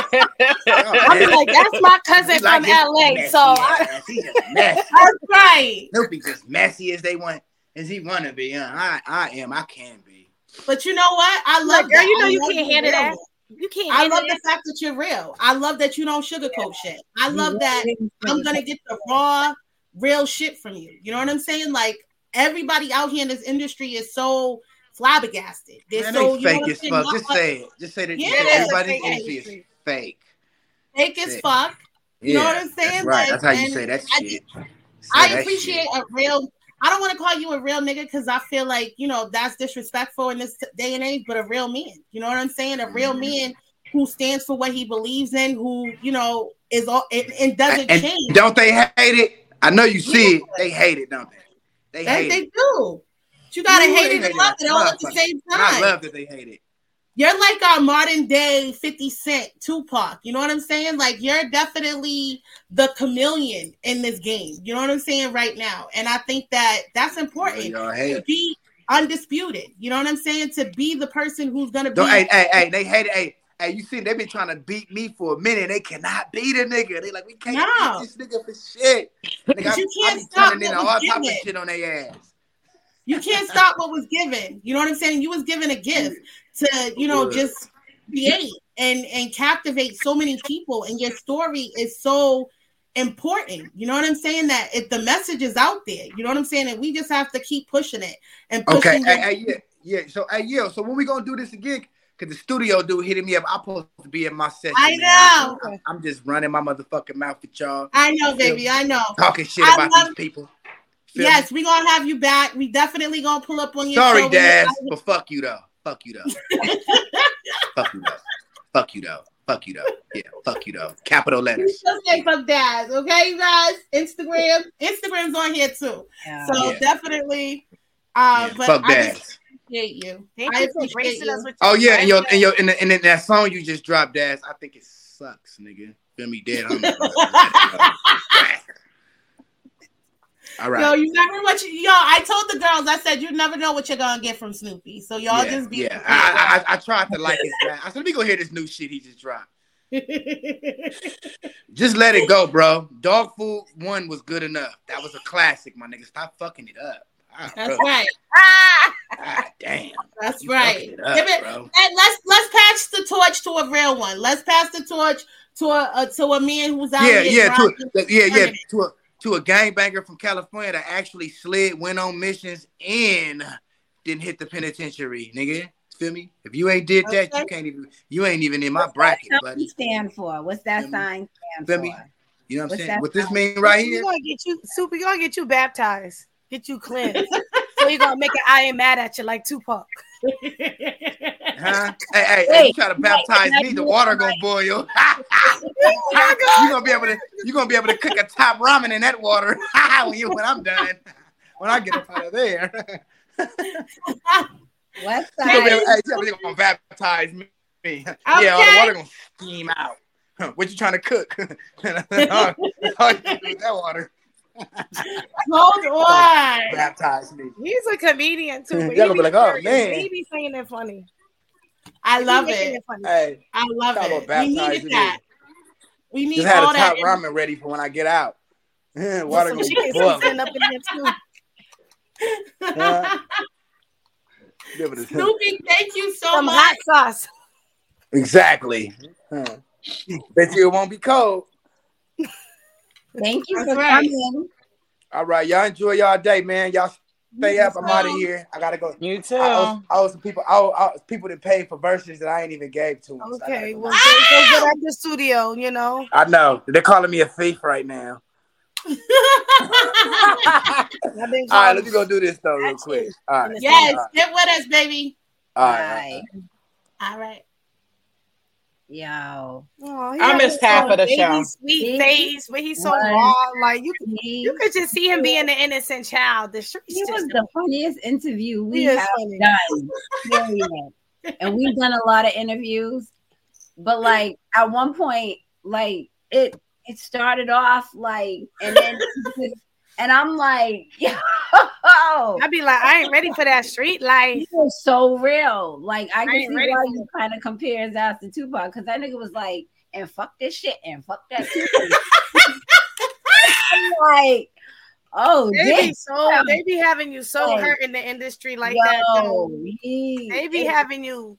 Speaker 6: like, that's my cousin
Speaker 11: You like
Speaker 6: from
Speaker 11: his
Speaker 6: LA.
Speaker 11: messy
Speaker 6: So I,
Speaker 11: ass. He just messy. [LAUGHS]
Speaker 8: That's right.
Speaker 11: Snoopy just messy as they want, as he want to be. Huh? I, I am. I can be.
Speaker 8: But you know what? I love
Speaker 6: like, girl, you know
Speaker 8: I
Speaker 6: you can't handle that. You can't.
Speaker 8: I love the
Speaker 6: that.
Speaker 8: fact that you're real. I love that you don't sugarcoat shit. I love that I'm gonna get the raw, real shit from you. You know what I'm saying? Like everybody out here in this industry is so flabbergasted. They're
Speaker 11: Man,
Speaker 8: so
Speaker 11: they fake as fuck.
Speaker 8: Not
Speaker 11: Just
Speaker 8: like-
Speaker 11: say it. Just say that.
Speaker 8: Yeah,
Speaker 11: just say
Speaker 8: it's
Speaker 11: everybody's
Speaker 8: fake
Speaker 11: industry is
Speaker 8: industry.
Speaker 11: fake.
Speaker 8: fake as fuck. You know what I'm saying?
Speaker 11: That's right.
Speaker 8: Like,
Speaker 11: That's how you say that
Speaker 8: I-
Speaker 11: shit. Say
Speaker 8: I
Speaker 11: that
Speaker 8: appreciate
Speaker 11: shit.
Speaker 8: a real. I don't want to call you a real nigga because I feel like you know that's disrespectful in this day and age. But a real man, you know what I'm saying? A real
Speaker 11: Mm-hmm.
Speaker 8: man who stands for what he believes in, who you know is all and, and doesn't
Speaker 11: And
Speaker 8: change.
Speaker 11: don't they hate it? I know you see it. They hate it, don't they? They
Speaker 8: They,
Speaker 11: hate
Speaker 8: they do. But you gotta
Speaker 11: Ooh,
Speaker 8: hate it and love
Speaker 11: it
Speaker 8: all at the same
Speaker 11: And I love that they hate it.
Speaker 8: You're like our modern day 50 Cent, Tupac. You know what I'm saying? Like you're definitely the chameleon in this game. You know what I'm saying right now? And I think that that's important to be undisputed. You know what I'm saying? To be the person who's gonna be
Speaker 11: hey, hey, hey, they hate it. Hey, hey, you see, they've been trying to beat me for a minute. They cannot beat a nigga. They like, we can't
Speaker 8: No.
Speaker 11: beat this nigga for shit. Nigga,
Speaker 8: But you
Speaker 11: I
Speaker 8: can't
Speaker 11: be
Speaker 8: stop
Speaker 11: turning into
Speaker 8: what
Speaker 11: all
Speaker 8: was
Speaker 11: type of
Speaker 8: given.
Speaker 11: shit on their ass.
Speaker 8: You can't stop what was given. You know what I'm saying? You was given a gift to, you know,
Speaker 11: Good.
Speaker 8: just create and and captivate so many people. And your story is so important. You know what I'm saying? That if the message is out there, you know what I'm saying? And we just have to keep pushing it and
Speaker 11: Okay,
Speaker 8: pushing
Speaker 11: hey, hey, yeah, yeah. So, hey, yeah. So when we gonna do this again? Cause the studio dude hitting me up. I'm supposed to be in my session.
Speaker 8: I know.
Speaker 11: I'm, I'm just running my motherfucking mouth with y'all.
Speaker 8: I know, baby. I know.
Speaker 11: Talking shit
Speaker 8: I
Speaker 11: about
Speaker 8: love-
Speaker 11: these people. Feel
Speaker 8: Yes, we gonna have you back. We definitely gonna pull up on
Speaker 11: me?
Speaker 8: your
Speaker 11: Sorry,
Speaker 8: show when you're
Speaker 11: Daz, but fuck you though. Fuck you though. [LAUGHS] fuck you though. Fuck you though. Fuck you though. Yeah, fuck you though. Capital letters.
Speaker 8: Just say fuck Daz, okay, you guys? Instagram, Instagram's on here too.
Speaker 4: Yeah.
Speaker 8: So
Speaker 11: Yeah.
Speaker 8: definitely. Uh,
Speaker 11: Yeah,
Speaker 8: but
Speaker 11: fuck
Speaker 8: I just, appreciate you.
Speaker 6: Thank
Speaker 8: I
Speaker 6: you for gracing
Speaker 8: you.
Speaker 6: us with
Speaker 11: Oh yeah, and your
Speaker 6: presence.
Speaker 11: and your and, the, and then that song you just dropped, Daz. I think it sucks, nigga. Feel me, dead. homie. [LAUGHS] All right.
Speaker 8: Yo, you never what you, yo. I told the girls. I said you never know what you're gonna get from Snoopy. So y'all
Speaker 11: yeah,
Speaker 8: just be
Speaker 11: yeah. I, I, I, I tried to like his rap. I said, let me go hear this new shit he just dropped. [LAUGHS] Just let it go, bro. Dogg Food one was good enough. That was a classic, my nigga. Stop fucking it up. Ah,
Speaker 8: That's
Speaker 11: bro.
Speaker 8: right.
Speaker 11: God [LAUGHS] damn.
Speaker 8: That's
Speaker 11: You
Speaker 8: right.
Speaker 11: it up,
Speaker 8: Give it,
Speaker 11: bro.
Speaker 8: and let's let's pass the torch to a real one. Let's pass the torch to a, a to a man who's out
Speaker 11: Yeah,
Speaker 8: here.
Speaker 11: yeah, to a, yeah, yeah,
Speaker 8: Turning
Speaker 11: to a to a gangbanger from California that actually slid, went on missions, and didn't hit the penitentiary, nigga. Feel me? If you ain't did that, you can't even. You ain't even in my
Speaker 4: What's
Speaker 11: bracket,
Speaker 4: that
Speaker 11: buddy.
Speaker 4: stand for? What's that sign stand
Speaker 11: Feel
Speaker 4: for?
Speaker 11: me? You know what I'm
Speaker 4: What's
Speaker 11: saying?
Speaker 4: that
Speaker 11: What this
Speaker 4: sign?
Speaker 11: mean right
Speaker 6: We're
Speaker 11: here?
Speaker 6: gonna get you super. We're gonna get you baptized, get you cleansed. so you're gonna make it. I ain't mad at you like Tupac.
Speaker 11: Huh? Hey, hey, hey, you
Speaker 6: Wait,
Speaker 11: try to baptize me, the water
Speaker 6: for
Speaker 11: gonna boil. [LAUGHS] you
Speaker 6: Oh
Speaker 11: gonna be able to you gonna be able to cook a top ramen in that water [LAUGHS] when you when I'm done. When I get up out of there. [LAUGHS]
Speaker 4: West
Speaker 11: You're gonna, be able, hey, you gonna baptize me. Yeah, all the water gonna steam out. What you trying to cook? all, all you do with that water.
Speaker 8: Hold [LAUGHS] on.
Speaker 11: Baptize me.
Speaker 6: He's a comedian too. [LAUGHS] But
Speaker 11: Y'all
Speaker 6: he
Speaker 11: gonna be like, oh, man.
Speaker 6: he be saying it funny.
Speaker 8: I love
Speaker 6: making
Speaker 8: it.
Speaker 6: funny.
Speaker 11: Hey,
Speaker 8: I love it. We needed
Speaker 11: me.
Speaker 8: that. We need
Speaker 11: Just had
Speaker 8: all
Speaker 11: a top
Speaker 8: that.
Speaker 11: ramen ready for when I get out. [LAUGHS] water
Speaker 6: With
Speaker 11: gonna
Speaker 6: some
Speaker 11: be
Speaker 6: chicken
Speaker 11: boiling.
Speaker 6: sitting up in there too.
Speaker 11: Huh? Be able to-
Speaker 8: Snoopy, thank you so
Speaker 6: Some
Speaker 8: much.
Speaker 6: hot sauce.
Speaker 11: Exactly. Huh. Bet you it won't be cold.
Speaker 4: Thank you for
Speaker 8: right.
Speaker 4: coming.
Speaker 11: All right, y'all enjoy y'all day, man. Y'all stay
Speaker 8: You
Speaker 11: up. I'm out of here. I gotta go.
Speaker 5: You too.
Speaker 11: I owe, I owe some people. I owe, I owe people that paid for verses that I ain't even gave to them. so
Speaker 6: Okay,
Speaker 11: go.
Speaker 6: well, go, go get at the studio. You know.
Speaker 11: I know they're calling me a thief right now. [LAUGHS] All right, let me go do this though, real quick. All right.
Speaker 8: Yes,
Speaker 11: All right.
Speaker 8: get with us, baby.
Speaker 11: All right.
Speaker 8: All right.
Speaker 4: Yo.
Speaker 6: Oh,
Speaker 5: I missed half of the show.
Speaker 6: Sweet face, but he's so raw. Like you, could- you could just see him being the innocent child. The streets
Speaker 4: he was the funniest interview we have
Speaker 6: funny.
Speaker 4: done. And we've done a lot of interviews, but like at one point, like it it started off like and then [LAUGHS] and I'm like, [LAUGHS] yo,
Speaker 6: I'd be like, I ain't ready for that street life.
Speaker 4: was so real. Like I
Speaker 6: I
Speaker 4: can see why you kind of compare his ass to Tupac because that nigga was like, and fuck this shit and fuck that [LAUGHS] like, oh,
Speaker 6: They be so they be having you so
Speaker 4: Like,
Speaker 6: hurt in the industry like
Speaker 4: Yo,
Speaker 6: that. Though.
Speaker 4: he,
Speaker 6: They be
Speaker 4: it-
Speaker 6: having you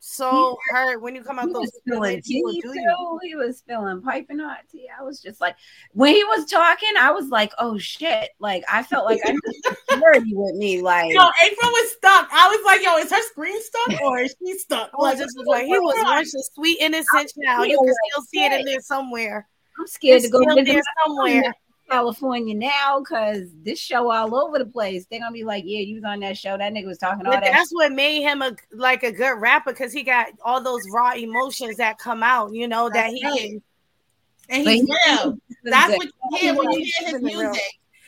Speaker 6: so hurt when you come out
Speaker 4: he
Speaker 6: those
Speaker 4: was spilling tea
Speaker 6: do you.
Speaker 4: He was feeling piping hot tea. I was just like, when he was talking, I was like, oh shit! Like I felt like I had security with me. [LAUGHS] Like
Speaker 8: Yo, April was stuck. I was like, yo, is her screen stuck or is she stuck?
Speaker 6: I just was like he was once a sweet innocent child. You can still see it in there somewhere.
Speaker 4: I'm scared to go
Speaker 6: still
Speaker 4: visit
Speaker 6: there
Speaker 4: my
Speaker 6: somewhere.
Speaker 4: Family in California now because this show all over the place. They're gonna be like, yeah, you was on that show. That nigga was talking all
Speaker 6: But
Speaker 4: that.
Speaker 6: that's what made him a like a good rapper because he got all those raw emotions that come out. You know that he
Speaker 8: That's
Speaker 6: can.
Speaker 8: And he's
Speaker 4: he-
Speaker 8: real.
Speaker 4: he-
Speaker 8: That's what you hear when you hear his music.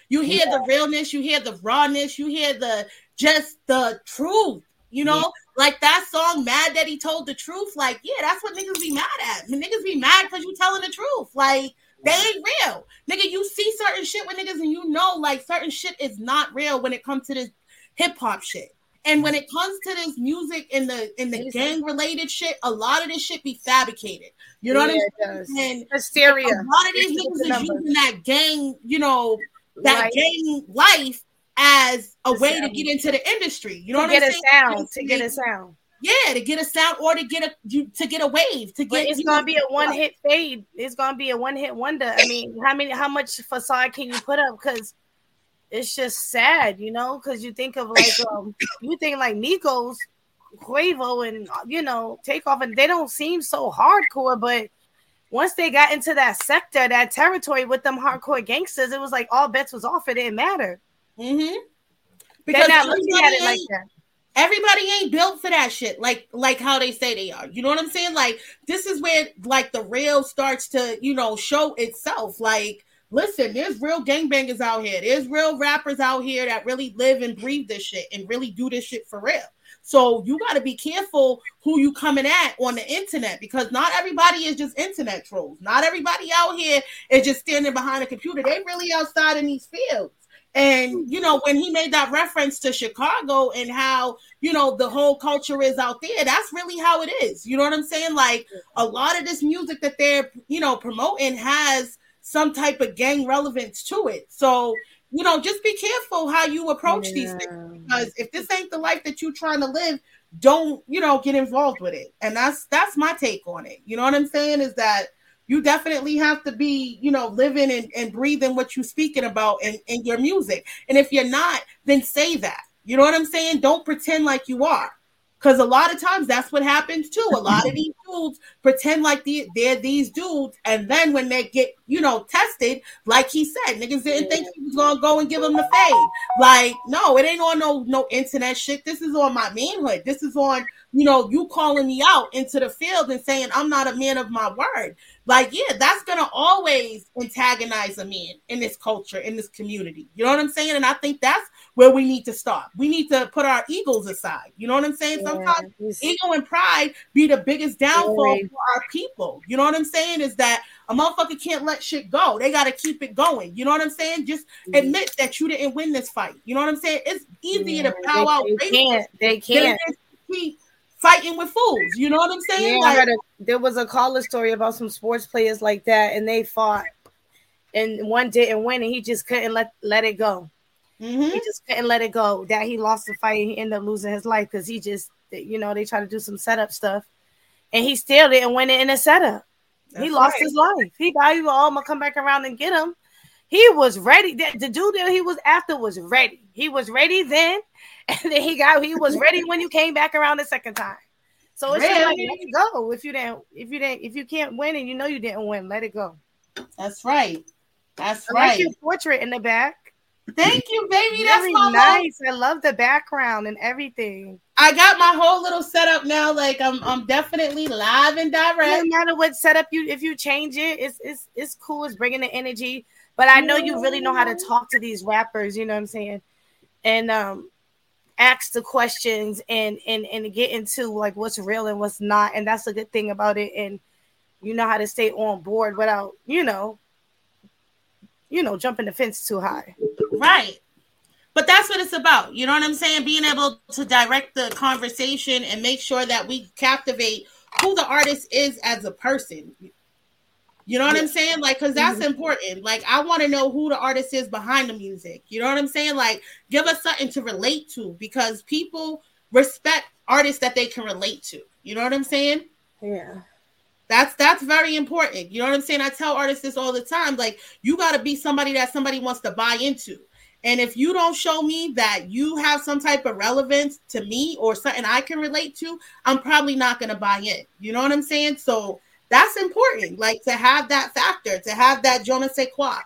Speaker 8: You hear the realness, you hear the rawness, you hear the just the truth. You know, like that song "Mad That He Told the Truth." Like, yeah, that's what niggas be mad at. Niggas be mad because you telling the truth. Like, they ain't real, nigga. You see certain shit with niggas, and you know, like certain shit is not real when it comes to this hip hop shit. And when it comes to this music and the and the gang related shit, a lot of this shit be fabricated. You know
Speaker 6: Yeah,
Speaker 8: what I'm saying? And
Speaker 6: Hysteria.
Speaker 8: a lot of these
Speaker 6: It's
Speaker 8: niggas is using that gang, you know, that
Speaker 6: Life.
Speaker 8: gang life as a way to get into the industry. You know
Speaker 6: to
Speaker 8: what
Speaker 6: get
Speaker 8: I'm
Speaker 6: a sound, to get a sound.
Speaker 8: Yeah, to get a sound or to get a you to get a wave to
Speaker 6: But
Speaker 8: get.
Speaker 6: it's
Speaker 8: you
Speaker 6: gonna
Speaker 8: know,
Speaker 6: be a one hit fade. It's gonna be a one hit wonder. I mean, how many, how much facade can you put up? Because it's just sad, you know. Because you think of like, [LAUGHS] um, you think like Migos, Quavo, and you know, Takeoff, and they don't seem so hardcore. But once they got into that sector, that territory with them hardcore gangsters, it was like all bets was off. It didn't matter.
Speaker 8: Mm-hmm.
Speaker 6: They're not looking at it like that.
Speaker 8: Everybody ain't built for that shit, like like how they say they are. You know what I'm saying? Like this is where like the real starts to you know show itself. Like, listen, there's real gangbangers out here. There's real rappers out here that really live and breathe this shit and really do this shit for real. So you got to be careful who you coming at on the internet because not everybody is just internet trolls. Not everybody out here is just standing behind a computer. They really outside in these fields. And you know, when he made that reference to Chicago and how you know the whole culture is out there, that's really how it is. You know what I'm saying? Like a lot of this music that they're you know promoting has some type of gang relevance to it. So you know, just be careful how you approach yeah. these things because if this ain't the life that you're trying to live, don't you know get involved with it. And that's that's my take on it. You know what I'm saying? Is that you definitely have to be, you know, living and, and breathing what you're speaking about in, in your music. And if you're not, then say that. You know what I'm saying? Don't pretend like you are. Because a lot of times that's what happens too. A lot of these dudes pretend like the, they're these dudes, and then when they get, you know, tested, like he said, niggas didn't think he was gonna go and give them the fade. Like, no, it ain't on no no internet shit. This is on my manhood. This is on, you know, you calling me out into the field and saying I'm not a man of my word. Like, yeah, that's gonna always antagonize a man in this culture, in this community. You know what I'm saying? And I think that's where we need to stop. We need to put our egos aside. You know what I'm saying? Sometimes yeah. ego and pride be the biggest downfall for our people. You know what I'm saying? Is that a motherfucker can't let shit go. They got to keep it going. You know what I'm saying? Just mm-hmm. admit that you didn't win this fight. You know what I'm saying? It's easier yeah, to bow
Speaker 6: they,
Speaker 8: out.
Speaker 6: They can't. They can't.
Speaker 8: Keep fighting with fools. You know what I'm saying?
Speaker 6: Yeah, like, a, there was a caller story about some sports players like that, and they fought, and one didn't win, and he just couldn't let let it go. Mm-hmm. He just couldn't let it go. That he lost the fight, and he ended up losing his life because he just, you know, they try to do some setup stuff, and he still didn't win it in a setup. That's he lost right. his life. He thought he was, oh, I'm gonna come back around and get him. He was ready. The, the dude that he was after was ready. He was ready then, [LAUGHS] and then he got he was ready when you came back around the second time. So it's really? like let it go. If you didn't, if you didn't, if you can't win and you know you didn't win, let it go.
Speaker 8: That's right. That's
Speaker 6: I
Speaker 8: right.
Speaker 6: Your portrait in the back.
Speaker 8: Thank you, baby. That's
Speaker 6: Very nice. I love the background and everything.
Speaker 8: I got my whole little setup now. Like I'm, I'm definitely live and direct.
Speaker 6: No matter what setup you, if you change it, it's it's it's cool. It's bringing the energy. But I know you really know how to talk to these rappers. You know what I'm saying? And um, ask the questions and and and get into like what's real and what's not. And that's a good thing about it. And you know how to stay on board without you know, you know, jumping the fence too high.
Speaker 8: Right. But that's what it's about. You know what I'm saying? Being able to direct the conversation and make sure that we captivate who the artist is as a person. You know what. I'm saying? Like, because that's mm-hmm. important. Like, I want to know who the artist is behind the music. You know what I'm saying? Like, give us something to relate to because people respect artists that they can relate to. You know what I'm saying?
Speaker 6: Yeah.
Speaker 8: That's that's very important. You know what I'm saying? I tell artists this all the time. Like, you got to be somebody that somebody wants to buy into. And if you don't show me that you have some type of relevance to me or something I can relate to, I'm probably not going to buy in. You know what I'm saying? So that's important. Like to have that factor, to have that je ne sais quoi,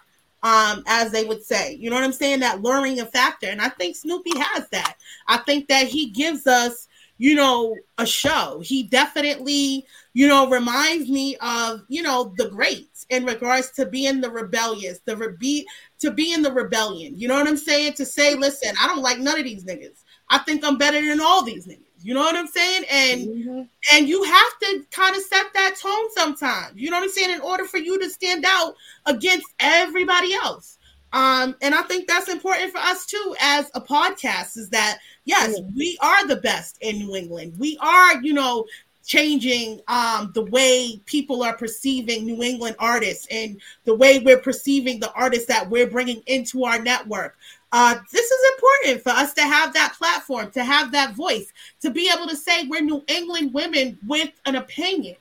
Speaker 8: um, as they would say. You know what I'm saying? That luring a factor. And I think Snoopy has that. I think that he gives us, you know, a show. He definitely, you know, reminds me of, you know, the greats in regards to being the rebellious, the rebe- to be in the rebellion. You know what I'm saying? To say, listen, I don't like none of these niggas. I think I'm better than all these niggas. You know what I'm saying? And mm-hmm. and you have to kind of set that tone sometimes. You know what I'm saying? In order for you to stand out against everybody else. Um, and I think that's important for us too as a podcast is that yes, mm-hmm. we are the best in New England. We are, you know, changing um, the way people are perceiving New England artists and the way we're perceiving the artists that we're bringing into our network. Uh, this is important for us to have that platform, to have that voice, to be able to say we're New England women with an opinion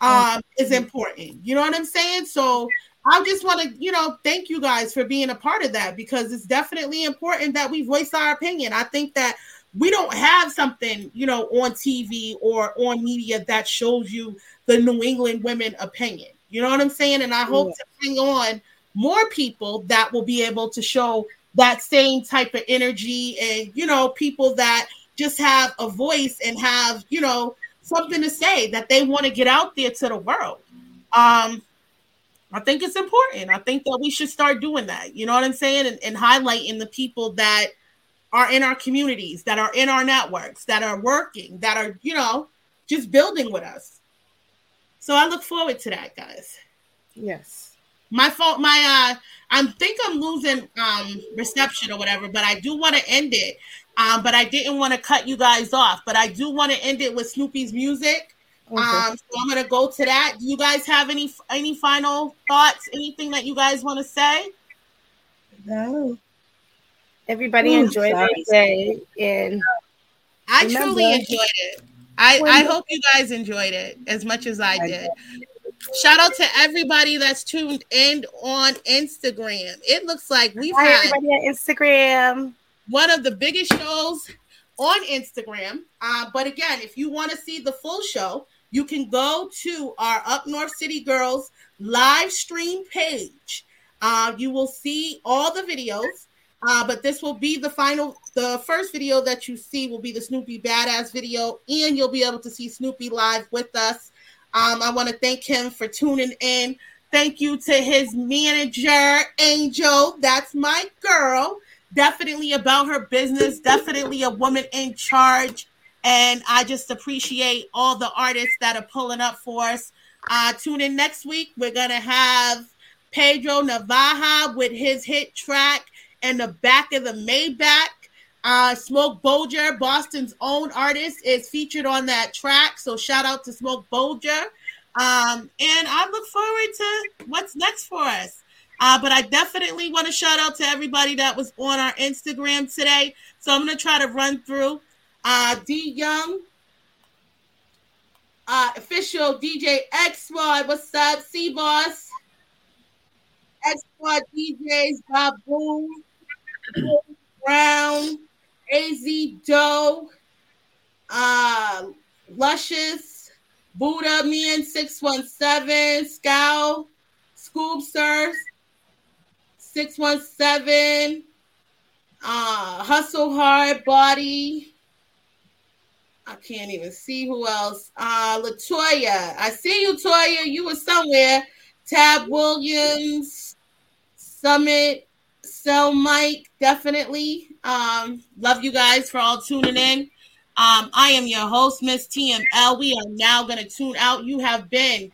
Speaker 8: um, is important. You know what I'm saying? So I just want to, you know, thank you guys for being a part of that because it's definitely important that we voice our opinion. I think that we don't have something, you know, on TV or on media that shows you the New England women opinion. You know what I'm saying? And I hope yeah. to bring on more people that will be able to show that same type of energy and you know people that just have a voice and have you know something to say that they want to get out there to the world um i think it's important i think that we should start doing that you know what i'm saying and, and highlighting the people that are in our communities, that are in our networks, that are working, that are, you know, just building with us. So I look forward to that, guys.
Speaker 6: Yes.
Speaker 8: My fault, my uh I think I'm losing um reception or whatever, but I do want to end it. Um, but I didn't want to cut you guys off, but I do want to end it with Snoopy's music.
Speaker 6: Okay.
Speaker 8: Um, so I'm gonna go to that. Do you guys have any any final thoughts? Anything that you guys want to say?
Speaker 6: No. Everybody
Speaker 8: Ooh,
Speaker 6: enjoyed
Speaker 8: sorry.
Speaker 6: the day, and
Speaker 8: I
Speaker 6: Remember-
Speaker 8: truly enjoyed it. I, I hope you guys enjoyed it as much as I did. Shout out to everybody that's tuned in on Instagram. It looks like we've
Speaker 6: Hi,
Speaker 8: had
Speaker 6: everybody on Instagram.
Speaker 8: one of the biggest shows on Instagram. Uh, but again, if you want to see the full show, you can go to our Upnorth City Girlz live stream page. Uh, you will see all the videos. Uh, but this will be the final, the first video that you see will be the Snoopy Badazz video, and you'll be able to see Snoopy live with us. Um, I want to thank him for tuning in. Thank you to his manager, Angel. That's my girl. Definitely about her business, definitely a woman in charge. And I just appreciate all the artists that are pulling up for us. Uh, tune in next week. We're going to have Pedro Navaja with his hit track and the back of the Maybach. Uh, Smoke Bolger, Boston's own artist, is featured on that track. So shout out to Smoke Bolger. Um, and I look forward to what's next for us. Uh, but I definitely want to shout out to everybody that was on our Instagram today. So I'm going to try to run through. Uh, D Young, uh, official DJ X Squad. What's up, C Boss? X Squad DJs, Babu, Brown, AZ Doe, uh, Luscious, Buddha Man 617, Scowl, Scoopsters, 617, uh, Hustle Hard Body. I can't even see who else. Uh, Latoya. I see you, Toya. You were somewhere. Tab Williams, Summit, Sell Mike, definitely. Um, love you guys for all tuning in. Um, I am your host, Miss TML. We are now going to tune out. You have been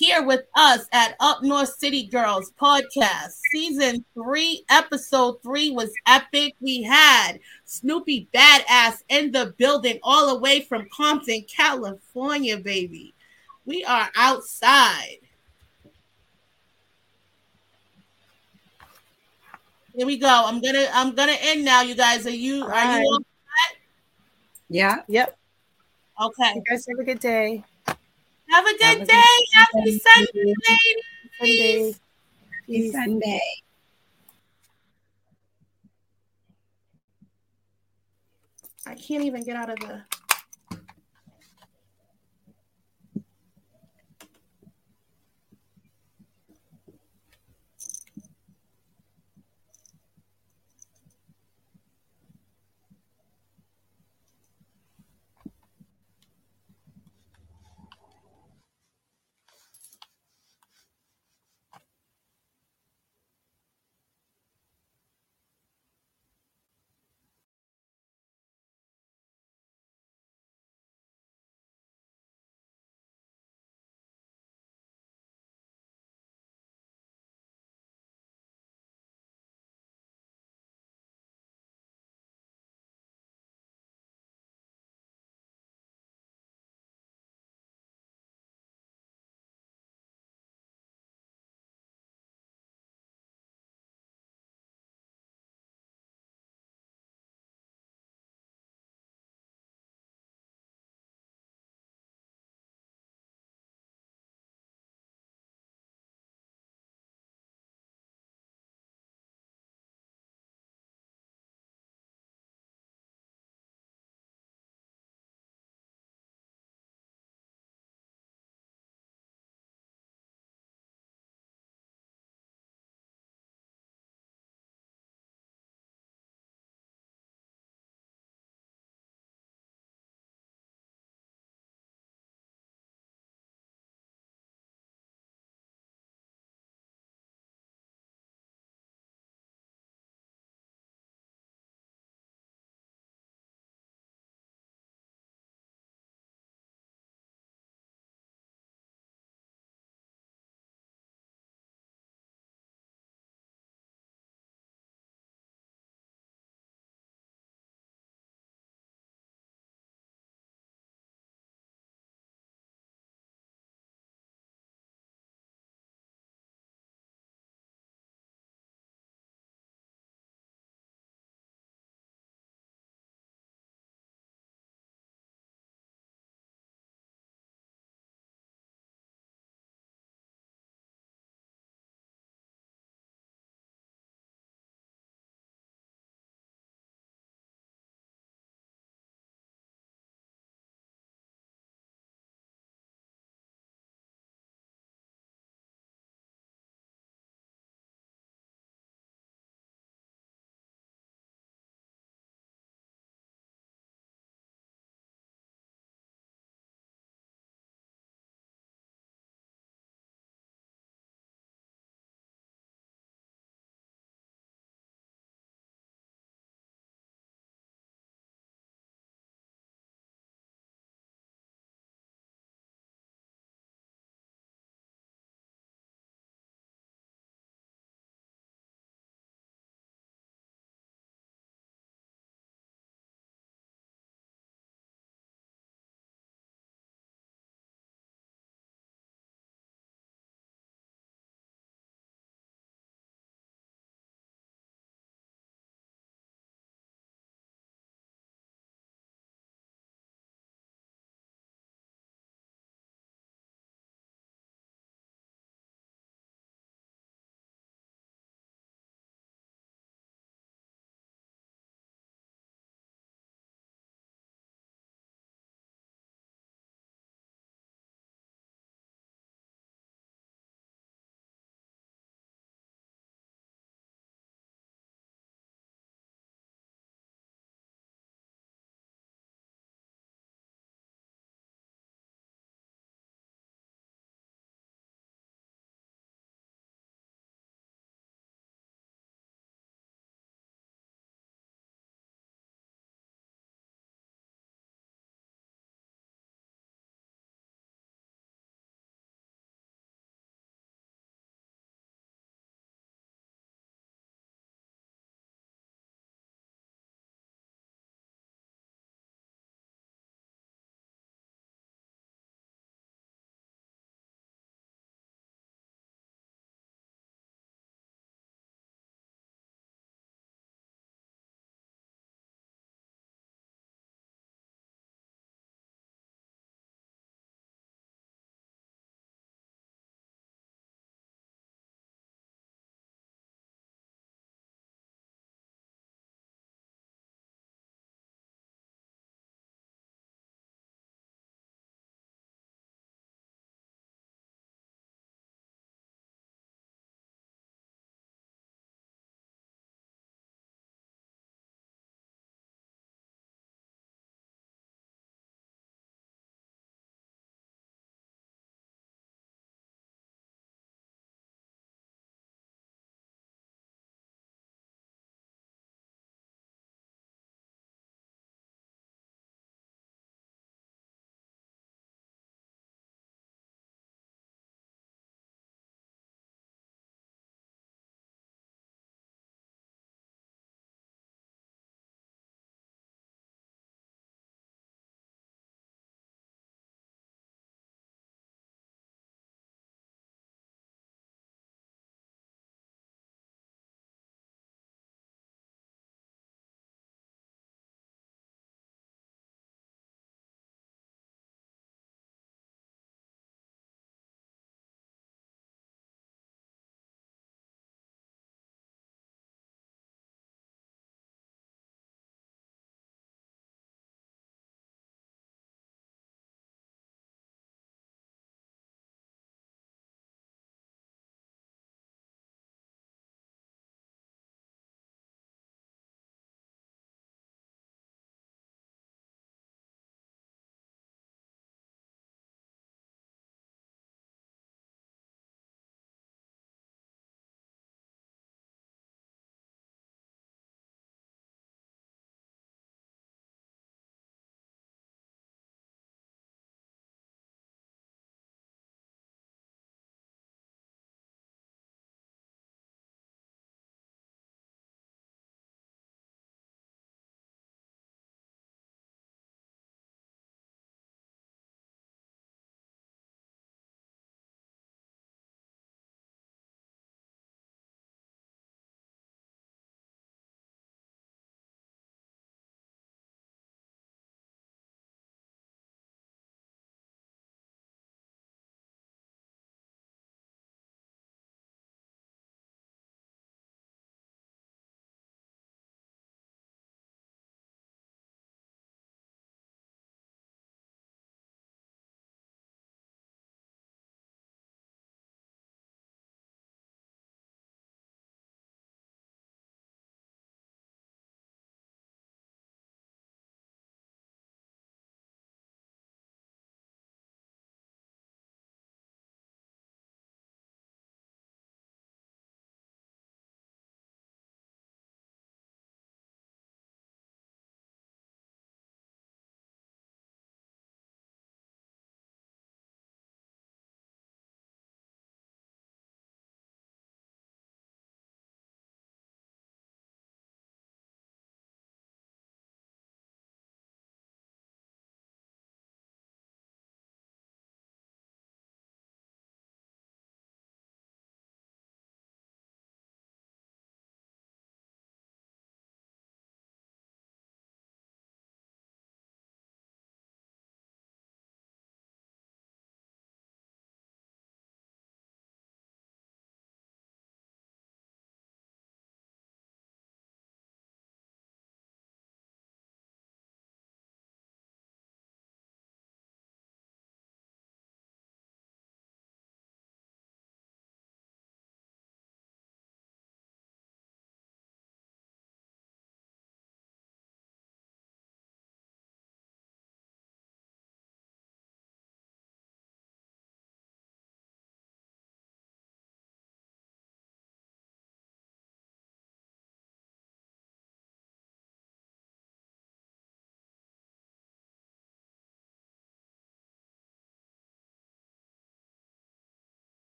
Speaker 8: here with us at Upnorth City Girlz podcast. Season three, episode three was epic. We had Snoopy Badazz in the building, all the way from Compton, California, baby. We are outside. Here we go. I'm gonna I'm gonna end now, you guys. Are you are
Speaker 6: Bye.
Speaker 8: you all
Speaker 4: Yeah.
Speaker 6: Yep.
Speaker 8: okay?
Speaker 6: You guys have a good day.
Speaker 8: Have a good
Speaker 4: Have a good
Speaker 8: day. Happy Sunday, ladies.
Speaker 6: Sunday.
Speaker 4: Happy Sunday.
Speaker 8: I can't even get out of the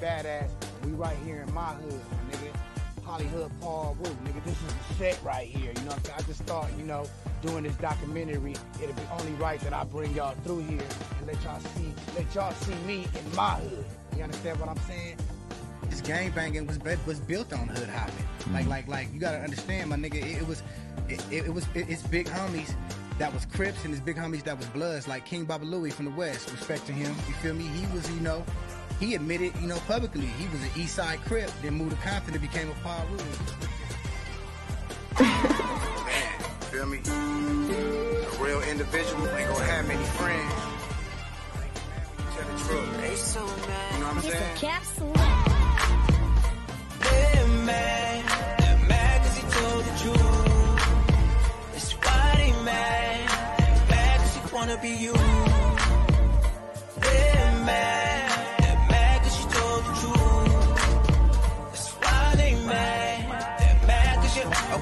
Speaker 2: Badazz. We right here in my hood, my nigga. Hollywood Piru, nigga. This is the set right here. You know what I'm saying? I just thought, you know, doing this documentary, it'd be only right that I bring y'all through here and let y'all see, let y'all see me in my hood. You understand what I'm saying? This gang banging was was built on hood hopping. Like mm. like like you gotta understand, my nigga. It, it was it, it, it was it, it's big homies that was Crips and his big homies that was Bloods, like King Baba Louie from the West. Respect to him. You feel me? He was you know. He admitted, you know, publicly he was an East Side Crip, then moved to Compton and became a Piru. Man, [LAUGHS] feel me? A real individual ain't gonna have many friends. Tell the truth.
Speaker 3: They so mad.
Speaker 2: You know what I'm saying?
Speaker 3: capsule. They're mad. They're mad 'cause he told the truth. That's why they mad. Mad 'cause he wanna be you.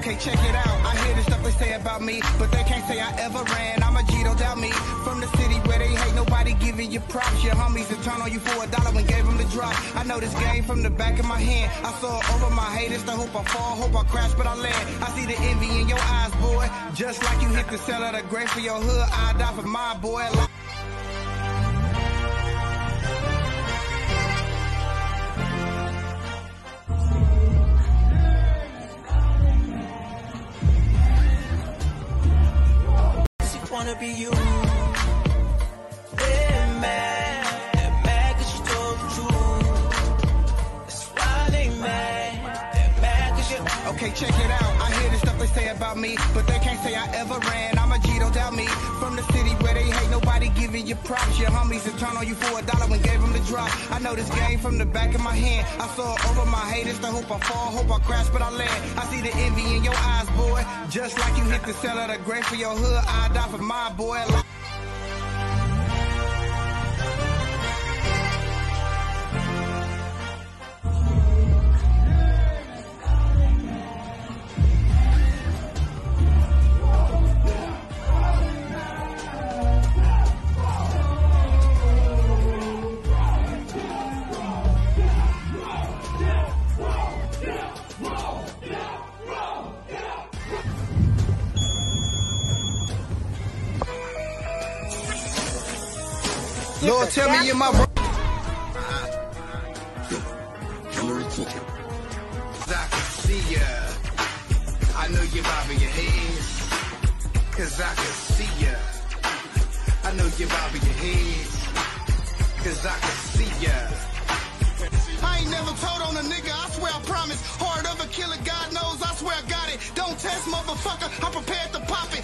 Speaker 2: Okay, check it out. I hear the stuff they say about me, but they can't say I ever ran. I'm a G, don't doubt me. From the city where they hate nobody giving you props. Your homies that turn on you for a dollar and gave them the drop. I know this game from the back of my hand. I saw it over my haters. I hope I fall, hope I crash, but I land. I see the envy in your eyes, boy. Just like you hit the cell of the grave for your hood, I die for my boy. Like-
Speaker 3: Wanna be you. You.
Speaker 2: Okay, check it out. I hear the stuff they say about me, but they can't say I ever ran. I'm a G, don't doubt me. From the city where they hate nobody giving you props. Your homies that turn on you for a dollar and gave them the drop. I know this game from the back of my hand. I saw it over my haters. I hope I fall, hope I crash, but I land. I see the envy in your eyes, boy. Just like you hit the cell of the grave for your hood, I die for my boy. Like- Tell me you're my.
Speaker 11: I can see ya. I know you're bobbing your head. Cause I can see ya. I know you're bobbing your head. Cause I can see ya.
Speaker 2: I ain't never told on a nigga, I swear I promise. Heart of a killer, God knows, I swear I got it. Don't test, motherfucker, I'm prepared to pop it.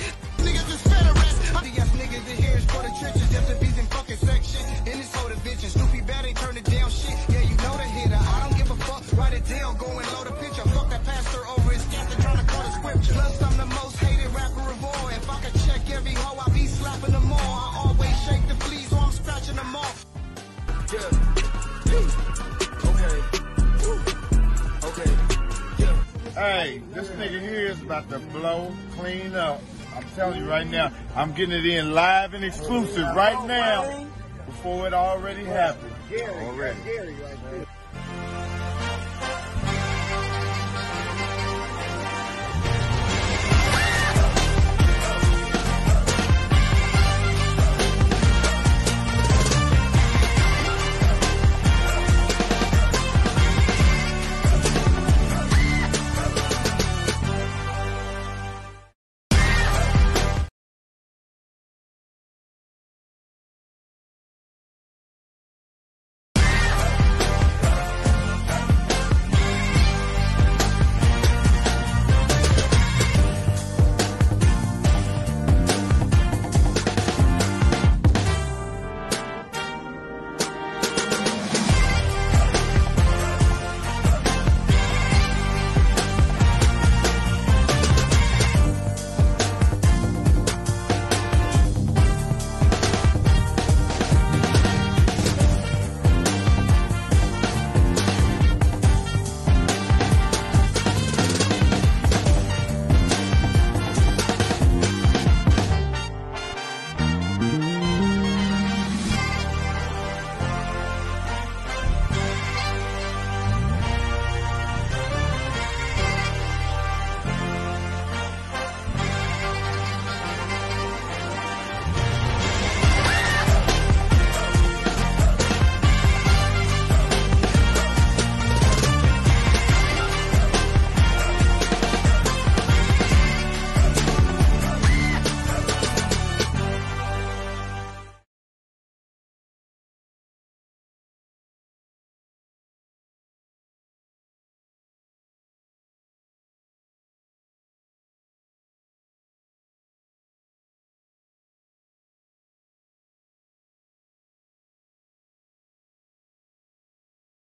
Speaker 7: Hey, this nigga here is about to blow clean up. I'm telling you right now, I'm getting it in live and exclusive right now before it already happened. Already.